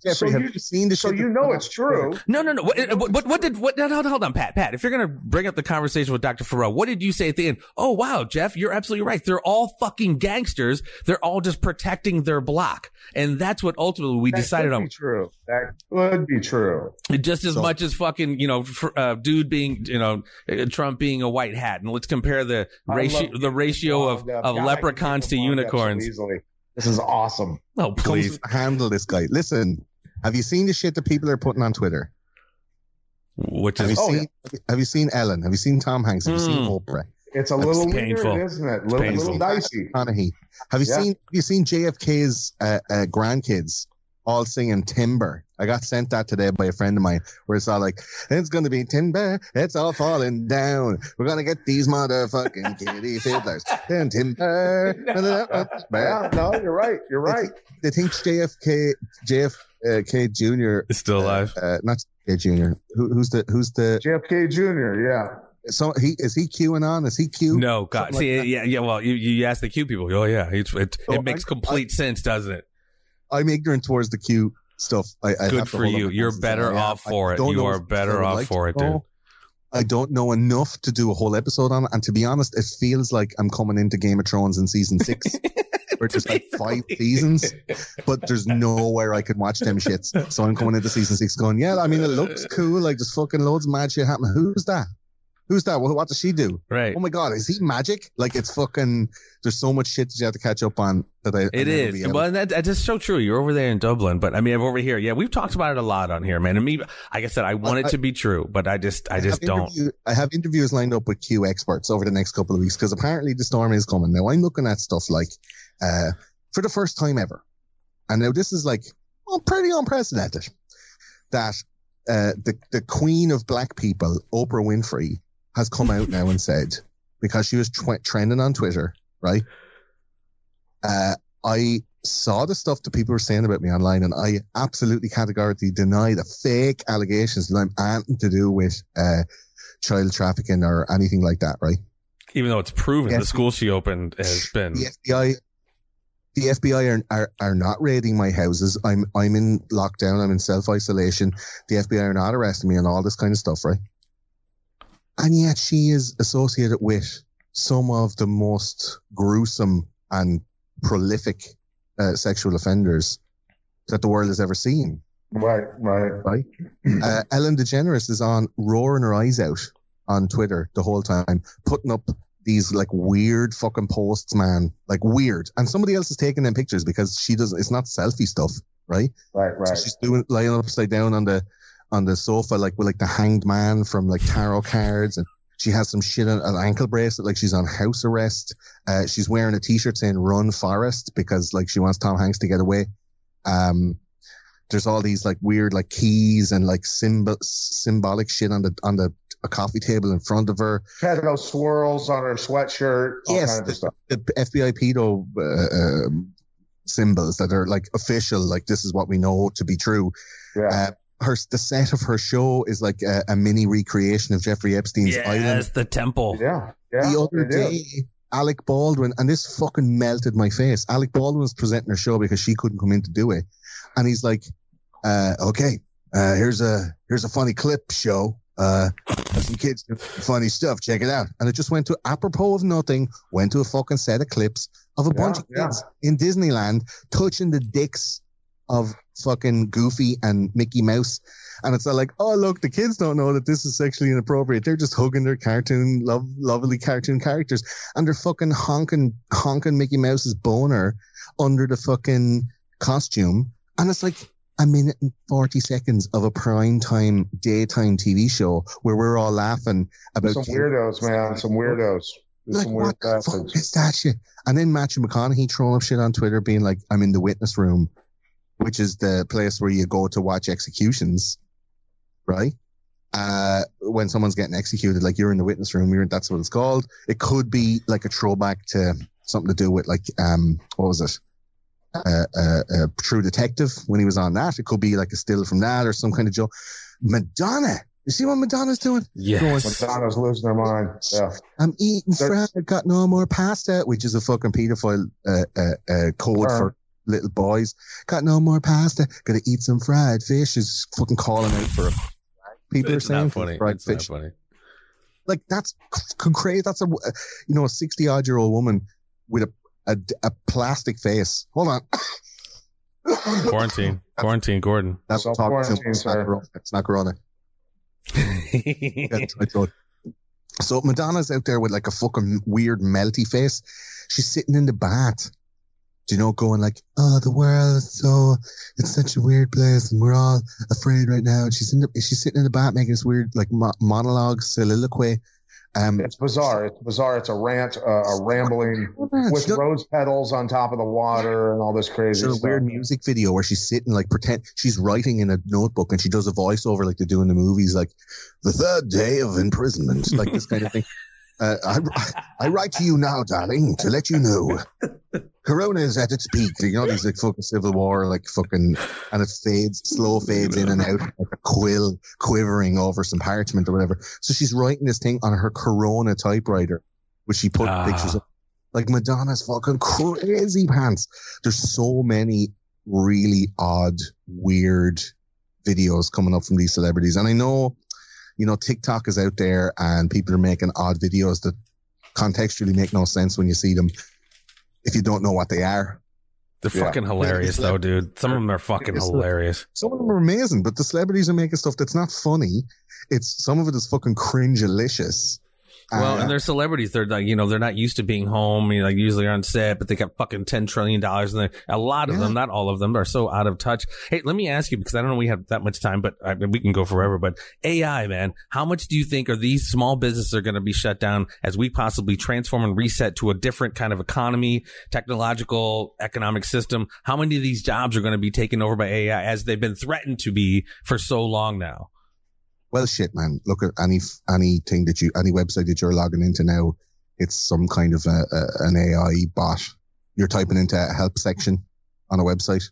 Jeffrey, So you- you seen the So you know it's true. No, no, no. What, what, what did, what, hold, hold on, Pat, Pat, if you're going to bring up the conversation with Dr. Farrell, what did you say at the end? Oh, wow, Jeff, you're absolutely right. They're all fucking gangsters. They're all just protecting their block. And that's what ultimately we That decided could on. Be true. That could be true. just as So- much as fucking you know for, uh, dude being you know uh, Trump being a white hat and let's compare the I ratio the ratio of, up. of God, leprechauns to them so unicorns easily. This is awesome. oh Comes please with handle this guy. Listen, have you seen the shit that people are putting on Twitter? Which Have you Oh, seen? Have you seen Ellen? Have you seen Tom Hanks? Have you seen Mm. Oprah? It's a It's little painful. weird, isn't it? Little, painful. little dicey. McConaughey. Have you Yeah. seen? Have you seen JFK's uh, uh, grandkids all singing Timber? I got sent that today by a friend of mine, where it's all like, "It's gonna be timber, it's all falling down. We're gonna get these motherfucking kitty fiddlers and timber." Yeah, no, you're right. You're right. They think JFK, JFK Jr. is still alive Uh, not JFK Jr. Who, who's the who's the JFK Jr. Yeah. so he is he QAnon? Is he Q? no god Something see like yeah yeah well you you ask the Q people oh yeah it's, it, Oh, it makes I- complete sense doesn't it I'm ignorant towards the Q stuff. I, I good for you you're better off for it you are as much as better off for it dude. I don't know enough to do a whole episode on it, and to be honest, it feels like I'm coming into Game of Thrones in season six, where there's like five seasons, but there's nowhere I can watch them shits. So I'm coming into season six, going, yeah, I mean, it looks cool, like there's fucking loads of mad shit happening. Who's that? Who's that? What, what does she do? Right. Oh my god, is he magic? Like it's fucking. There's so much shit that you have to catch up on that I. It I is. Well, and that, that's just so true. You're over there in Dublin, but I mean, I'm over here. Yeah, we've talked about it a lot on here, man. And me, like I said, I want it to be true, but I just, I have just don't. I have interviews lined up with Q experts over the next couple of weeks because apparently the storm is coming. Now I'm looking at stuff like, uh, for the first time ever, and now this is like, well, pretty unprecedented, that uh, the the queen of black people, Oprah Winfrey, has come out now and said because she was tw- trending on Twitter, right? Uh, I saw the stuff that people were saying about me online, and I absolutely categorically deny the fake allegations that I'm anything to do with uh, child trafficking or anything like that, right? Even though it's proven Yes. the school she opened has been. The FBI, the FBI are, are are not raiding my houses. I'm I'm in lockdown. I'm in self isolation. The FBI are not arresting me and all this kind of stuff, right? And yet she is associated with some of the most gruesome and prolific uh, sexual offenders that the world has ever seen. Right, right. Right? uh, Ellen DeGeneres is on roaring her eyes out on Twitter the whole time, putting up these like weird fucking posts, man, like weird. And somebody else is taking them pictures because she doesn't. It's not selfie stuff, right? Right, right. So she's doing lying upside down on the on the sofa, like with like the hanged man from like tarot cards, and she has some shit on an ankle bracelet, like she's on house arrest. Uh, she's wearing a t-shirt saying "Run Forrest" because like she wants Tom Hanks to get away. Um, there's all these like weird like keys and like symbol symbolic shit on the on the a coffee table in front of her. Pedo swirls on her sweatshirt. All Yes, kinds of stuff. the FBI pedo uh, um, symbols that are like official, like this is what we know to be true. Yeah. Her the set of her show is like a, a mini recreation of Jeffrey Epstein's island. Yes, the temple. yeah. Yeah. the other it is. day, Alec Baldwin, and this fucking melted my face. Alec Baldwin was presenting her show because she couldn't come in to do it, and he's like, uh, "Okay, uh, here's a here's a funny clip show. Uh, some kids doing funny stuff. Check it out." And it just went to apropos of nothing. Went to a fucking set of clips of a Yeah, bunch of yeah. kids in Disneyland touching the dicks of fucking Goofy and Mickey Mouse. And it's like, oh look, the kids don't know that this is sexually inappropriate. They're just hugging their cartoon, love, lovely cartoon characters, and they're fucking honking, honking Mickey Mouse's boner under the fucking costume. And it's like a minute and forty seconds of a prime time daytime TV show where we're all laughing about Some weirdos, man. Some weirdos. There's Like some weird what the fuck is that shit? And then Matthew McConaughey throwing up shit on Twitter, being like, "I'm in the witness room," which is the place where you go to watch executions, right? Uh, when someone's getting executed, like you're in the witness room, you're that's what it's called. It could be like a throwback to something to do with like um, what was it? Uh, uh, uh, True Detective when he was on that. It could be like a still from that or some kind of joke. Madonna, you see what Madonna's doing? Yes. Madonna's losing their mind. Yeah. I'm eating That's- fried, got no more pasta, which is a fucking pedophile uh, uh, uh, code Term. for little boys. Got no more pasta, gotta eat some fried fish. Is fucking calling out for people It's are saying not funny. fried It's not fish. funny. Like that's c- crazy. That's a you know a sixty odd year old woman with a, a a plastic face. Hold on. Quarantine. Quarantine, Gordon. That's Self talking to quarantine, it's not corona. It's not corona. That's my throat. So Madonna's out there with like a fucking weird melty face. She's sitting in the bath. Do you know, going like, "Oh, the world is so it's such a weird place, and we're all afraid right now." And she's in the she's sitting in the back making this weird like mo- monologue soliloquy. Um, It's bizarre. It's bizarre. It's a rant, uh, a rambling with does- rose petals on top of the water and all this crazy There's a weird music video where she's sitting like pretend she's writing in a notebook and she does a voiceover like they do in the movies, like the third day of imprisonment, like this kind of thing. Uh, I, I write to you now, darling, to let you know Corona is at its peak. You know, these like fucking civil war, like fucking, and it fades, slow fades in and out, like a quill quivering over some parchment or whatever. So she's writing this thing on her Corona typewriter, which she put Ah. pictures of. Like Madonna's fucking crazy pants. There's so many really odd, weird videos coming up from these celebrities. And I know, you know, TikTok is out there and people are making odd videos that contextually make no sense when you see them if you don't know what they are. They're Yeah. fucking hilarious though, dude. Some of them are fucking It's- hilarious. Some of them are amazing, but the celebrities are making stuff that's not funny. It's some of it is fucking cringe-alicious. Well, Uh, and they're celebrities. They're like, you know, they're not used to being home. You know, like usually on set, but they got fucking ten trillion dollars, and a lot of Yeah. them, not all of them, are so out of touch. Hey, let me ask you because I don't know we have that much time, but I, we can go forever. But AI, man, how much do you think are these small businesses are going to be shut down as we possibly transform and reset to a different kind of economy, technological, economic system? How many of these jobs are going to be taken over by AI as they've been threatened to be for so long now? Well, shit, man. Look at any anything that you any website that you're logging into now. It's some kind of a, a, an AI bot. You're typing into a help section on a website,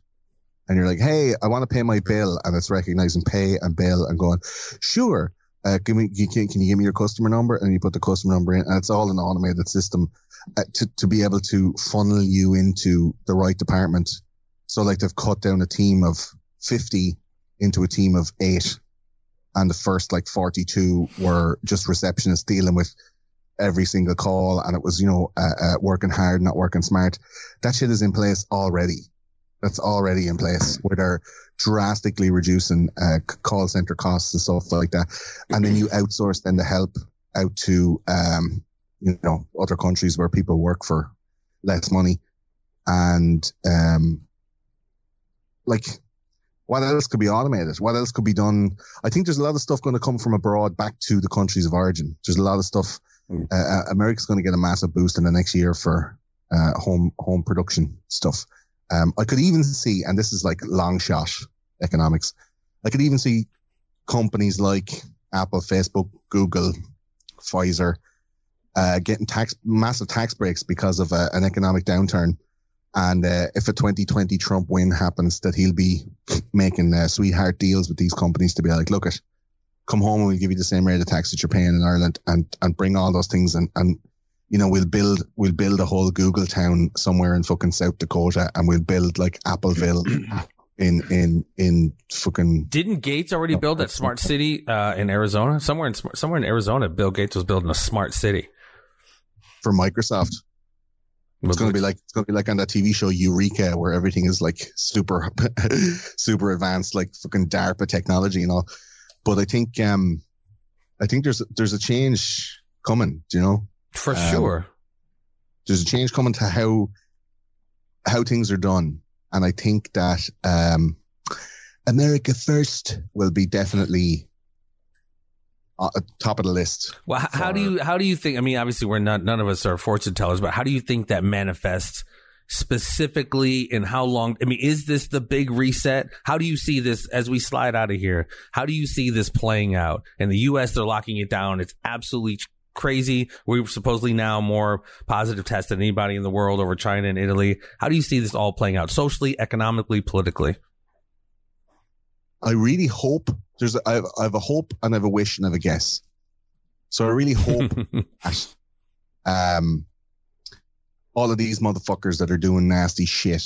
and you're like, "Hey, I want to pay my bill," and it's recognizing pay and bill and going, "Sure." Uh, give me, can, can you give me your customer number? And you put the customer number in, and it's all an automated system uh, to to be able to funnel you into the right department. So, like they've cut down a team of fifty into a team of eight and the first like 42 were just receptionists dealing with every single call and it was you know uh, uh, working hard not working smart. That shit is in place already. That's already in place where they're drastically reducing uh, call center costs and stuff like that. And then you outsource then the help out to um you know other countries where people work for less money. And um like what else could be automated? What else could be done? I think there's a lot of stuff going to come from abroad back to the countries of origin. There's a lot of stuff. Mm. Uh, uh, America's going to get a massive boost in the next year for uh, home home production stuff. Um, I could even see, and this is like long shot economics. I could even see companies like Apple, Facebook, Google, Pfizer uh, getting tax massive tax breaks because of uh, an economic downturn. And uh, if a 2020 Trump win happens, that he'll be making uh, sweetheart deals with these companies to be like, look at, come home and we'll give you the same rate of tax that you're paying in Ireland, and and bring all those things and and you know we'll build we'll build a whole Google town somewhere in fucking South Dakota, and we'll build like Appleville in in in fucking Didn't Gates already build that smart city uh, in Arizona? Somewhere in somewhere in Arizona, Bill Gates was building a smart city. for Microsoft. It's going to be like it's going to be like on that TV show Eureka, where everything is like super, super advanced, like fucking DARPA technology and all. But I think, um, I think there's there's a change coming. Do you know? for um, sure. There's a change coming to how how things are done, and I think that um, America First will be definitely uh, top of the list. Well, h- how do you how do you think? I mean, obviously, we're not none of us are fortune tellers, but how do you think that manifests specifically? And how long? I mean, is this the big reset? How do you see this as we slide out of here? How do you see this playing out in the U.S.? They're locking it down. It's absolutely crazy. We're supposedly now more positive test than anybody in the world over China and Italy. How do you see this all playing out socially, economically, politically? I really hope there's a, I, have, I have a hope and I have a wish and I have a guess. So I really hope that um, all of these motherfuckers that are doing nasty shit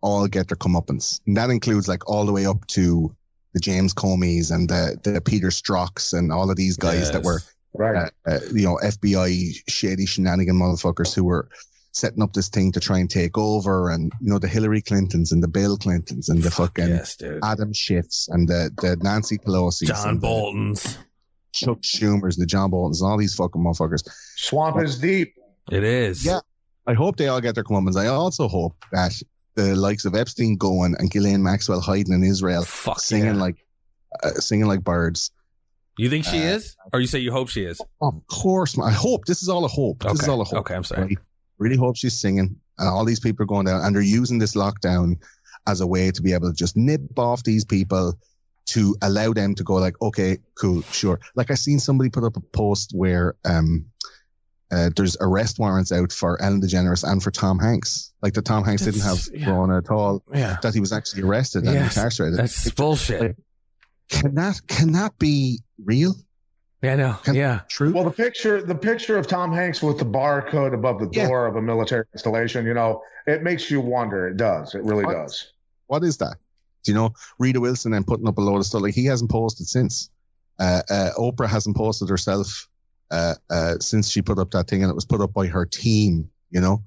all get their comeuppance. And that includes like all the way up to the James Comeys and the, the Peter Strzoks and all of these guys that were Right. uh, uh, you know, FBI shady shenanigan motherfuckers who were setting up this thing to try and take over, and you know, the Hillary Clintons and the Bill Clintons and the fucking yes. Adam Schiffs and the the Nancy Pelosi John Bolton's. Chuck Schumer's, and the John Boltons, and all these fucking motherfuckers. Swamp is deep. It is. Yeah. I hope they all get their comeuppance. I also hope that the likes of Epstein going and Ghislaine Maxwell hiding in Israel, Fuck singing yeah. like uh, singing like birds. You think she Uh, is, or you say you hope she is? Of course, man. I hope this is all a hope. This Okay. is all a hope. Okay, I'm sorry. Right? Really hope she's singing, and all these people are going down, and they're using this lockdown as a way to be able to just nip off these people to allow them to go like, okay, cool, sure. Like I seen somebody put up a post where um, uh, there's arrest warrants out for Ellen DeGeneres and for Tom Hanks. Like that Tom Hanks didn't have That's- yeah. corona at all. Yeah, That he was actually arrested and Yes, incarcerated. that's It- bullshit. can that can that be real? Yeah, no, Can- yeah. True. Well, the picture, the picture of Tom Hanks with the barcode above the Yeah. door of a military installation, you know, it makes you wonder. It does. It really What? does. what is that? Do you know Rita Wilson and putting up a load of stuff like he hasn't posted since. Uh, uh, Oprah hasn't posted herself uh, uh, since she put up that thing, and it was put up by her team. You know,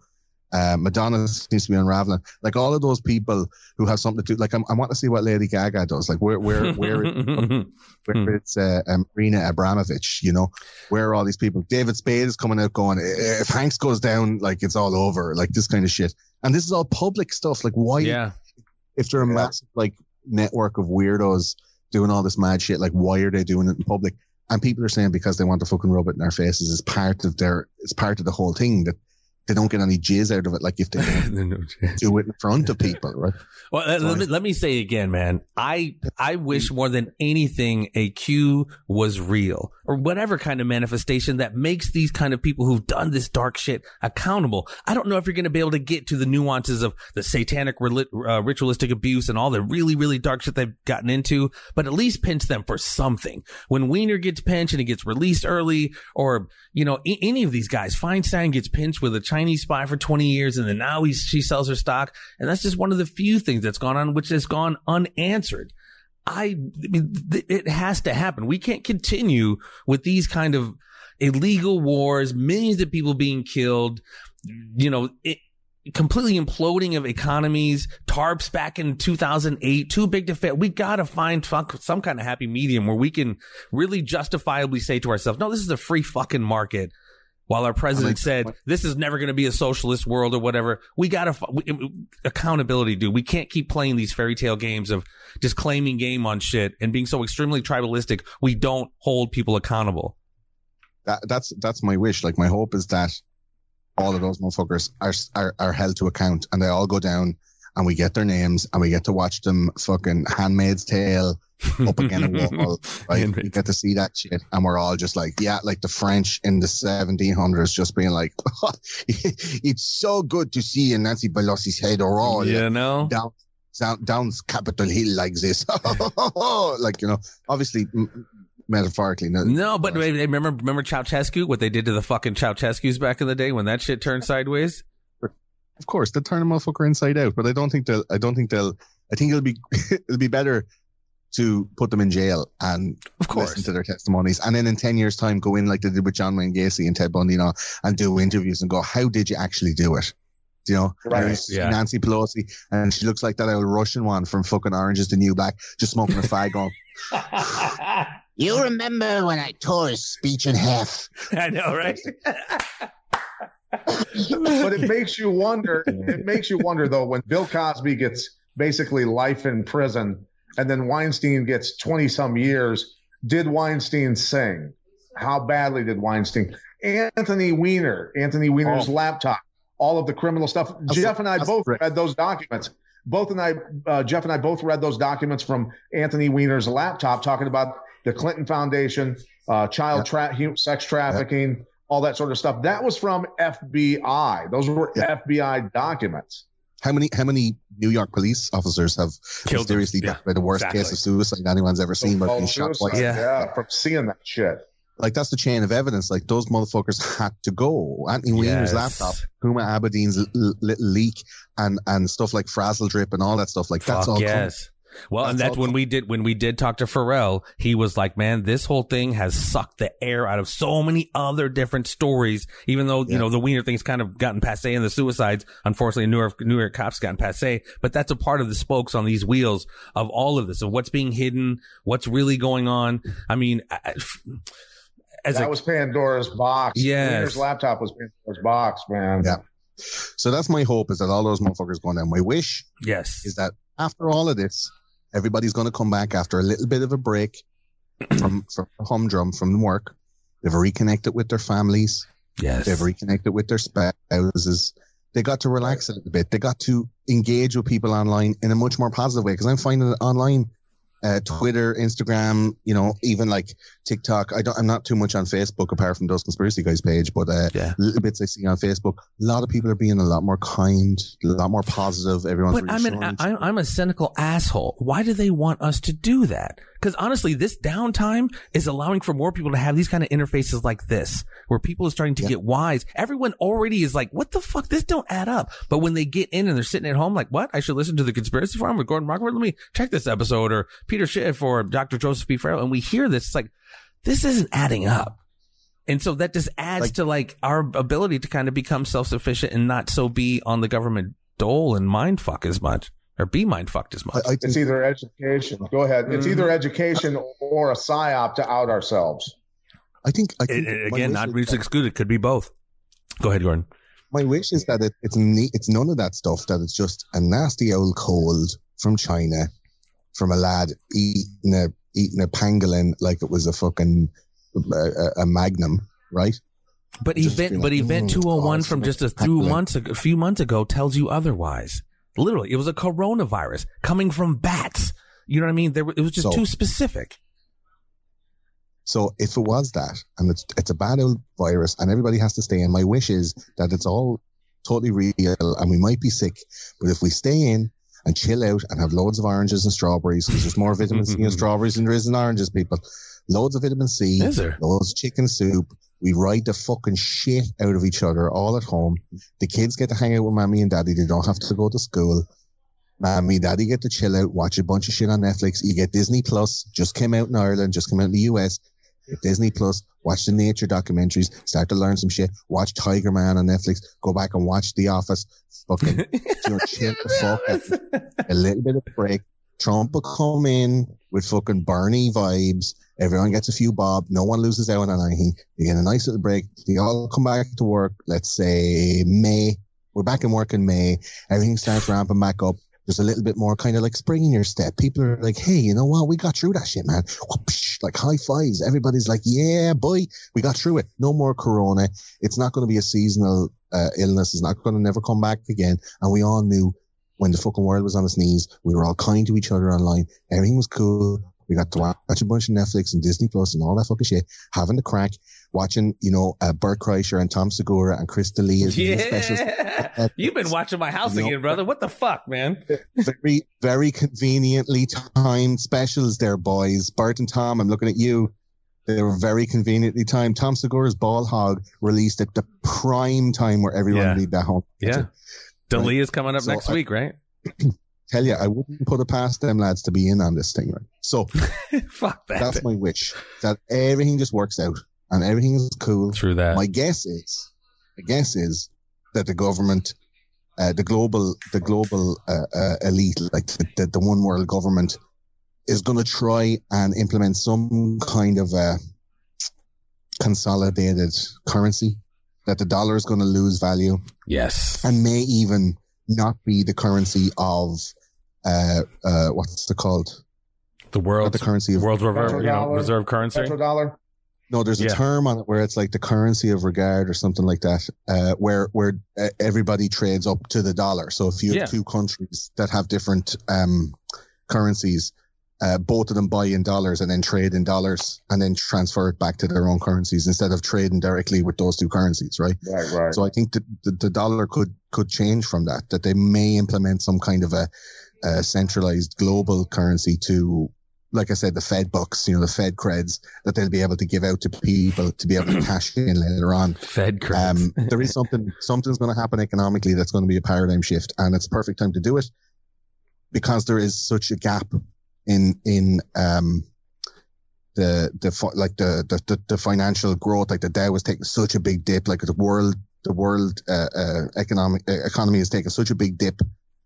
Uh, Madonna seems to be unraveling. Like all of those people who have something to do. Like I'm, i want to see what Lady Gaga does. Like where where where, where it's uh, um, Marina Abramovich. You know, where are all these people? David Spade is coming out going, if Hanks goes down, like it's all over. Like this kind of shit. And this is all public stuff. Like why? Yeah. If they're a massive like network of weirdos doing all this mad shit, like why are they doing it in public? And people are saying because they want to fucking rub it in our faces is part of their, it's part of the whole thing that they don't get any jizz out of it like if they no do it in front of people, right? Well, let, let, me, let me say again, man. I I wish more than anything a Q was real or whatever kind of manifestation that makes these kind of people who've done this dark shit accountable. I don't know if you're going to be able to get to the nuances of the satanic uh, ritualistic abuse and all the really really dark shit they've gotten into, but at least pinch them for something. When Weiner gets pinched and he gets released early, or you know any of these guys, Feinstein gets pinched with a Chinese spy for 20 years and then now he's, she sells her stock. And that's just one of the few things that's gone on, which has gone unanswered. I, I mean, th- it has to happen. We can't continue with these kind of illegal wars, millions of people being killed, you know, it, completely imploding of economies, TARPs back in 2008, too big to fail. We got to find some kind of happy medium where we can really justifiably say to ourselves, no, this is a free fucking market. While our president said this is never going to be a socialist world or whatever, we got to accountability, dude. We can't keep playing these fairy tale games of just claiming game on shit and being so extremely tribalistic. We don't hold people accountable. That, that's that's my wish. Like my hope is that all of those motherfuckers are, are are held to account and they all go down and we get their names and we get to watch them fucking Handmaid's Tale up again a wall. Right? we get to see that shit, and we're all just like, yeah, like the French in the 1700s, just being like, it's so good to see Nancy Pelosi's head roll. You know, down, down, down Capitol Hill like this, like you know, obviously. metaphorically, no, no but remember, remember Ceausescu, what they did to the fucking Ceausescu's back in the day when that shit turned sideways. Of course, they'll turn a motherfucker inside out, but I don't think they'll. I don't think they'll. I think it'll be it'll be better to put them in jail and of course. listen to their testimonies. And then in 10 years' time, go in like they did with John Wayne Gacy and Ted Bundy you know, and do interviews and go, how did you actually do it? You know, right. yeah. Nancy Pelosi, and she looks like that old Russian one from fucking Orange is the New Black, just smoking a fag going. you remember when I tore his speech in half? I know, right? But it makes you wonder. It makes you wonder, though, when Bill Cosby gets basically life in prison and then Weinstein gets 20 some years. Did Weinstein sing? How badly did Weinstein? Anthony Weiner, Anthony Weiner's oh. laptop, all of the criminal stuff. That's Jeff and I both read those documents. Both and I, uh, Jeff and I both read those documents from Anthony Weiner's laptop talking about the Clinton Foundation, uh, child tra- sex trafficking, all that sort of stuff. That was from FBI. Those were FBI documents. How many how many New York police officers have Killed seriously died by the worst exactly. case of suicide anyone's ever seen by being shot twice? Yeah. yeah, from seeing that shit. Like that's the chain of evidence. Like those motherfuckers had to go. Anthony Weiner's yes. laptop, Huma Abedin's little leak, and and stuff like Frazzledrip and all that stuff. Like that's all. Yes. Well, and that's when we did when we did talk to Farrell. He was like, "Man, this whole thing has sucked the air out of so many other different stories. Even though yeah. you know the Weiner thing's kind of gotten passe, and the suicides, unfortunately, New York New York cops gotten passe. But that's a part of the spokes on these wheels of all of this, of what's being hidden, what's really going on. I mean." as that a, was Pandora's box. Yeah, Weiner's laptop was Pandora's box, man. Yeah. So that's my hope is that all those motherfuckers going down. My wish, yes, is that after all of this, Everybody's going to come back after a little bit of a break from, from humdrum from work. They've reconnected with their families. Yes. They've reconnected with their spouses. They got to relax a little bit. They got to engage with people online in a much more positive way. Because I'm finding that online uh, Twitter, Instagram, you know, even like TikTok. I don't, I'm not too much on Facebook apart from those conspiracy guys page, but uh, yeah. little bits I see on Facebook. A lot of people are being a lot more kind, a lot more positive. Everyone's. But I'm an, I'm a cynical asshole. Why do they want us to do that? Because honestly, this downtime is allowing for more people to have these kind of interfaces like this, where people are starting to yeah. get wise. Everyone already is like, what the fuck? This don't add up. But when they get in and they're sitting at home, like, what? I should listen to the conspiracy forum with Gordon Rockenberg. Let me check this episode or Peter Schiff or Dr. Joseph P. Farrell. And we hear this. It's like, this isn't adding up. And so that just adds Like- to like our ability to kind of become self sufficient and not so be on the government dole and mind fuck as much or be mind fucked as much. I, I It's either education. Go ahead. It's either education or a psyop to out ourselves. I think, I think it- again, not is mutually that- excluded. Could be both. Go ahead, Gordon. my wish is that it, it's ne- it's none of that stuff. That it's just a nasty old cold from China, from a lad eating a eating a pangolin like it was a fucking a, a, a magnum, right? But Just event, be but like, event "Mm, two hundred one from just a few months ago, a few months ago tells you otherwise. Literally, it was a coronavirus coming from bats. You know what I mean? There, it was just So- too specific. So if it was that, and it's it's a bad old virus, and everybody has to stay in, my wish is that it's all totally real, and we might be sick, but if we stay in and chill out and have loads of oranges and strawberries, because there's more vitamin C in strawberries than there is in oranges, people. Loads of vitamin C, Is there? loads of chicken soup. We ride the fucking shit out of each other all at home. The kids get to hang out with mommy and daddy. They don't have to go to school. Mommy, daddy get to chill out, watch a bunch of shit on Netflix. You get Disney Plus, just came out in Ireland, just came out in the US. Get Disney Plus, watch the nature documentaries, start to learn some shit. Watch Tiger Man on Netflix. Go back and watch The Office. Fucking, you know, chill the fuck out. A little bit of break. Trump will come in with fucking Bernie vibes. Everyone gets a few bob. No one loses out on anything. You get a nice little break. They all come back to work. Let's say May. We're back in work in May. Everything starts ramping back up. There's a little bit more kind of like spring in your step. People are like, hey, you know what? We got through that shit, man. Like high fives. Everybody's like, yeah, boy, we got through it. No more corona. It's not going to be a seasonal uh, illness. It's not going to never come back again. And we all knew when the fucking world was on its knees, we were all kind to each other online. Everything was cool. We got to watch a bunch of Netflix and Disney Plus and all that fucking shit, having the crack, watching, you know, uh, Bert Kreischer and Tom Segura and Chris D'Elia specials. Yeah, you've been watching my house You know- again, brother. What the fuck, man? very, very conveniently timed specials there, boys. Bert and Tom, I'm looking at you. They were very conveniently timed. Tom Segura's Ball Hog released at the prime time where everyone Yeah. would be at home. Yeah, D'Elia is coming up So next I- week, right? Tell you, I wouldn't put it past them lads to be in on this thing, right? So fuck that. that's my wish that everything just works out and everything is cool. True that. My guess is, my guess is that the government, uh, the global, the global uh, uh, elite, like the, the, the one world government, is going to try and implement some kind of a consolidated currency. That the dollar is going to lose value yes. and may even not be the currency of, uh, uh, what's it called? The world, the currency of world reserve, you know, reserve currency. Petrodollar. No, there's a Yeah. term on it where it's like the currency of regard or something like that, uh, where where uh, everybody trades up to the dollar. So if you have Yeah. two countries that have different um, currencies, uh, both of them buy in dollars and then trade in dollars and then transfer it back to their own currencies instead of trading directly with those two currencies, right? Right, right. So I think that the, the dollar could could change from that. That they may implement some kind of a, a centralized global currency to, like I said, the Fed bucks, you know, the Fed creds that they'll be able to give out to people to be able to cash in later on. Fed credits. Um, there is something something's going to happen economically that's going to be a paradigm shift, and it's a perfect time to do it because there is such a gap in in um the the like the the, the, financial growth. Like the Dow was taking such a big dip. Like the world the world uh, uh, economic uh, economy has taken such a big dip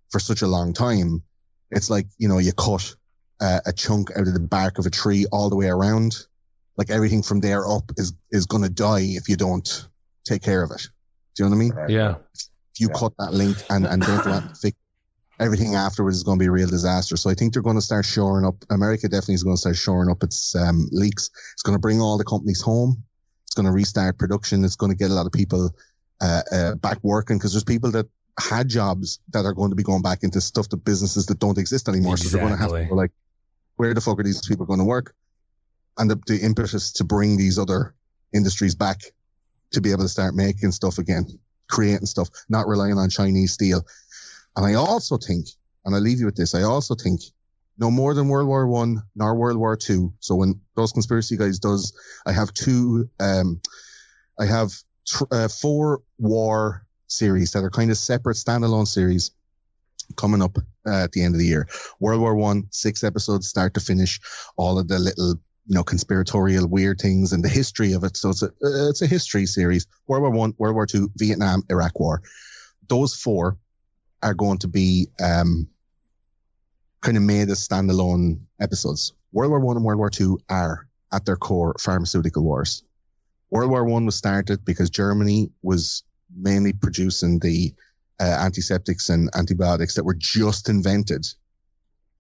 for such a long time. It's like you know you cut uh, a chunk out of the bark of a tree all the way around. Like everything from there up is is going to die if you don't take care of it. Do you know what I mean? Yeah. If you Yeah. cut that link and, and don't do that, fix everything afterwards is going to be a real disaster. So I think they're going to start shoring up. America definitely is going to start shoring up its um, leaks. It's going to bring all the companies home. It's going to restart production. It's going to get a lot of people uh, uh, back working because there's people that had jobs that are going to be going back into stuff that businesses that don't exist anymore. So they're going to have to go like, where the fuck are these people going to work? And the, the impetus to bring these other industries back to be able to start making stuff again, creating stuff, not relying on Chinese steel. And I also think, and I leave you with this, I also think no more than World War One nor World War Two. So when those conspiracy guys does, I have two, um, I have tr- uh, four war series that are kind of separate standalone series coming up uh, at the end of the year. World War One, six episodes, start to finish, all of the little you know, conspiratorial weird things and the history of it. So it's a, it's a history series. World War One, World War Two, Vietnam, Iraq War. Those four are going to be, um, kind of made as standalone episodes. World War One and World War Two are at their core pharmaceutical wars. World War One was started because Germany was mainly producing the uh, antiseptics and antibiotics that were just invented.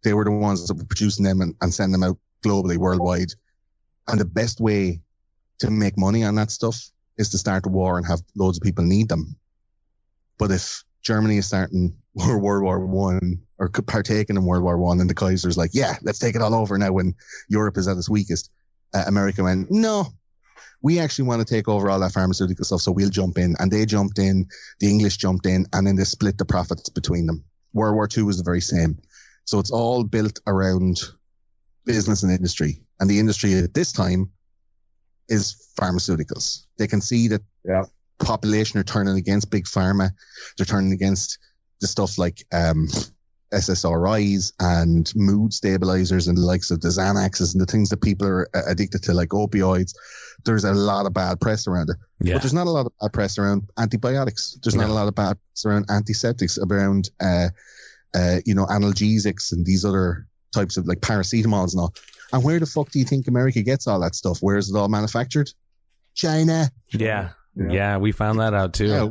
They were the ones that were producing them and, and sending them out globally, worldwide. And the best way to make money on that stuff is to start a war and have loads of people need them. But if Germany is starting World War One or partaking in World War One, and the Kaiser's like, yeah, let's take it all over now when Europe is at its weakest. Uh, America went, no, we actually want to take over all that pharmaceutical stuff, so we'll jump in. And they jumped in, the English jumped in, and then they split the profits between them. World War Two was the very same. So it's all built around business and industry. And the industry at this time is pharmaceuticals. They can see that Yeah. Population are turning against big pharma. They're turning against the stuff like um, SSRIs and mood stabilizers and the likes of the Xanaxes and the things that people are addicted to, like opioids. There's a lot of bad press around it. Yeah. But there's not a lot of bad press around antibiotics. There's not No. a lot of bad press around antiseptics, around, uh, uh, you know, analgesics and these other types of like paracetamols and all. And where the fuck do you think America gets all that stuff? Where is it all manufactured? China. Yeah. Yeah. Yeah. We found that out too. Yeah,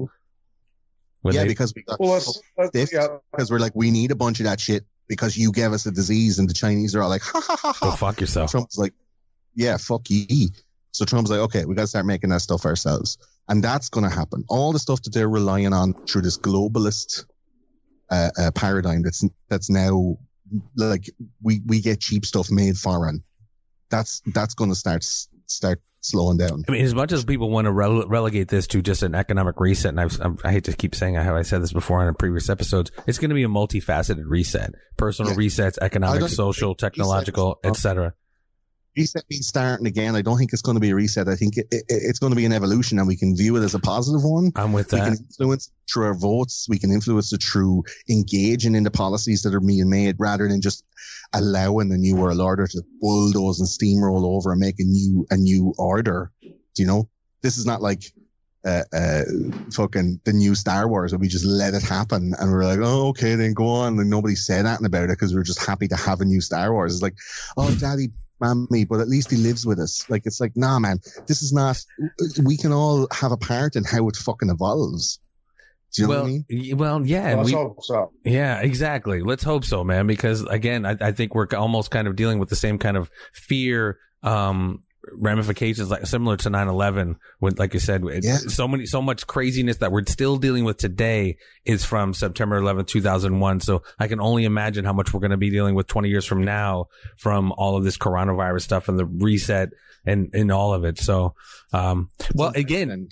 When yeah they- because we got Well, let's, let's yeah, because we're like, we need a bunch of that shit because you gave us a disease, and the Chinese are all like, ha ha ha go ha. fuck yourself. Trump's like, yeah, fuck ye. So Trump's like, okay, we got to start making that stuff ourselves. And that's going to happen. All the stuff that they're relying on through this globalist uh, uh, paradigm that's that's now like we we get cheap stuff made foreign. That's that's going to start start slowing down. I mean, as much as people want to rele- relegate this to just an economic reset, and I've, I'm- I hate to keep saying how I said this before in previous episodes, it's going to be a multifaceted reset: personal Yeah. resets, economic, social, technological, etc. reset means starting again. I don't think it's going to be a reset. I think it, it, it's going to be an evolution, and we can view it as a positive one. I'm with that. We can influence through our votes. We can influence it through engaging in the policies that are being made, rather than just allowing the new world order to bulldoze and steamroll over and make a new a new order. Do you know? This is not like uh, uh, fucking the new Star Wars where we just let it happen and we're like, oh, okay, then go on. And nobody said anything about it because we're just happy to have a new Star Wars. It's like, oh, daddy, mommy, but at least he lives with us. Like, it's like, nah, man, this is not, we can all have a part in how it fucking evolves. Do you know what I mean? well, yeah, and let's we, hope so. Yeah, exactly. Let's hope so, man. Because again, I, I think we're almost kind of dealing with the same kind of fear, um, ramifications like similar to 9-11 when like you said Yeah. so many so much craziness that we're still dealing with today is from september 11th 2001 so i can only imagine how much we're going to be dealing with 20 years from now from all of this coronavirus stuff and the reset and and all of it so um well again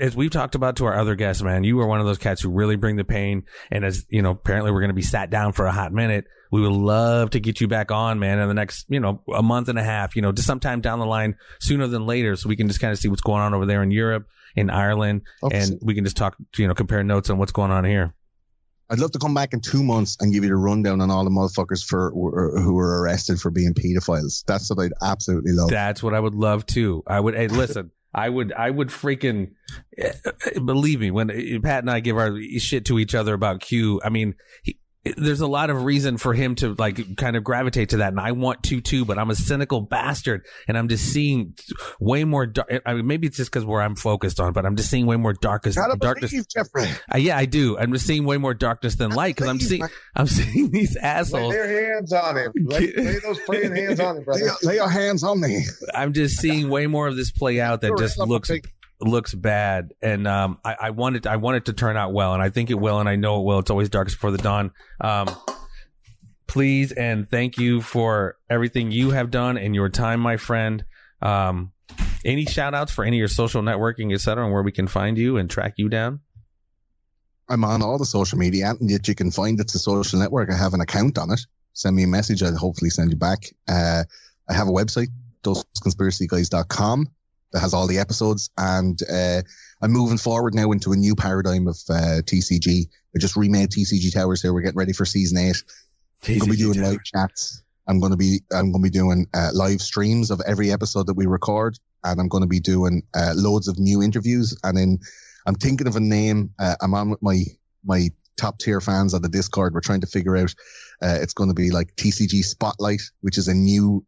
as we've talked about to our other guests, man, you are one of those cats who really bring the pain. And as you know, apparently we're going to be sat down for a hot minute. We would love to get you back on, man, in the next, you know, a month and a half, you know, just sometime down the line, sooner than later, so we can just kind of see what's going on over there in Europe, in Ireland, and we can just talk, you know, compare notes on what's going on here. I'd love to come back in two months and give you the rundown on all the motherfuckers for who were arrested for being pedophiles. That's what I'd absolutely love. That's what I would love too. I would. Hey, listen. I would. I would freaking eh, believe me when eh, Pat and I give our shit to each other about Q. I mean, he, there's a lot of reason for him to like kind of gravitate to that, and I want to too. But I'm a cynical bastard, and I'm just seeing way more. Dark, I mean, maybe it's just because where I'm focused on, but I'm just seeing way more darkest Gotta darkness. believe, Jeffrey. Uh, yeah, I do. I'm just seeing way more darkness than light because I'm seeing. man. I'm seeing these assholes. Lay assholes. your hands on him. Lay, lay those praying hands on him, brother. your, lay your hands on me. I'm just seeing way more of this play out that just looks big- looks bad, and um, I, I want it. I want it to turn out well, and I think it will, and I know it will. It's always darkest before the dawn. Um, please and thank you for everything you have done and your time, my friend. Um, any shout outs for any of your social networking, et cetera, and where we can find you and track you down? I'm on all the social media, and yet you can find it's a social network. I have an account on it. Send me a message. I'll hopefully send you back. Uh, I have a website, thoseconspiracyguys.com that has all the episodes. And, uh, I'm moving forward now into a new paradigm of, uh, TCG. I just remade TCG Towers here. We're getting ready for season eight. We're going to be doing live chats. I'm going to be I'm going to be doing uh, live streams of every episode that we record, and I'm going to be doing uh, loads of new interviews. And then I'm thinking of a name. Uh, I'm on with my my top tier fans on the Discord. We're trying to figure out. Uh, it's going to be like TCG Spotlight, which is a new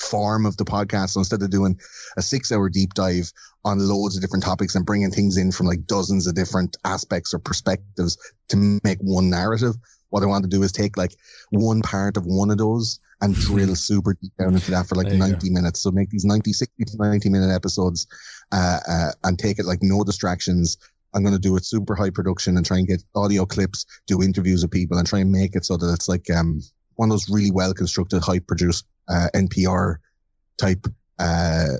form of the podcast. So instead of doing a six hour deep dive on loads of different topics and bringing things in from like dozens of different aspects or perspectives to make one narrative, what I want to do is take like one part of one of those and drill super deep down into that for like 90 minutes. So make these 90, 60 to 90 minute episodes, uh, uh, and take it like no distractions. I'm going to do it super high production and try and get audio clips, do interviews with people and try and make it so that it's like, um, one of those really well constructed, high produced, uh, NPR type, uh,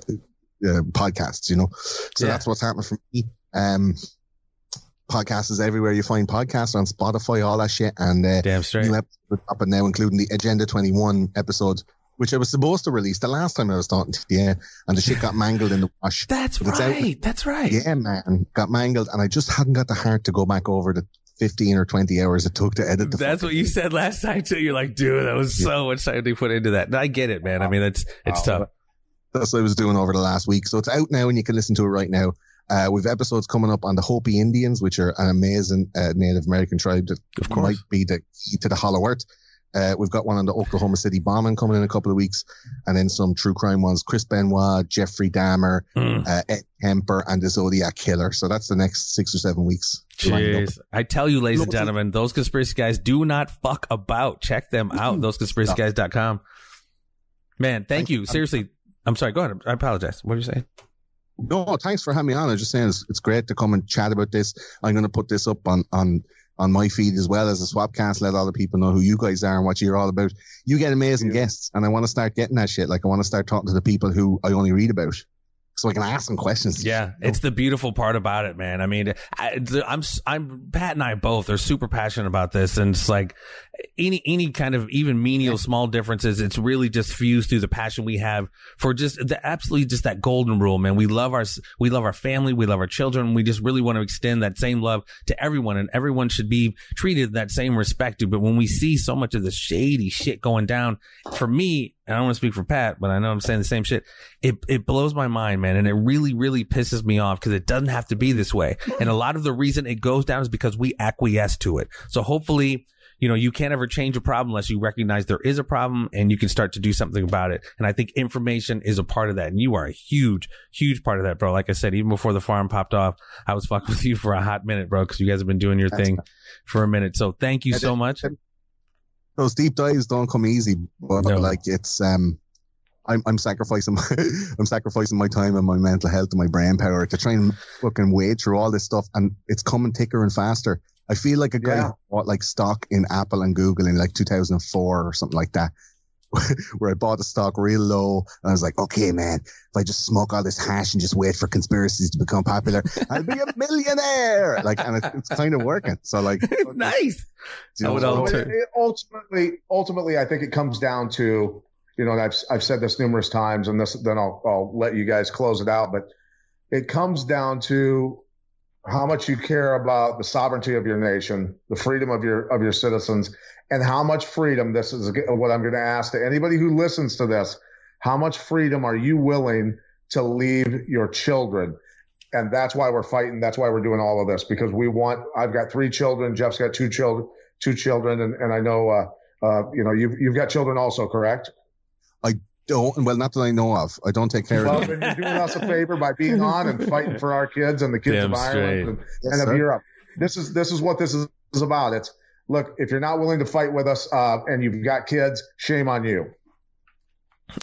uh, podcasts, you know? So yeah. that's what's happening for me. Um, podcast is everywhere you find podcasts on Spotify, all that shit. And uh, damn straight. New up and now, including the Agenda 21 episode, which I was supposed to release the last time I was talking to you, and the shit got mangled in the wash. That's right. That's right. Yeah, man, got mangled, and I just hadn't got the heart to go back over the 15 or 20 hours it took to edit the That's what you said last time too. You're like, dude, that was yeah. so much time to put into that. And I get it, man. I mean, it's it's oh, tough. That's what I was doing over the last week. So it's out now and you can listen to it right now. Uh, we've episodes coming up on the Hopi Indians, which are an amazing uh, Native American tribe that of course. might be the key to the Hollow Earth. Uh, we've got one on the Oklahoma City bombing coming in a couple of weeks, and then some true crime ones: Chris Benoit, Jeffrey Dahmer, mm. uh, Ed Kemper, and the Zodiac Killer. So that's the next six or seven weeks. Jeez, I tell you, ladies and gentlemen, those conspiracy guys do not fuck about. Check them out. ThoseConspiracyGuys.com. Man, thank you. Seriously, I'm sorry. Go ahead. I apologize. What are you saying? No, thanks for having me on. I was just saying it's, it's great to come and chat about this. I'm going to put this up on, on, on my feed as well as a swapcast. Let other people know who you guys are and what you're all about. You get amazing yeah. guests and I want to start getting that shit. Like I want to start talking to the people who I only read about so I can ask them questions. Yeah, it's the beautiful part about it, man. I mean, I, am I'm Pat and I both are super passionate about this, and it's like any any kind of even menial small differences. It's really just fused through the passion we have for just the absolutely just that golden rule, man. We love our we love our family, we love our children. We just really want to extend that same love to everyone, and everyone should be treated that same respect. But when we see so much of the shady shit going down, for me, and I don't want to speak for Pat, but I know I'm saying the same shit. It it blows my mind, man, and it really really pisses me off because it doesn't have to be this way. And a lot of the reason it goes down is because we acquiesce to it. So hopefully, you know, you can't ever change a problem unless you recognize there is a problem and you can start to do something about it. And I think information is a part of that. And you are a huge, huge part of that, bro. Like I said, even before the farm popped off, I was fucking with you for a hot minute, bro, because you guys have been doing your thing for a minute. So thank you so much those deep dives don't come easy, but no. like it's um, I'm I'm sacrificing my, I'm sacrificing my time and my mental health and my brain power to try and fucking wade through all this stuff, and it's coming thicker and faster. I feel like a guy yeah. bought like stock in Apple and Google in like 2004 or something like that, where I bought the stock real low. And I was like, okay, man, if I just smoke all this hash and just wait for conspiracies to become popular, I'll be a millionaire. Like, and it's, it's kind of working. So like, nice. You know, so it, it ultimately, ultimately, I think it comes down to, you know, I've, I've said this numerous times and this, then I'll, I'll let you guys close it out, but it comes down to how much you care about the sovereignty of your nation, the freedom of your of your citizens, and how much freedom. This is what I'm going to ask to anybody who listens to this: How much freedom are you willing to leave your children? And that's why we're fighting. That's why we're doing all of this because we want. I've got three children. Jeff's got two children. Two children, and, and I know, uh, uh, you know, you've you've got children also, correct? I don't. Well, not that I know of. I don't take care well, of them. Well, you're doing us a favor by being on and fighting for our kids and the kids Damn of Ireland and, yes, and of Europe. This is this is what this is, is about. It's look if you're not willing to fight with us uh, and you've got kids, shame on you.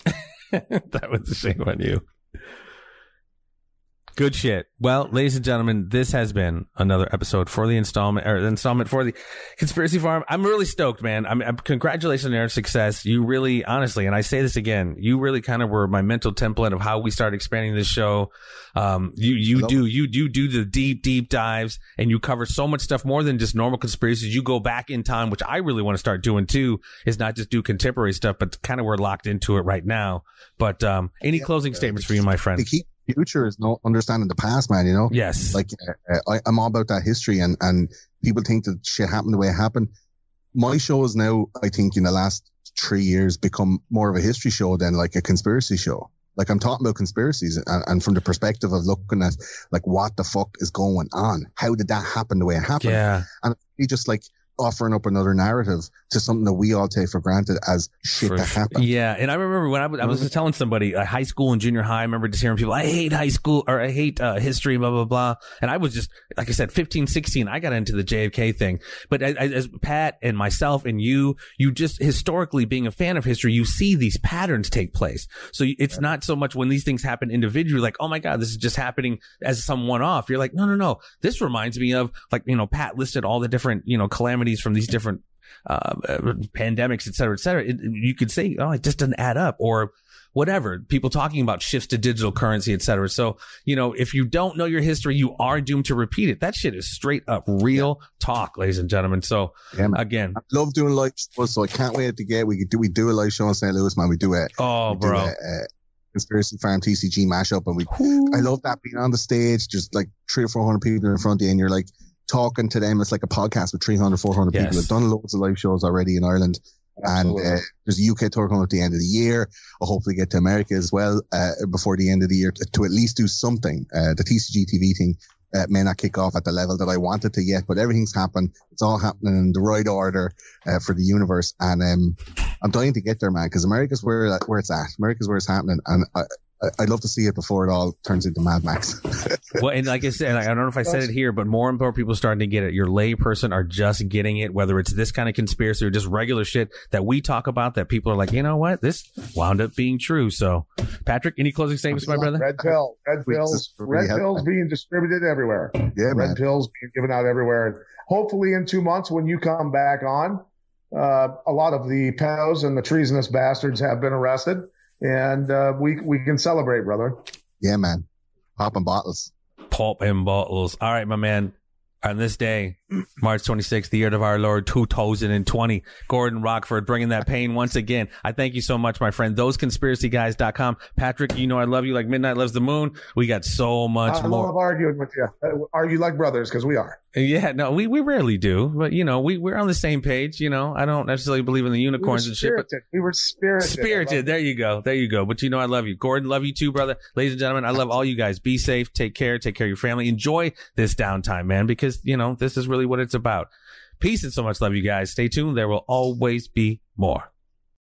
that was a shame on you. Good shit. Well, ladies and gentlemen, this has been another episode for the installment or the installment for the conspiracy farm. I'm really stoked, man. I'm, I'm congratulations on your success. You really, honestly, and I say this again, you really kind of were my mental template of how we started expanding this show. Um, you, you Hello? do, you do do the deep, deep dives and you cover so much stuff more than just normal conspiracies. You go back in time, which I really want to start doing too, is not just do contemporary stuff, but kind of we're locked into it right now. But, um, any yeah, closing statements for you, my friend? Future is not understanding the past, man. You know, yes. Like uh, I, am all about that history, and and people think that shit happened the way it happened. My show is now, I think, in the last three years become more of a history show than like a conspiracy show. Like I'm talking about conspiracies and, and from the perspective of looking at like what the fuck is going on? How did that happen the way it happened? Yeah. And he just like offering up another narrative to something that we all take for granted as shit For that happened. Yeah, and I remember when I was, I was just telling somebody, uh, high school and junior high, I remember just hearing people, I hate high school or I hate uh, history, blah, blah, blah. And I was just, like I said, 15, 16, I got into the JFK thing. But as, as Pat and myself and you, you just historically being a fan of history, you see these patterns take place. So it's not so much when these things happen individually, like, oh my God, this is just happening as some one off. You're like, no, no, no. This reminds me of like, you know, Pat listed all the different, you know, calamities from these different uh, uh, pandemics, et cetera, et cetera, it, you could say, oh, it just doesn't add up or whatever. People talking about shifts to digital currency, et cetera. So, you know, if you don't know your history, you are doomed to repeat it. That shit is straight up real talk, ladies and gentlemen. So Yeah, again, I love doing live shows, so I can't wait to get, we do, we do a live show in St. Louis, man. We do it. oh, we bro. a, a conspiracy farm TCG mashup and we, I love that being on the stage, just like three or 400 people in front of you and you're like talking to them. It's like a podcast with 300, 400 Yes. people. I've done loads of live shows already in Ireland. Absolutely. And uh, there's a UK tour coming at the end of the year. I'll hopefully get to America as well uh, before the end of the year to, to at least do something. Uh, the TCG TV thing uh, may not kick off at the level that I wanted to yet, but everything's happened. It's all happening in the right order uh, for the universe. And um, I'm dying to get there, man, because America's where where it's at. America's where it's happening. And I- I'd love to see it before it all turns into Mad Max. well, and like I said, I don't know if I said it here, but more and more people are starting to get it. Your layperson are just getting it, whether it's this kind of conspiracy or just regular shit that we talk about that people are like, you know what? This wound up being true. So, Patrick, any closing statements, my brother? Red pill, red pills, red have- pills being distributed everywhere. yeah, man. Red pills being given out everywhere. Hopefully, in two months, when you come back on, uh, a lot of the pedos and the treasonous bastards have been arrested, and uh, we we can celebrate, brother. Yeah, man. Popping bottles. Pulp and bottles. All right, my man. On this day, March 26th, the year of our Lord 2020, Gordon Rockford bringing that pain once again. I thank you so much, my friend. ThoseConspiracyGuys.com. Patrick, you know I love you like midnight loves the moon. We got so much I more. love arguing with you. Uh, Argue like brothers because we are. Yeah, no, we, we rarely do, but you know, we, we're on the same page. You know, I don't necessarily believe in the We unicorns and shit, but. We were spirited. spirited. There you go. There you go. But you know, I love you. Gordon, love you too, brother. Ladies and gentlemen, I love all you guys. Be safe. Take care. Take care of your family. Enjoy this downtime, man, because you know, this is really what it's about. Peace and so much love you guys. Stay tuned. There will always be more.